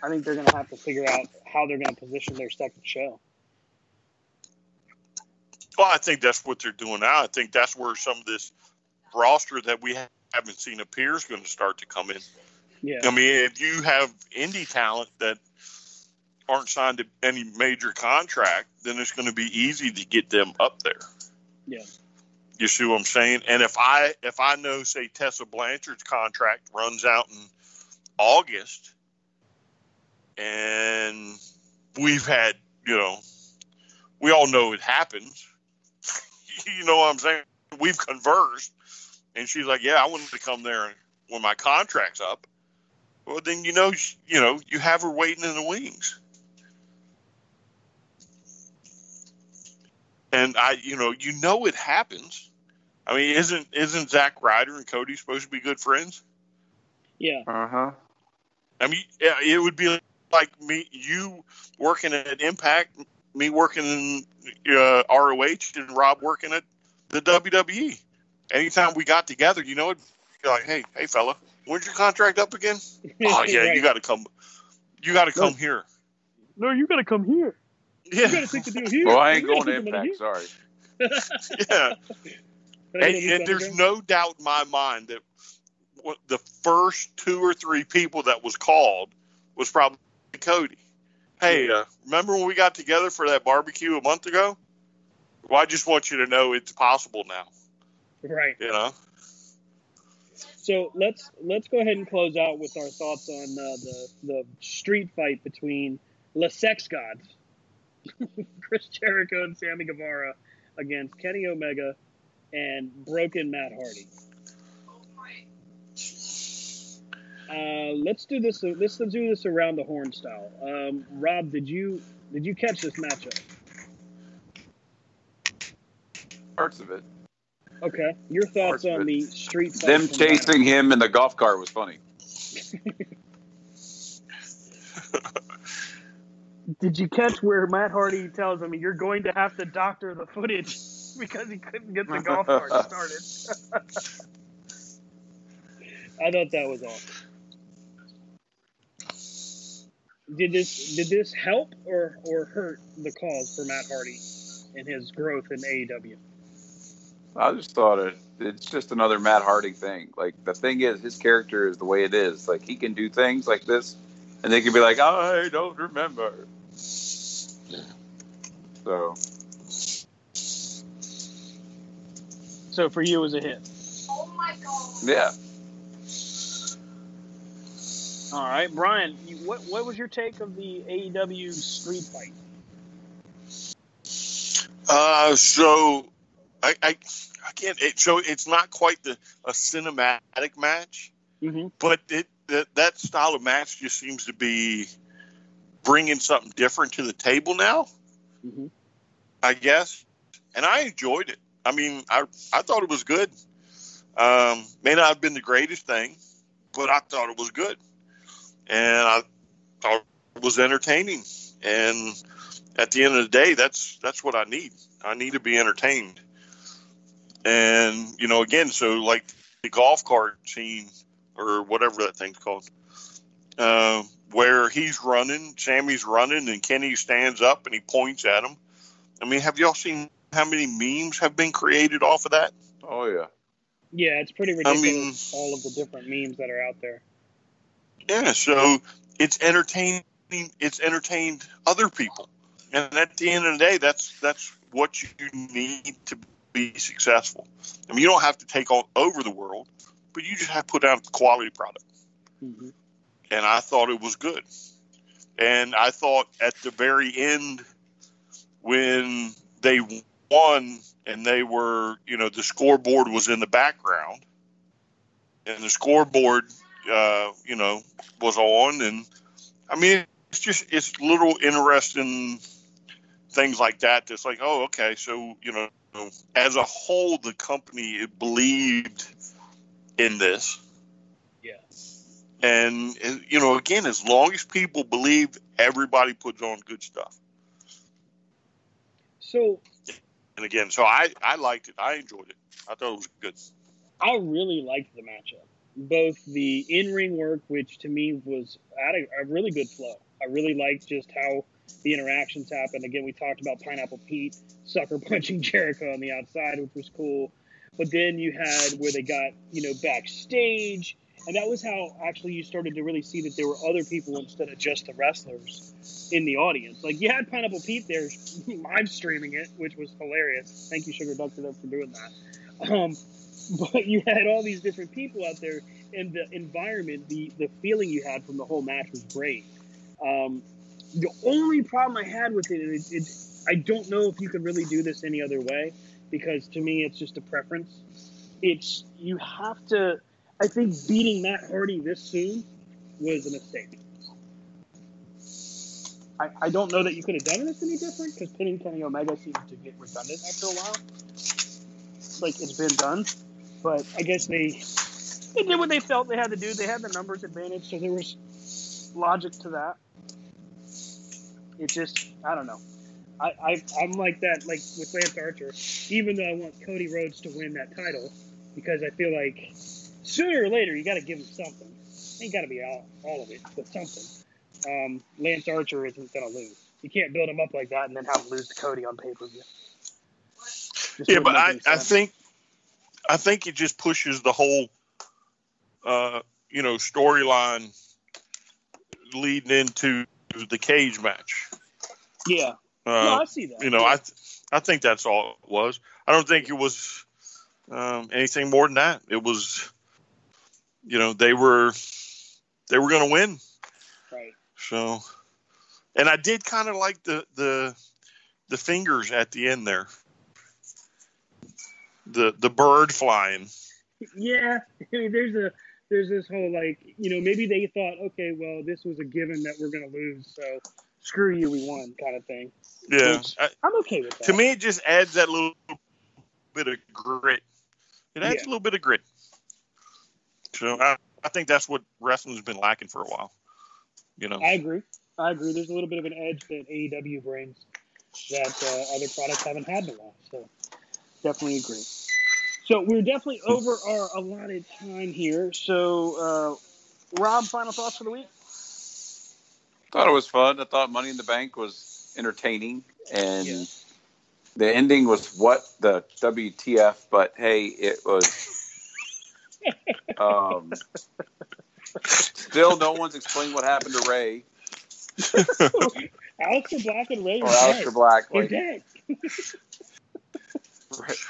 I think they're going to have to figure out how they're going to position their second show. Well, I think that's what they're doing now. I think that's where some of this roster that we haven't seen appear is going to start to come in. Yeah. I mean, if you have indie talent that aren't signed to any major contract, then it's going to be easy to get them up there. Yeah. You see what I'm saying? And if I if I know, say, Tessa Blanchard's contract runs out in August, and we've had, you know, we all know it happens. you know what I'm saying? We've conversed, and she's like, "Yeah, I wanted to come there when my contract's up." Well, then you know, you know, you have her waiting in the wings. And I, you know, you know it happens. I mean, isn't isn't Zack Ryder and Cody supposed to be good friends? Yeah. Uh huh. I mean, yeah, it would be like me, you working at Impact, me working in uh, ROH, and Rob working at the WWE. Anytime we got together, you know, it'd be like, hey, hey, fella, when's your contract up again? oh yeah, Right. you got to come. You got to come Look. here. No, you got to come here. Yeah, You got to take the deal here. Well, I ain't going to take the Impact. Sorry. yeah. And, and there's contract? no doubt in my mind that what the first two or three people that was called was probably Cody. Hey, uh, remember when we got together for that barbecue a month ago? Well, I just want you to know it's possible now. Right. You know, So let's let's go ahead and close out with our thoughts on uh, the the street fight between the Sex Gods, Chris Jericho and Sammy Guevara, against Kenny Omega and Broken Matt Hardy. Uh, let's do this. Let's do this around the horn style. Um, Rob, did you did you catch this matchup? parts of it. Okay, your thoughts Parts on the street Them chasing him in the golf cart was funny. Did you catch where Matt Hardy tells him you're going to have to doctor the footage because he couldn't get the golf cart started? I thought that was awesome. Did this did this help or or hurt the cause for Matt Hardy and his growth in AEW? I just thought it. It's just another Matt Hardy thing. Like the thing is, his character is the way it is. Like he can do things like this, and they can be like, I don't remember. Yeah. So So for you, it was a hit. Oh my god. Yeah, All right, Brian, you, what what was your take of the AEW street fight? Uh, so I, I, I can't. It, so it's not quite the a cinematic match, Mm-hmm. but it that, that style of match just seems to be bringing something different to the table now. Mhm. I guess, and I enjoyed it. I mean, I I thought it was good. Um, may not have been the greatest thing, but I thought it was good, and I thought it was entertaining. And at the end of the day, that's that's what I need. I need to be entertained. And you know, again, so like the golf cart scene or whatever that thing's called, uh, where he's running, Sammy's running, and Kenny stands up and he points at him. I mean, have y'all seen how many memes have been created off of that? oh yeah. Yeah, it's pretty ridiculous. I mean- all of the different memes that are out there. Yeah, so it's entertaining. It's entertained other people, and at the end of the day, that's that's what you need to be successful. I mean, you don't have to take all over the world, but you just have to put out a quality product. Mhm. And I thought it was good, and I thought at the very end when they won and they were, you know, the scoreboard was in the background, and the scoreboard uh, you know, was on, and I mean, it's just it's little interesting things like that. That's like, oh, okay, so you know, as a whole, the company believed in this, Yeah. and you know, again, as long as people believe, everybody puts on good stuff. So And again, so I I liked it. I enjoyed it. I thought it was good. I really liked the matchup. Both the in-ring work, which to me was at a, a really good flow. I really liked just how the interactions happened. Again, we talked about Pineapple Pete sucker punching Jericho on the outside, which was cool. But then you had where they got you know backstage, and that was how actually you started to really see that there were other people instead of just the wrestlers in the audience. Like you had Pineapple Pete there live streaming it, which was hilarious. Thank you, Sugar Duck, for doing that. Um, but you had all these different people out there, and the environment, the the feeling you had from the whole match was great. Um, the only problem I had with it, it, it, I don't know if you could really do this any other way, because to me it's just a preference. It's you have to. I think beating Matt Hardy this soon was a mistake. I, I don't know that you could have done this any different because pinning Kenny Omega seems to get redundant after a while. Like it's been done, but I guess they they did what they felt they had to do. They had the numbers advantage, so there was logic to that. It just I don't know. I, I I'm like that like with Lance Archer. Even though I want Cody Rhodes to win that title, because I feel like sooner or later you got to give him something. Ain't got to be all, all of it, but something. Um, Lance Archer isn't gonna lose. You can't build him up like that and then have him lose to Cody on pay per view. Yeah, but I, I think I think it just pushes the whole uh, you know storyline leading into the cage match. yeah. Uh, no, I see that. you know, I th- I think that's all it was. I don't think it was um, anything more than that. It was, you know, they were they were going to win. right. So, and I did kind of like the the the fingers at the end there. The the bird flying. Yeah, I mean, there's a there's this whole like you know maybe they thought okay well this was a given that we're gonna lose so screw you we won kind of thing. Yeah. Which I, I'm okay with that. to me, it just adds that little bit of grit. It adds Yeah. a little bit of grit. So I, I think that's what wrestling's been lacking for a while. You know, I agree. I agree. There's a little bit of an edge that AEW brings that uh, other products haven't had in a while. So definitely agree. So we're definitely over our allotted time here. So uh, Rob, final thoughts for the week? Thought it was fun. I thought Money in the Bank was entertaining, and Yeah. the ending was what the WTF. But hey, it was. Um, still, no one's explained what happened to Rey Aleister Black and Rey or are Black. Like, dead.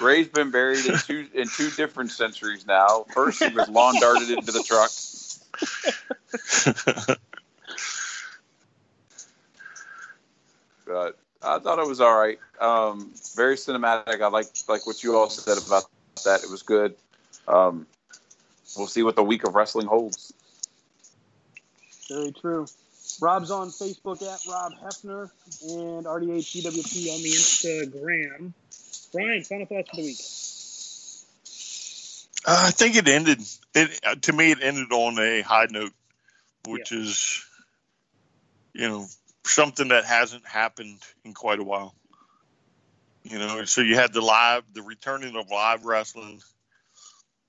Rey's been buried in two in two different centuries now. First, he was lawn darted into the truck. But I thought it was all right. Um, very cinematic. I like like what you all said about that. It was good. Um, we'll see what the week of wrestling holds. Very true. Rob's on Facebook at Rob Hefner and RDHCWP on the Instagram. Brian, final thoughts for the week. Uh, I think it ended. It uh, to me, it ended on a high note, which is, you know, something that hasn't happened in quite a while. You know, so you had the live, the returning of live wrestling,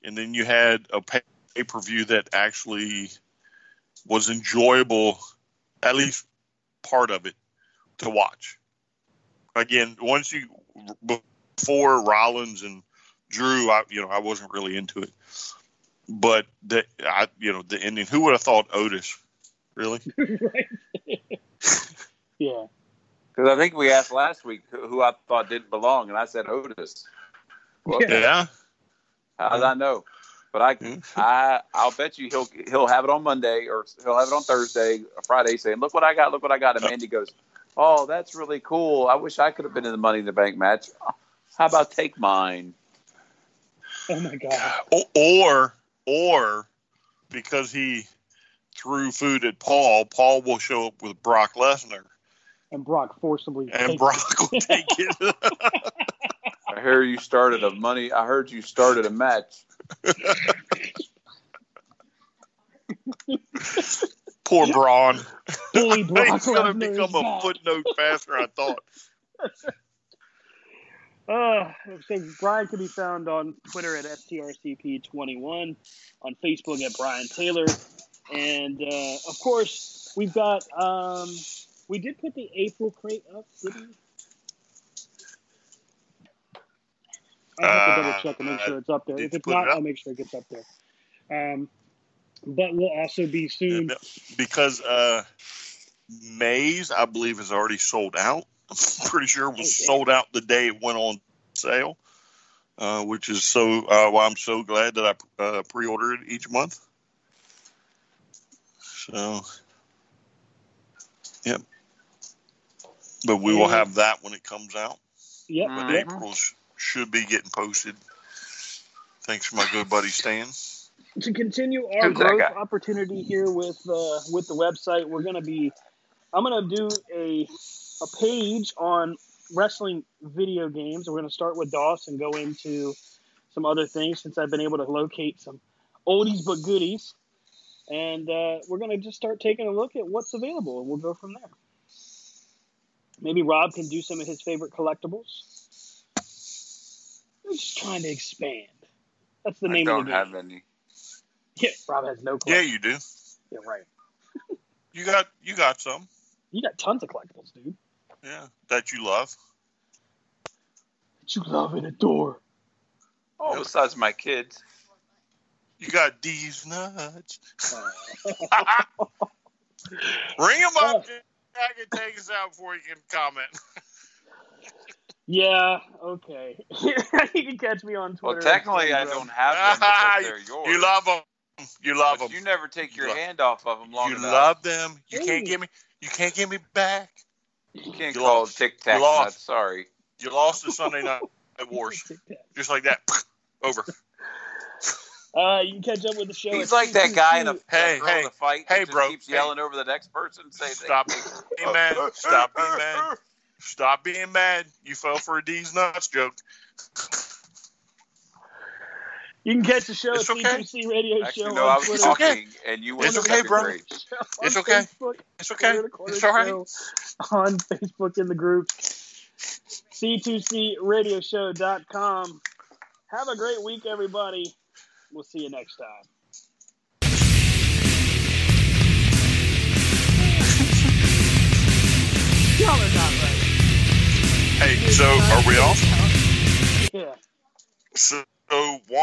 and then you had a pay per view that actually was enjoyable, at least part of it, to watch. Again, once you before Rollins and Drew, I you know I wasn't really into it, but the I you know the ending. Who would have thought Otis? Really? yeah. Because I think we asked last week who who I thought didn't belong, and I said Otis. Well, Yeah. Yeah. How did I know? But I, Mhm. I, I'll bet you he'll he'll have it on Monday or he'll have it on Thursday or Friday, saying, "Look what I got! Look what I got!" And Mandy goes, "Oh, that's really cool. I wish I could have been in the Money in the Bank match. How about take mine?" Oh my God. Or or because he threw food at Paul, Paul will show up with Brock Lesnar, And Brock forcibly. and takes Brock will take it. I hear you started a money. I heard you started a match. Poor Braun. Bully Brock He's going to become a footnote faster I thought. Uh, so Brian can be found on Twitter at strcp21, on Facebook at Brian Taylor, and uh, of course we've got um, we did put the April crate up, didn't we? I'll have to double check and make sure it's up there. Uh, If it's put it not. I'll make sure it gets up there. Um, but we'll also be soon. Because uh, Mays, I believe, is already sold out. I'm pretty sure it was sold out the day it went on sale, uh, which is so uh, why I'm so glad that I uh, pre-order it each month. So, yep. But we will have that when it comes out. Yep. But Mhm. April sh- should be getting posted. Thanks for my good buddy Stan. to continue our Who's growth opportunity here with uh, with the website, we're gonna be I'm gonna do a a page on wrestling video games. We're gonna start with DOS and go into some other things since I've been able to locate some oldies but goodies. And uh, we're gonna just start taking a look at what's available, and we'll go from there. Maybe Rob can do some of his favorite collectibles. We're just trying to expand. That's the I name don't of the game. have any. Yeah, Rob has no Yeah, you do. Yeah, right. You got you got some. You got tons of collectibles, dude. Yeah, that you love. That you love and adore. Oh, besides my kids. You got these nuts. Ring them Oh. up. I can take us out before you can comment. yeah, okay. you can catch me on Twitter. Well, technically, I don't have them because they're yours. You love them. You love But them. you never take your You hand off of them long You enough. love them. You can't Ooh. give me. You can't give me back. You can't You call lost. it tic tac nuts. Sorry. You lost the Sunday night wars, just like that. Over. Uh, you can catch up with the show. He's like that guy in a, 222. Hey, a hey, in a fight hey, that just bro, keeps hey. yelling over the next person. Say Stop being mad. Stop being mad. Stop being mad. You fell for a D's nuts joke. You can catch the show It's at okay. C2C Radio Actually, Show no, on I was Twitter. talking, and you went It's okay, bro. great. Show on It's okay. Facebook, It's okay. Corner It's all right. On Facebook in the group. C2CRadioshow.com. Have a great week, everybody. We'll see you next time. Y'all are not right. Hey, so are we off? Yeah. So one.